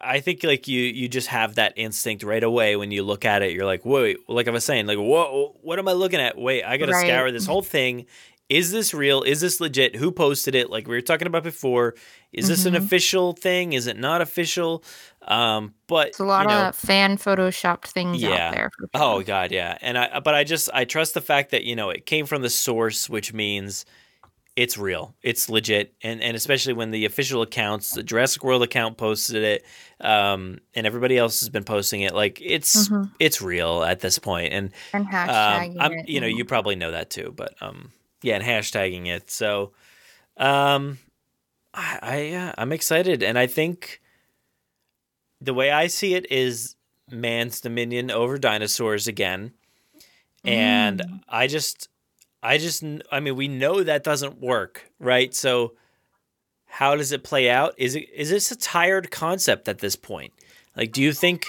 I think like you you just have that instinct right away when you look at it. You're like, wait, like I was saying, like, whoa, what am I looking at? Wait, I gotta Right. scour this whole thing. Is this real? Is this legit? Who posted it? Like we were talking about before. Is this an Mhm. official thing? Is it not official? Um, but It's a lot you know, of fan photoshopped things yeah. out there. For Oh god, yeah. And I but I just I trust the fact that, you know, it came from the source, which means it's real. It's legit. And and especially when the official accounts, the Jurassic World account posted it, um, and everybody else has been posting it, like it's Mhm. it's real at this point. And And um, I'm, it, you know, you probably know that too, but um yeah, and hashtagging it. So um I, I uh, I'm excited and I think the way I see it is man's dominion over dinosaurs again. And Mm. I just I just I mean we know that doesn't work, right? So how does it play out? Is it is this a tired concept at this point? Like do you think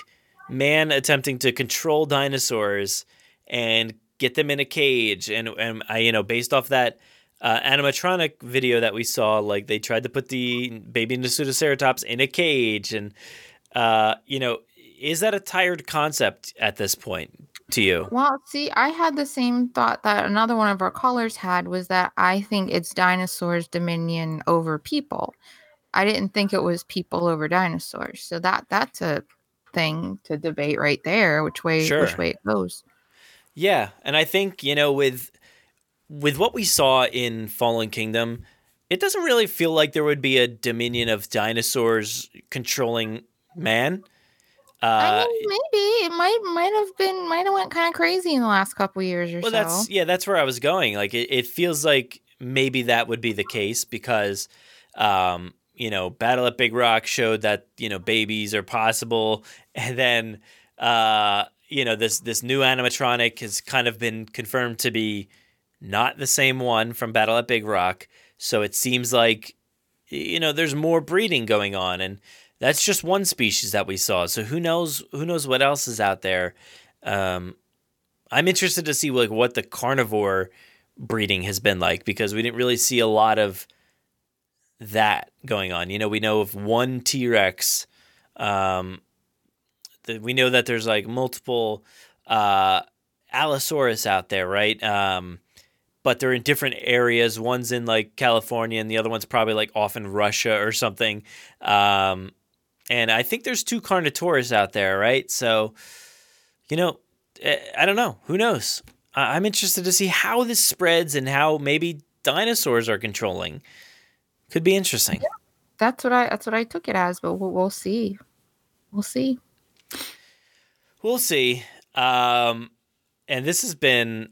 man attempting to control dinosaurs and get them in a cage and and I you know based off that uh, animatronic video that we saw, like they tried to put the baby Nasutoceratops in a cage, and uh, you know, is that a tired concept at this point to you? Well, see, I had the same thought that another one of our callers had was that I think it's dinosaurs' dominion over people. I didn't think it was people over dinosaurs. So that that's a thing to debate right there, which way Sure. which way it goes. Yeah, and I think you know with with what we saw in Fallen Kingdom, it doesn't really feel like there would be a dominion of dinosaurs controlling man. Uh, I mean, maybe it might might have been might have went kind of crazy in the last couple years or so. well, so. that's yeah, that's where I was going. Like it, it feels like maybe that would be the case because, um, you know, Battle at Big Rock showed that you know babies are possible, and then uh, you know this this new animatronic has kind of been confirmed to be not the same one from Battle at Big Rock. So it seems like you know there's more breeding going on, and that's just one species that we saw. So who knows? Who knows what else is out there? Um, I'm interested to see like what the carnivore breeding has been like because we didn't really see a lot of that going on. You know, we know of one T Rex. Um, we know that there's like multiple uh, Allosaurus out there, right? Um, but they're in different areas. One's in like California, and the other one's probably like off in Russia or something. Um, and I think there's two Carnotaurus out there, right? So, you know, eh, I don't know. Who knows? I'm interested to see how this spreads and how maybe dinosaurs are controlling. Could be interesting. that's what I that's what I took it as, but we'll, we'll see. We'll see. We'll see. Um, and this has been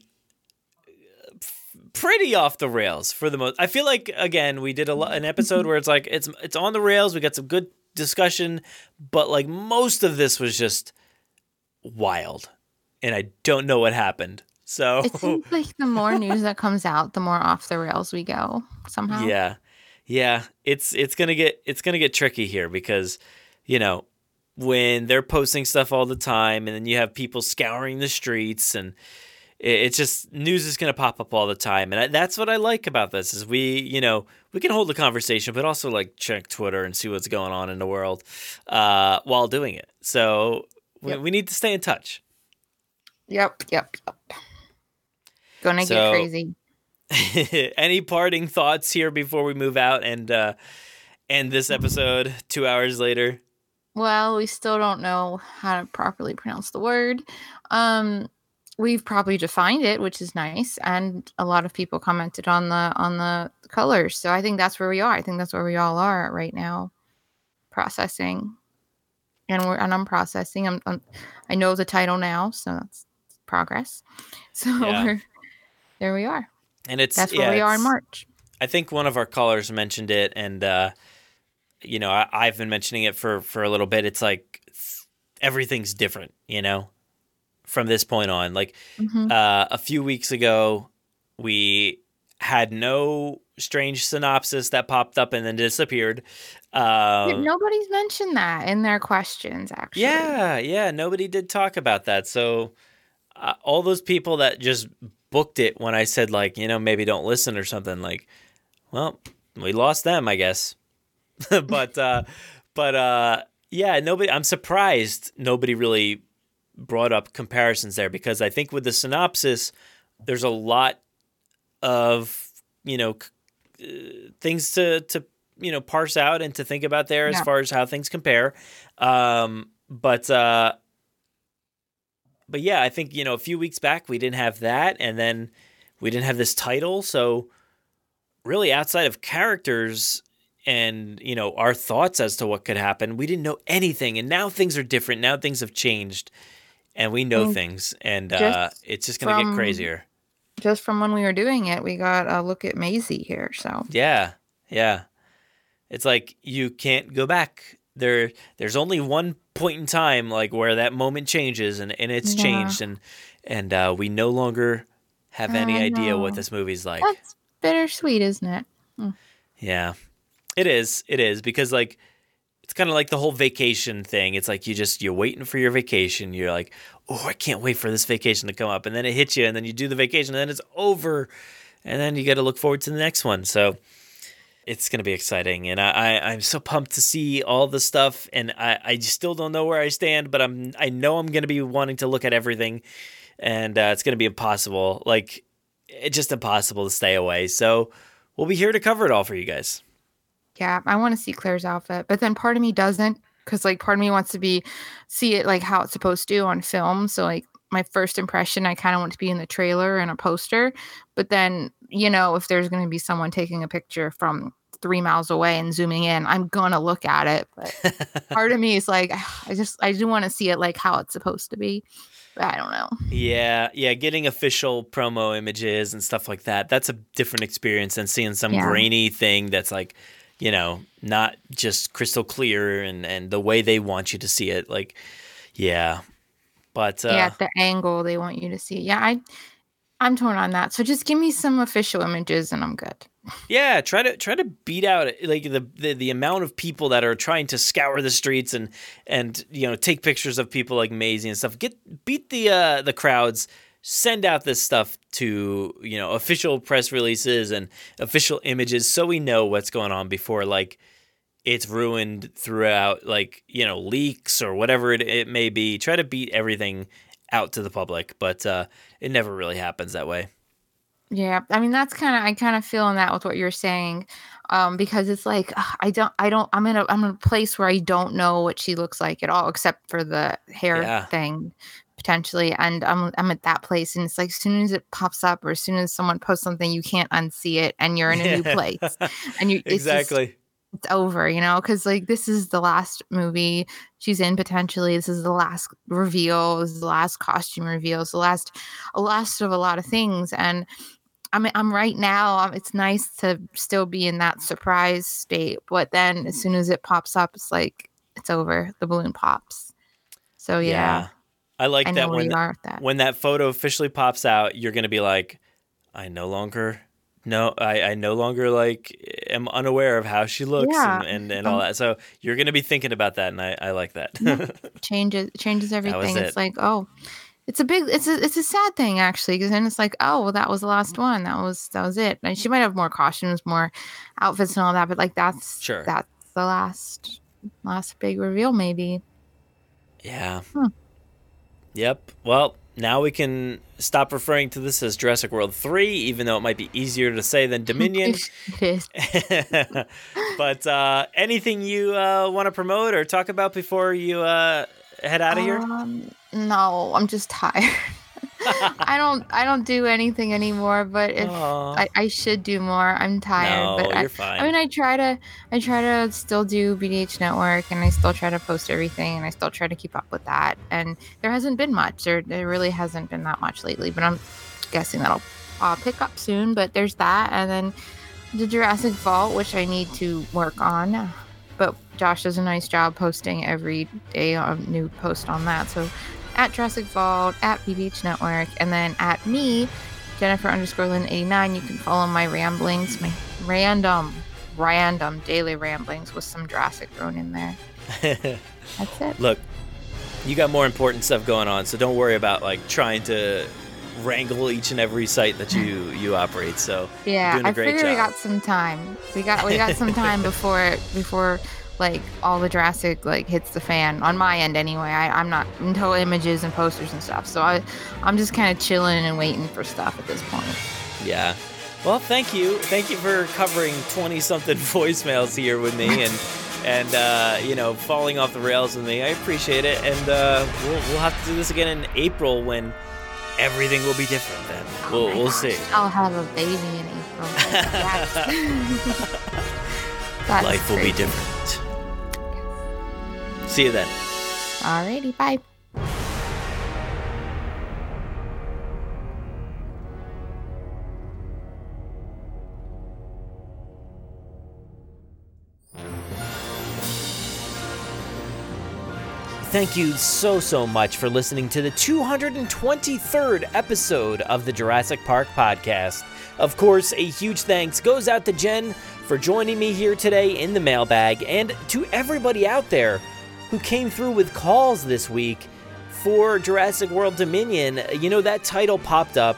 pretty off the rails for the most. I feel like again we did a lo- an episode where it's like it's it's on the rails. We got some good discussion, but like most of this was just wild, and I don't know what happened. So It seems like the more news that comes out, the more off the rails we go somehow. Yeah. Yeah, it's it's to get it's to get tricky here because you know, when they're posting stuff all the time and then you have people scouring the streets and it's just news is going to pop up all the time and I, that's what I like about this is we, you know, we can hold the conversation but also like check Twitter and see what's going on in the world uh while doing it. So we, we need to stay in touch. Yep, yep, yep. Gonna So- get crazy. Any parting thoughts here before we move out and uh end this episode 2 hours later? Well, we still don't know how to properly pronounce the word. Um, we've probably defined it, which is nice, and a lot of people commented on the on the colors. So I think that's where we are. I think that's where we all are right now, processing, and we're and I'm processing. I'm, I'm I know the title now, so that's progress. So Yeah. we're there. We are. And it's That's where yeah, we are in March. I think one of our callers mentioned it, and uh, you know, I, I've been mentioning it for for a little bit. It's like everything's different, you know, from this point on. Like Mhm. uh, a few weeks ago, we had no strange synopsis that popped up and then disappeared. Yeah, Um, Nobody's mentioned that in their questions. Actually, yeah, yeah, nobody did talk about that. So uh, all those people that just booked it when I said like, you know, maybe don't listen or something like, well, we lost them, I guess. but uh, but uh, yeah, nobody. I'm surprised nobody really brought up comparisons there because I think with the synopsis, there's a lot of you know uh, things to to you know parse out and to think about there as far as how things compare. Um, but uh, but yeah, I think you know a few weeks back we didn't have that, and then we didn't have this title, so really outside of characters and you know our thoughts as to what could happen we didn't know anything and now things are different. Now things have changed and we know things and Just uh it's just gonna get crazier Just from when we were doing it, we got a look at Maisie here. So yeah yeah it's like you can't go back there there's only one point in time like where that moment changes and and it's Yeah. changed and and uh we no longer have any I idea what this movie's like that's bittersweet, isn't it? Mm. Yeah. It is. It is because like it's kind of like the whole vacation thing. It's like you just you're waiting for your vacation. You're like, "Oh, I can't wait for this vacation to come up." And then it hits you and then you do the vacation and then it's over. And then you got to look forward to the next one. So it's going to be exciting and I, I I'm so pumped to see all the stuff and I I still don't know where I stand, but I'm I know I'm going to be wanting to look at everything and uh, it's going to be impossible. Like it's just impossible to stay away. So we'll be here to cover it all for you guys. Yeah, I want to see Claire's outfit, but then part of me doesn't because like part of me wants to be see it like how it's supposed to on film. So like my first impression, I kind of want to be in the trailer and a poster, but then you know if there's going to be someone taking a picture from three miles away and zooming in, I'm gonna look at it. But part of me is like, I just I do want to see it like how it's supposed to be. But I don't know. Yeah, yeah, getting official promo images and stuff like that. That's a different experience than seeing some Yeah. grainy thing that's like, you know, not just crystal clear and and the way they want you to see it. Like, yeah. But uh yeah, the angle they want you to see. Yeah, I I'm torn on that. So just give me some official images and I'm good. Yeah, try to try to beat out like the, the the amount of people that are trying to scour the streets and and you know take pictures of people like Maisie and stuff. Get beat the uh the crowds. Send out this stuff to you know official press releases and official images so we know what's going on before like it's ruined throughout like you know leaks or whatever it, it may be. Try to beat everything out to the public, but uh, it never really happens that way. Yeah, I mean that's kind of I kind of feel in that with what you're saying, um, because it's like ugh, I don't I don't I'm in a I'm in a place where I don't know what she looks like at all except for the hair Yeah. thing potentially, and I'm I'm at that place, and it's like as soon as it pops up or as soon as someone posts something, you can't unsee it, and you're in a new place, and you it's just- exactly. it's over, you know, because like this is the last movie she's in potentially. This is the last reveal, this is the last costume reveal, it's the last, a last of a lot of things. And I'm I'm right now. It's nice to still be in that surprise state, but then as soon as it pops up, it's like it's over. The balloon pops. So yeah, I like I that when you are with that. when that photo officially pops out, you're gonna be like, I no longer no I, I no longer like am unaware of how she looks Yeah. and, and, and all Um, that. So you're gonna be thinking about that and I, I like that. changes changes everything. it. It's like oh, it's a big it's a it's a sad thing actually because then it's like oh well that was the last one that was that was it. And she might have more costumes, more outfits and all that, but like that's Sure. that's the last last big reveal maybe. yeah. Hmm. Yep. Well, now we can stop referring to this as Jurassic World 3, even though it might be easier to say than Dominion. but uh, anything you uh, want to promote or talk about before you uh, head out of here? Um, no, I'm just tired. I don't I don't do anything anymore, but if I, I should do more. I'm tired. No, but I, you're fine. I mean I try to I try to still do BDH network and I still try to post everything and I still try to keep up with that. And there hasn't been much. There there really hasn't been that much lately, but I'm guessing that'll uh, pick up soon. But there's that and then the Jurassic Vault, which I need to work on. But Josh does a nice job posting every day a new post on that. So at Jurassic Vault, at BDH Network, and then at me, Jennifer underscore Lynn 89. You can follow my ramblings, my random, random daily ramblings with some Jurassic thrown in there. That's it. Look, you got more important stuff going on, so don't worry about like trying to wrangle each and every site that you you operate. So Yeah, doing a I great figured we got some time. We got we got some time before before like all the Jurassic like hits the fan on my end anyway. I, I'm not until images and posters and stuff. So I I'm just kind of chilling and waiting for stuff at this point. Yeah. Well, thank you. Thank you for covering 20 something voicemails here with me and and uh, you know, falling off the rails with me. I appreciate it and uh, we'll we'll have to do this again in April when everything will be different then. We'll we'll see. I'll have a baby in April. Life will be different. See you then. Alrighty, bye. Thank you so, so much for listening to the 223rd episode of the Jurassic Park podcast. Of course, a huge thanks goes out to Jen for joining me here today in the mailbag and to everybody out there who came through with calls this week for Jurassic World Dominion. You know, that title popped up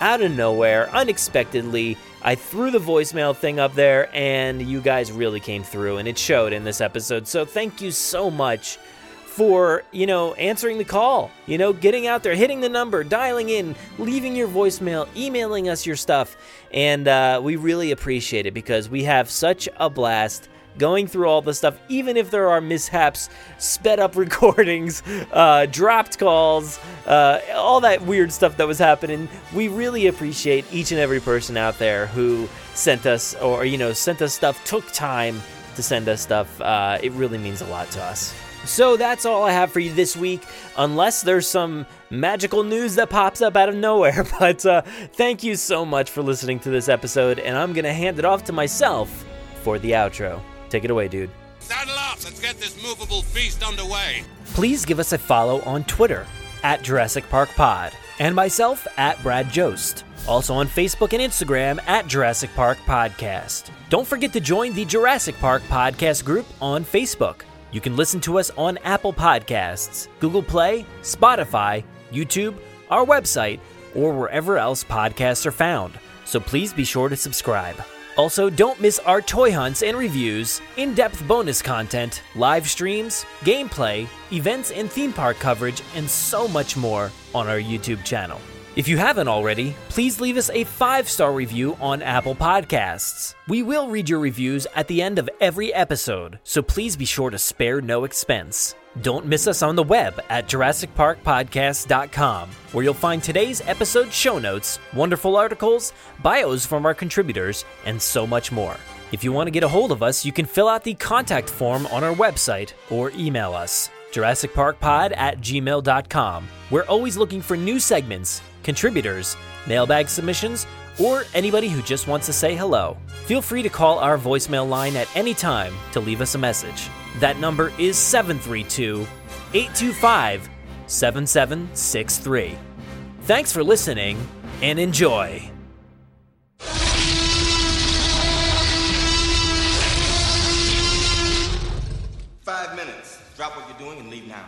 out of nowhere, unexpectedly. I threw the voicemail thing up there, and you guys really came through, and it showed in this episode. So, thank you so much for, you know, answering the call, you know, getting out there, hitting the number, dialing in, leaving your voicemail, emailing us your stuff. And uh, we really appreciate it because we have such a blast going through all the stuff, even if there are mishaps, sped up recordings, uh, dropped calls, uh, all that weird stuff that was happening. We really appreciate each and every person out there who sent us or, you know, sent us stuff, took time to send us stuff. Uh, it really means a lot to us. So that's all I have for you this week, unless there's some magical news that pops up out of nowhere. But uh, thank you so much for listening to this episode, and I'm going to hand it off to myself for the outro. Take it away, dude. Saddle up, let's get this movable feast underway. Please give us a follow on Twitter at Jurassic Park Pod and myself at Brad Jost. Also on Facebook and Instagram at Jurassic Park Podcast. Don't forget to join the Jurassic Park Podcast group on Facebook. You can listen to us on Apple Podcasts, Google Play, Spotify, YouTube, our website, or wherever else podcasts are found. So please be sure to subscribe. Also, don't miss our toy hunts and reviews, in depth bonus content, live streams, gameplay, events and theme park coverage, and so much more on our YouTube channel. If you haven't already, please leave us a five star review on Apple Podcasts. We will read your reviews at the end of every episode, so please be sure to spare no expense. Don't miss us on the web at JurassicParkPodcast.com, where you'll find today's episode show notes, wonderful articles, bios from our contributors, and so much more. If you want to get a hold of us, you can fill out the contact form on our website or email us. JurassicParkPod at gmail.com. We're always looking for new segments, contributors, mailbag submissions, or anybody who just wants to say hello. Feel free to call our voicemail line at any time to leave us a message. That number is 732 825 7763. Thanks for listening and enjoy. Five minutes. Drop what you're doing and leave now.